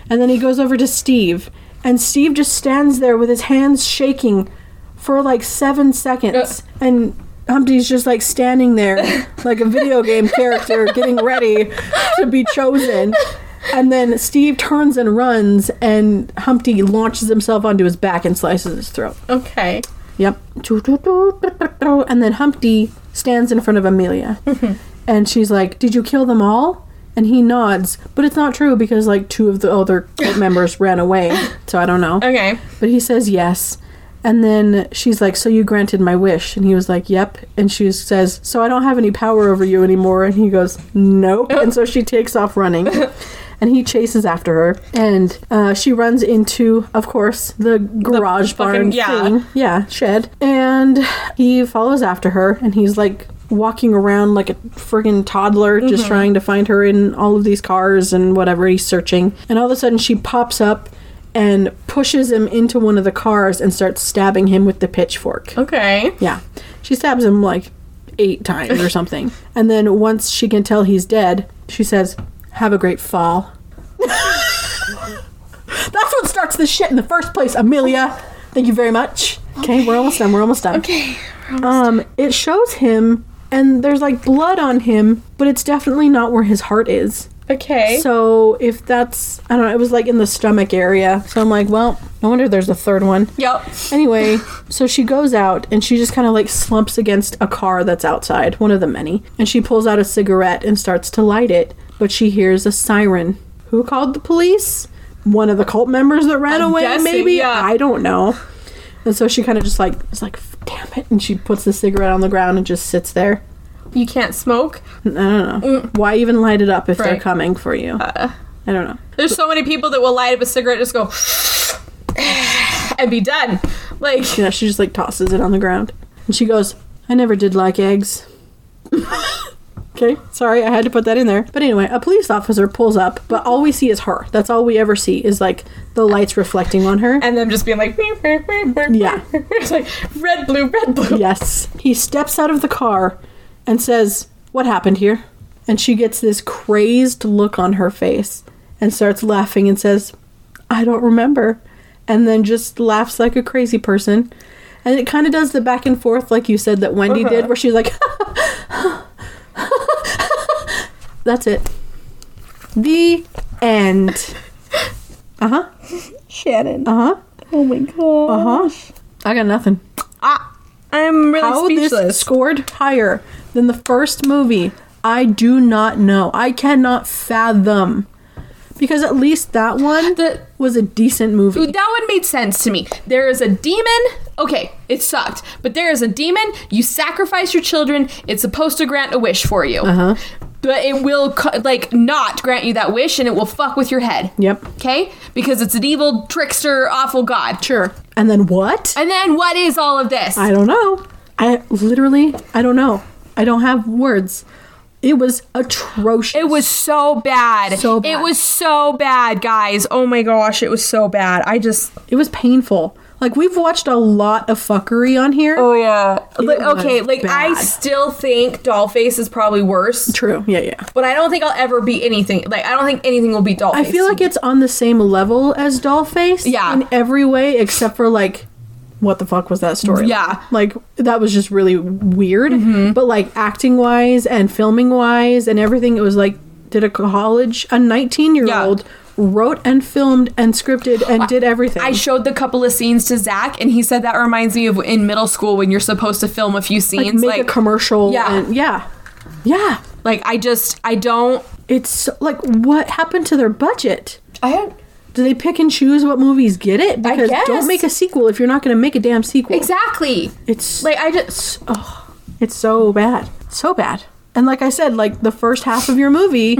S1: And then he goes over to Steve, and Steve just stands there with his hands shaking for like seven seconds, and Humpty's just like standing there (laughs) like a video game character getting ready to be chosen. And then Steve turns and runs, and Humpty launches himself onto his back and slices his throat.
S2: okay.
S1: Yep. And then Humpty stands in front of Amelia. Mm-hmm. and she's like, Did you kill them all? And he nods, but it's not true because like two of the other members ran away. So I don't know.
S2: Okay.
S1: But he says yes. And then she's like, So you granted my wish? And he was like, Yep. And she says, So I don't have any power over you anymore. And he goes, Nope. And so she takes off running. (laughs) And he chases after her. And uh, she runs into, of course, the garage barn
S2: fucking- yeah.
S1: thing. Yeah, shed. And he follows after her. And he's like, walking around like a friggin' toddler just trying to find her in all of these cars and whatever he's searching and all of a sudden she pops up and pushes him into one of the cars and starts stabbing him with the pitchfork.
S2: Okay.
S1: yeah. She stabs him like eight times or something. (laughs) And then once she can tell he's dead she says have a great fall. (laughs) That's what starts this shit in the first place amelia. Thank you very much. Okay we're almost done we're almost done.
S2: Okay.
S1: um, it shows him, and there's like blood on him, but it's definitely not where his heart is.
S2: Okay.
S1: So if that's, I don't know, it was like in the stomach area. So I'm like, well, no wonder there's a third one.
S2: yep.
S1: Anyway, so she goes out and she just kind of like slumps against a car that's outside, one of the many, and she pulls out a cigarette and starts to light it, but she hears a siren. Who called the police? One of the cult members that ran
S2: I'm
S1: away,
S2: guessing,
S1: maybe?
S2: yeah.
S1: I don't know. And so she kind of just like is like, damn it, and she puts the cigarette on the ground and just sits there.
S2: You can't smoke.
S1: I don't know. Why even light it up if they're
S2: Mm. Right. Uh.
S1: coming for you? I don't know.
S2: There's so many people that will light up a cigarette, and just go (sighs) and be done. Like,
S1: Yeah, she just like tosses it on the ground. And she goes, I never did like eggs. (laughs) okay, sorry, I had to put that in there. But anyway, a police officer pulls up, but all we see is her. That's all we ever see is like the lights reflecting on her.
S2: and them just being like,
S1: Yeah. (laughs)
S2: it's like red, blue, red, blue.
S1: Yes. He steps out of the car and says, What happened here? And she gets this crazed look on her face and starts laughing and says, I don't remember. And then just laughs like a crazy person. And it kind of does the back and forth, like you said that Wendy did, where she's like, (laughs) That's it. The end. Uh huh.
S2: Shannon.
S1: Uh huh.
S2: Oh my god.
S1: Uh huh. I got nothing.
S2: Ah, I'm really
S1: How this
S2: speechless.
S1: scored higher than the first movie, I do not know. I cannot fathom. Because at least that one
S2: The-
S1: was a decent movie.
S2: that one made sense to me. There is a demon. Okay, it sucked, but there is a demon. You sacrifice your children. It's supposed to grant a wish for you. Uh huh. But it will like not grant you that wish, and it will fuck with your head.
S1: Yep.
S2: Okay, because it's an evil trickster, awful god.
S1: Sure. And then what?
S2: And then what is all of this?
S1: I don't know. I literally, I don't know. I don't have words. It was atrocious.
S2: It was so bad.
S1: So bad.
S2: It was so bad, guys. Oh my gosh, it was so bad. I just
S1: It was painful. Like we've watched a lot of fuckery on here.
S2: Oh yeah. Like, okay, like I still think Dollface is probably worse,
S1: True. Yeah, yeah.
S2: but I don't think I'll ever beat anything. Like I don't think anything will beat Dollface.
S1: I feel like it's on the same level as Dollface.
S2: Yeah.
S1: In every way except for like what the fuck was that story?
S2: Yeah. Mm-hmm.
S1: Like that was just really weird. But like acting wise and filming wise and everything, it was like did a college a 19 year old wrote and filmed and scripted and did everything.
S2: I showed the couple of scenes to Zach, and he said that reminds me of in middle school when you're supposed to film a few scenes, like
S1: make
S2: Like,
S1: a commercial.
S2: Yeah.
S1: And, yeah. Yeah.
S2: like I just I don't.
S1: It's like what happened to their budget?
S2: I don't
S1: Do they pick and choose what movies get it? Because don't make a sequel if you're not going to make a damn sequel.
S2: exactly.
S1: It's
S2: Like I just
S1: oh, It's so bad. So bad. And like I said, like the first half of your movie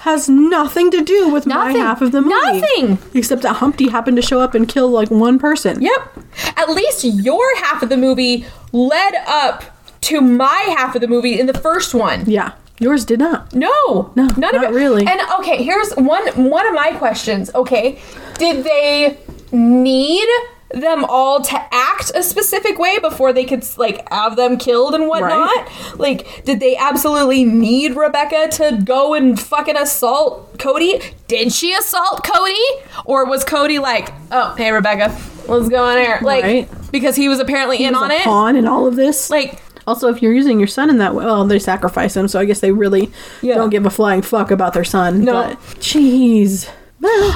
S1: has nothing to do with my
S2: Mm-hmm.
S1: Half of the movie.
S2: Nothing.
S1: Except that Humpty happened to show up and kill like one person.
S2: Yep. At least your half of the movie led up to my half of the movie in the first one.
S1: Yeah. Yours did not.
S2: No,
S1: No,
S2: none of it.
S1: really.
S2: And okay, here's one one of my questions. Okay, did they need them all to act a specific way before they could like have them killed and whatnot? Like, did they absolutely need Rebecca to go and fucking assault Cody? Did she assault Cody, or was Cody like, oh, hey Rebecca, let's go in here, like,
S1: Right.
S2: because he was apparently
S1: He
S2: in
S1: was
S2: on
S1: a
S2: it,
S1: pawn in all of this.
S2: like.
S1: Also, if you're using your son in that way, well, they sacrifice him, so I guess they really
S2: Yeah.
S1: don't give a flying fuck about their son.
S2: No.
S1: But, jeez.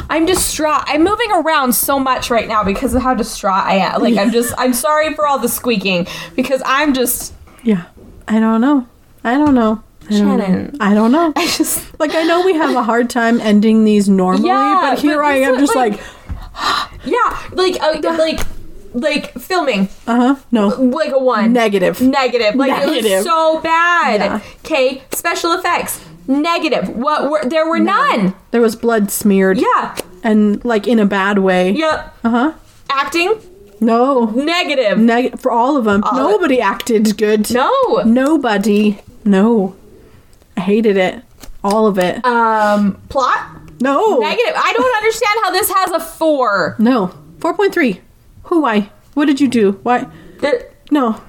S2: I'm distraught. I'm moving around so much right now because of how distraught I am. Like I'm just I'm sorry for all the squeaking because I'm just
S1: Yeah. I don't know. I don't know. I don't
S2: Shannon.
S1: I don't know. (laughs)
S2: I just
S1: Like, I know we have a hard time ending these normally,
S2: Yeah,
S1: but here
S2: but
S1: I am just
S2: like-
S1: like, (gasps)
S2: yeah, like uh, (sighs) like like filming
S1: uh huh, no.
S2: like a one
S1: Negative.
S2: negative like it was so bad.
S1: Yeah.
S2: Okay, special effects negative. What were there were none.
S1: There was blood smeared.
S2: Yeah.
S1: And, like, in a bad way.
S2: Yep.
S1: Uh huh.
S2: Acting
S1: No.
S2: negative.
S1: Neg- for all of them.
S2: All of.
S1: Nobody acted good.
S2: no.
S1: Nobody. No. I hated it. All of it.
S2: Um plot
S1: no.
S2: negative. I don't understand how this has a 4.
S1: No. 4.3. Who, why? What did you do? Why?
S2: There-
S1: No.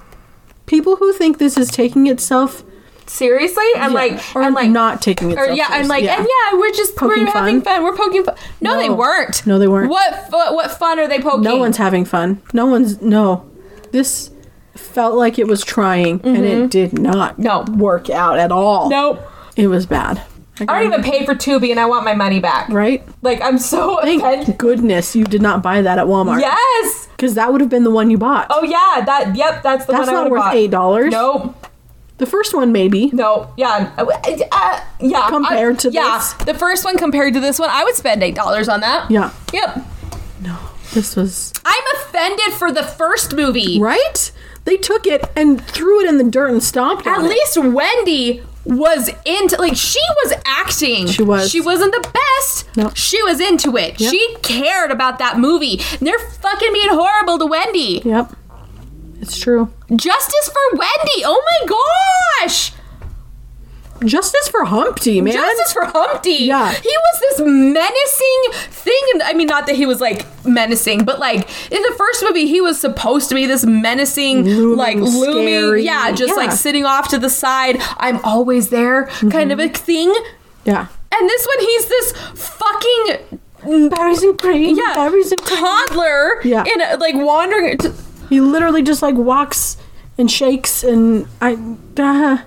S1: People who think this is taking itself
S2: seriously and
S1: Yeah,
S2: like
S1: or
S2: and like
S1: not taking
S2: or
S1: itself
S2: yeah and like
S1: yeah.
S2: and yeah we're just
S1: Poking
S2: we're having
S1: fun?
S2: fun we're poking fun no, they weren't
S1: No, they weren't.
S2: what what, what fun are they poking
S1: no one's having fun. No one's no. This felt like it was trying and it did not
S2: Mm-hmm. No.
S1: work out at all.
S2: nope
S1: It was bad.
S2: I don't even pay for Tubi and I want my money back
S1: right?
S2: like I'm so (laughs)
S1: Thank
S2: offended
S1: goodness you did not buy that at Walmart.
S2: yes
S1: Because that would have been the one you bought.
S2: oh yeah that yep that's the
S1: That's
S2: one I
S1: not worth
S2: bought.
S1: eight dollars.
S2: nope
S1: The first one maybe.
S2: no yeah uh, uh, yeah
S1: Compared
S2: I-
S1: to
S2: yeah
S1: this?
S2: the first one compared to this one I would spend eight dollars on that
S1: Yeah.
S2: yep No.
S1: This was
S2: I'm offended for the first movie
S1: right. They took it and threw it in the dirt and stomped it.
S2: At
S1: on it.
S2: least Wendy was into like she was acting.
S1: She was.
S2: She wasn't the best.
S1: No.
S2: She was into it.
S1: Yep.
S2: She cared about that movie. And they're fucking being horrible to Wendy.
S1: Yep. It's true.
S2: Justice for Wendy. Oh my gosh.
S1: Justice for Humpty, man.
S2: Justice for Humpty.
S1: Yeah.
S2: He was this menacing thing. And I mean, not that he was like menacing, but like in the first movie, he was supposed to be this menacing,
S1: Looming,
S2: like looming,
S1: scary.
S2: yeah, just like
S1: Yeah. Mm-hmm.
S2: sitting off to the side. I'm always there kind of a thing.
S1: yeah.
S2: And this one, he's this fucking
S1: Berries and cream.
S2: yeah
S1: Berries and cream.
S2: toddler
S1: Yeah.
S2: in a, like wandering.
S1: He literally just like walks and shakes and I. Uh,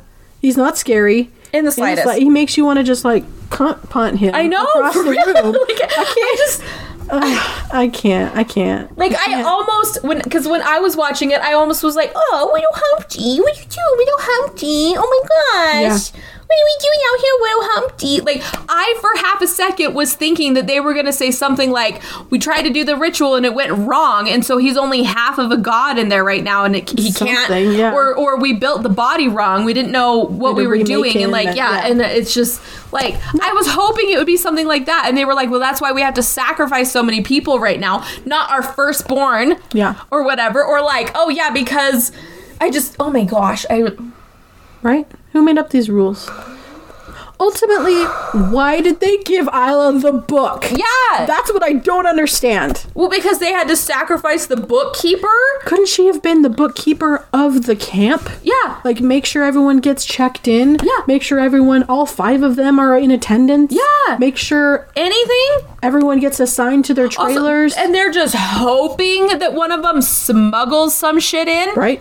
S1: he's not scary.
S2: In the slightest.
S1: like- he makes you want to just like cunt punt him.
S2: I know.
S1: across the room. (laughs)
S2: Like, I just
S1: Ugh, I can't. I can't.
S2: like I almost when because when I was watching it, I almost was like, oh, little Humpty, what you do, little Humpty? Oh my gosh.
S1: Yeah.
S2: What are we doing out here, little Humpty? Like, I for half a second was thinking that they were gonna say something like, "We tried to do the ritual and it went wrong, and so he's only half of a god in there right now, and it, he can't."
S1: Yeah.
S2: Or, or we built the body wrong. We didn't know what we were doing, and like, yeah,
S1: yeah.
S2: and it's just like I was hoping it would be something like that, and they were like, "Well, that's why we have to sacrifice so many people right now, not our firstborn,
S1: Yeah.
S2: or whatever, or like, oh yeah, because." I just, oh my gosh, I
S1: Right? Who made up these rules? Ultimately, why did they give Isla the book?
S2: yeah.
S1: That's what I don't understand.
S2: well, because they had to sacrifice the bookkeeper.
S1: Couldn't she have been the bookkeeper of the camp?
S2: Yeah.
S1: Like, make sure everyone gets checked in.
S2: Yeah.
S1: Make sure everyone, all five of them, are in attendance.
S2: Yeah.
S1: Make sure
S2: Anything.
S1: everyone gets assigned to their
S2: Also-
S1: trailers.
S2: and they're just hoping that one of them smuggles some shit in.
S1: right?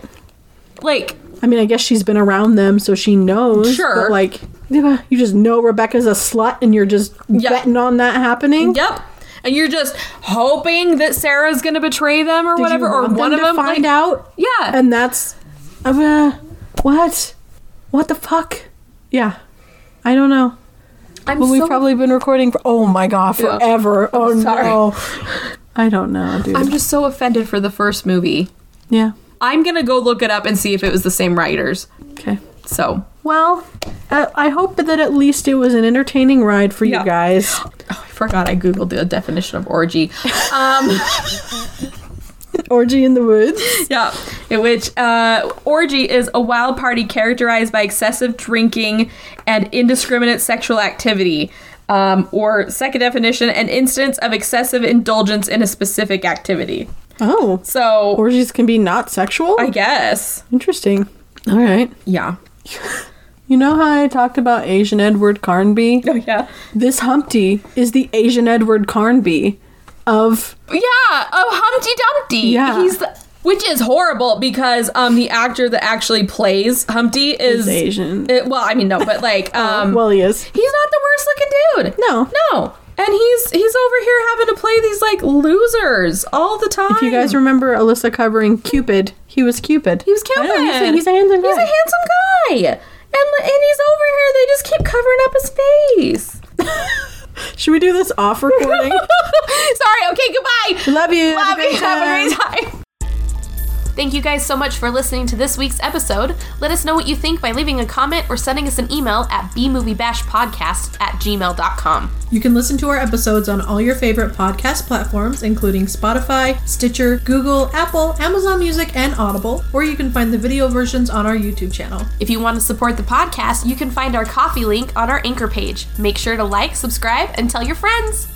S2: Like,
S1: I mean, I guess she's been around them, so she knows.
S2: Sure.
S1: But, like, you just know Rebecca's a slut and you're just
S2: Yeah.
S1: betting on that happening.
S2: yep. And you're just hoping that Sarah's gonna betray them or
S1: Did
S2: whatever, or one
S1: them
S2: of
S1: to
S2: them.
S1: find
S2: like-
S1: out?
S2: Yeah.
S1: And that's. Uh, what? What the fuck? Yeah. I don't know.
S2: I'm
S1: Well, we've probably been recording for oh my god
S2: Yeah.
S1: forever. Oh
S2: sorry.
S1: no. I don't know, dude.
S2: I'm just so offended for the first movie.
S1: yeah.
S2: I'm gonna go look it up and see if it was the same writers.
S1: Okay.
S2: So
S1: Well, uh, I hope that at least it was an entertaining ride for
S2: Yeah.
S1: you guys. (gasps)
S2: oh, I forgot I googled the definition of orgy. Um, (laughs)
S1: Orgy in the woods.
S2: yeah, in which uh, orgy is a wild party characterized by excessive drinking and indiscriminate sexual activity. Um, or second definition, an instance of excessive indulgence in a specific activity.
S1: Oh,
S2: So
S1: orgies can be not sexual.
S2: I guess,
S1: Interesting. All right.
S2: yeah. (laughs)
S1: You know how I talked about Asian Edward Carnby?
S2: Oh yeah.
S1: This Humpty is the Asian Edward Carnby of
S2: Yeah, of Humpty Dumpty.
S1: Yeah.
S2: He's the, which is horrible because um the actor that actually plays Humpty is
S1: Is Asian.
S2: it- well, I mean no, but like (laughs) um
S1: well, he is.
S2: he's not the worst looking dude.
S1: No.
S2: No. And he's he's over here having to play these like losers all the time.
S1: If you guys remember Alyssa covering Cupid, he was Cupid.
S2: he was Cupid.
S1: he's, a, he's a handsome guy.
S2: He's a handsome guy. And and he's over here. They just keep covering up his face. (laughs)
S1: Should we do this off recording? (laughs)
S2: Sorry. Okay. Goodbye.
S1: Love you.
S2: Love
S1: Have
S2: you. Have a great time.
S4: Thank you guys so much for listening to this week's episode. Let us know what you think by leaving a comment or sending us an email at bmoviebashpodcast at gmail.com.
S5: You can listen to our episodes on all your favorite podcast platforms, including Spotify, Stitcher, Google, Apple, Amazon Music, and Audible, or you can find the video versions on our YouTube channel.
S4: If you want to support the podcast, you can find our Ko-fi link on our anchor page. Make sure to like, subscribe, and tell your friends.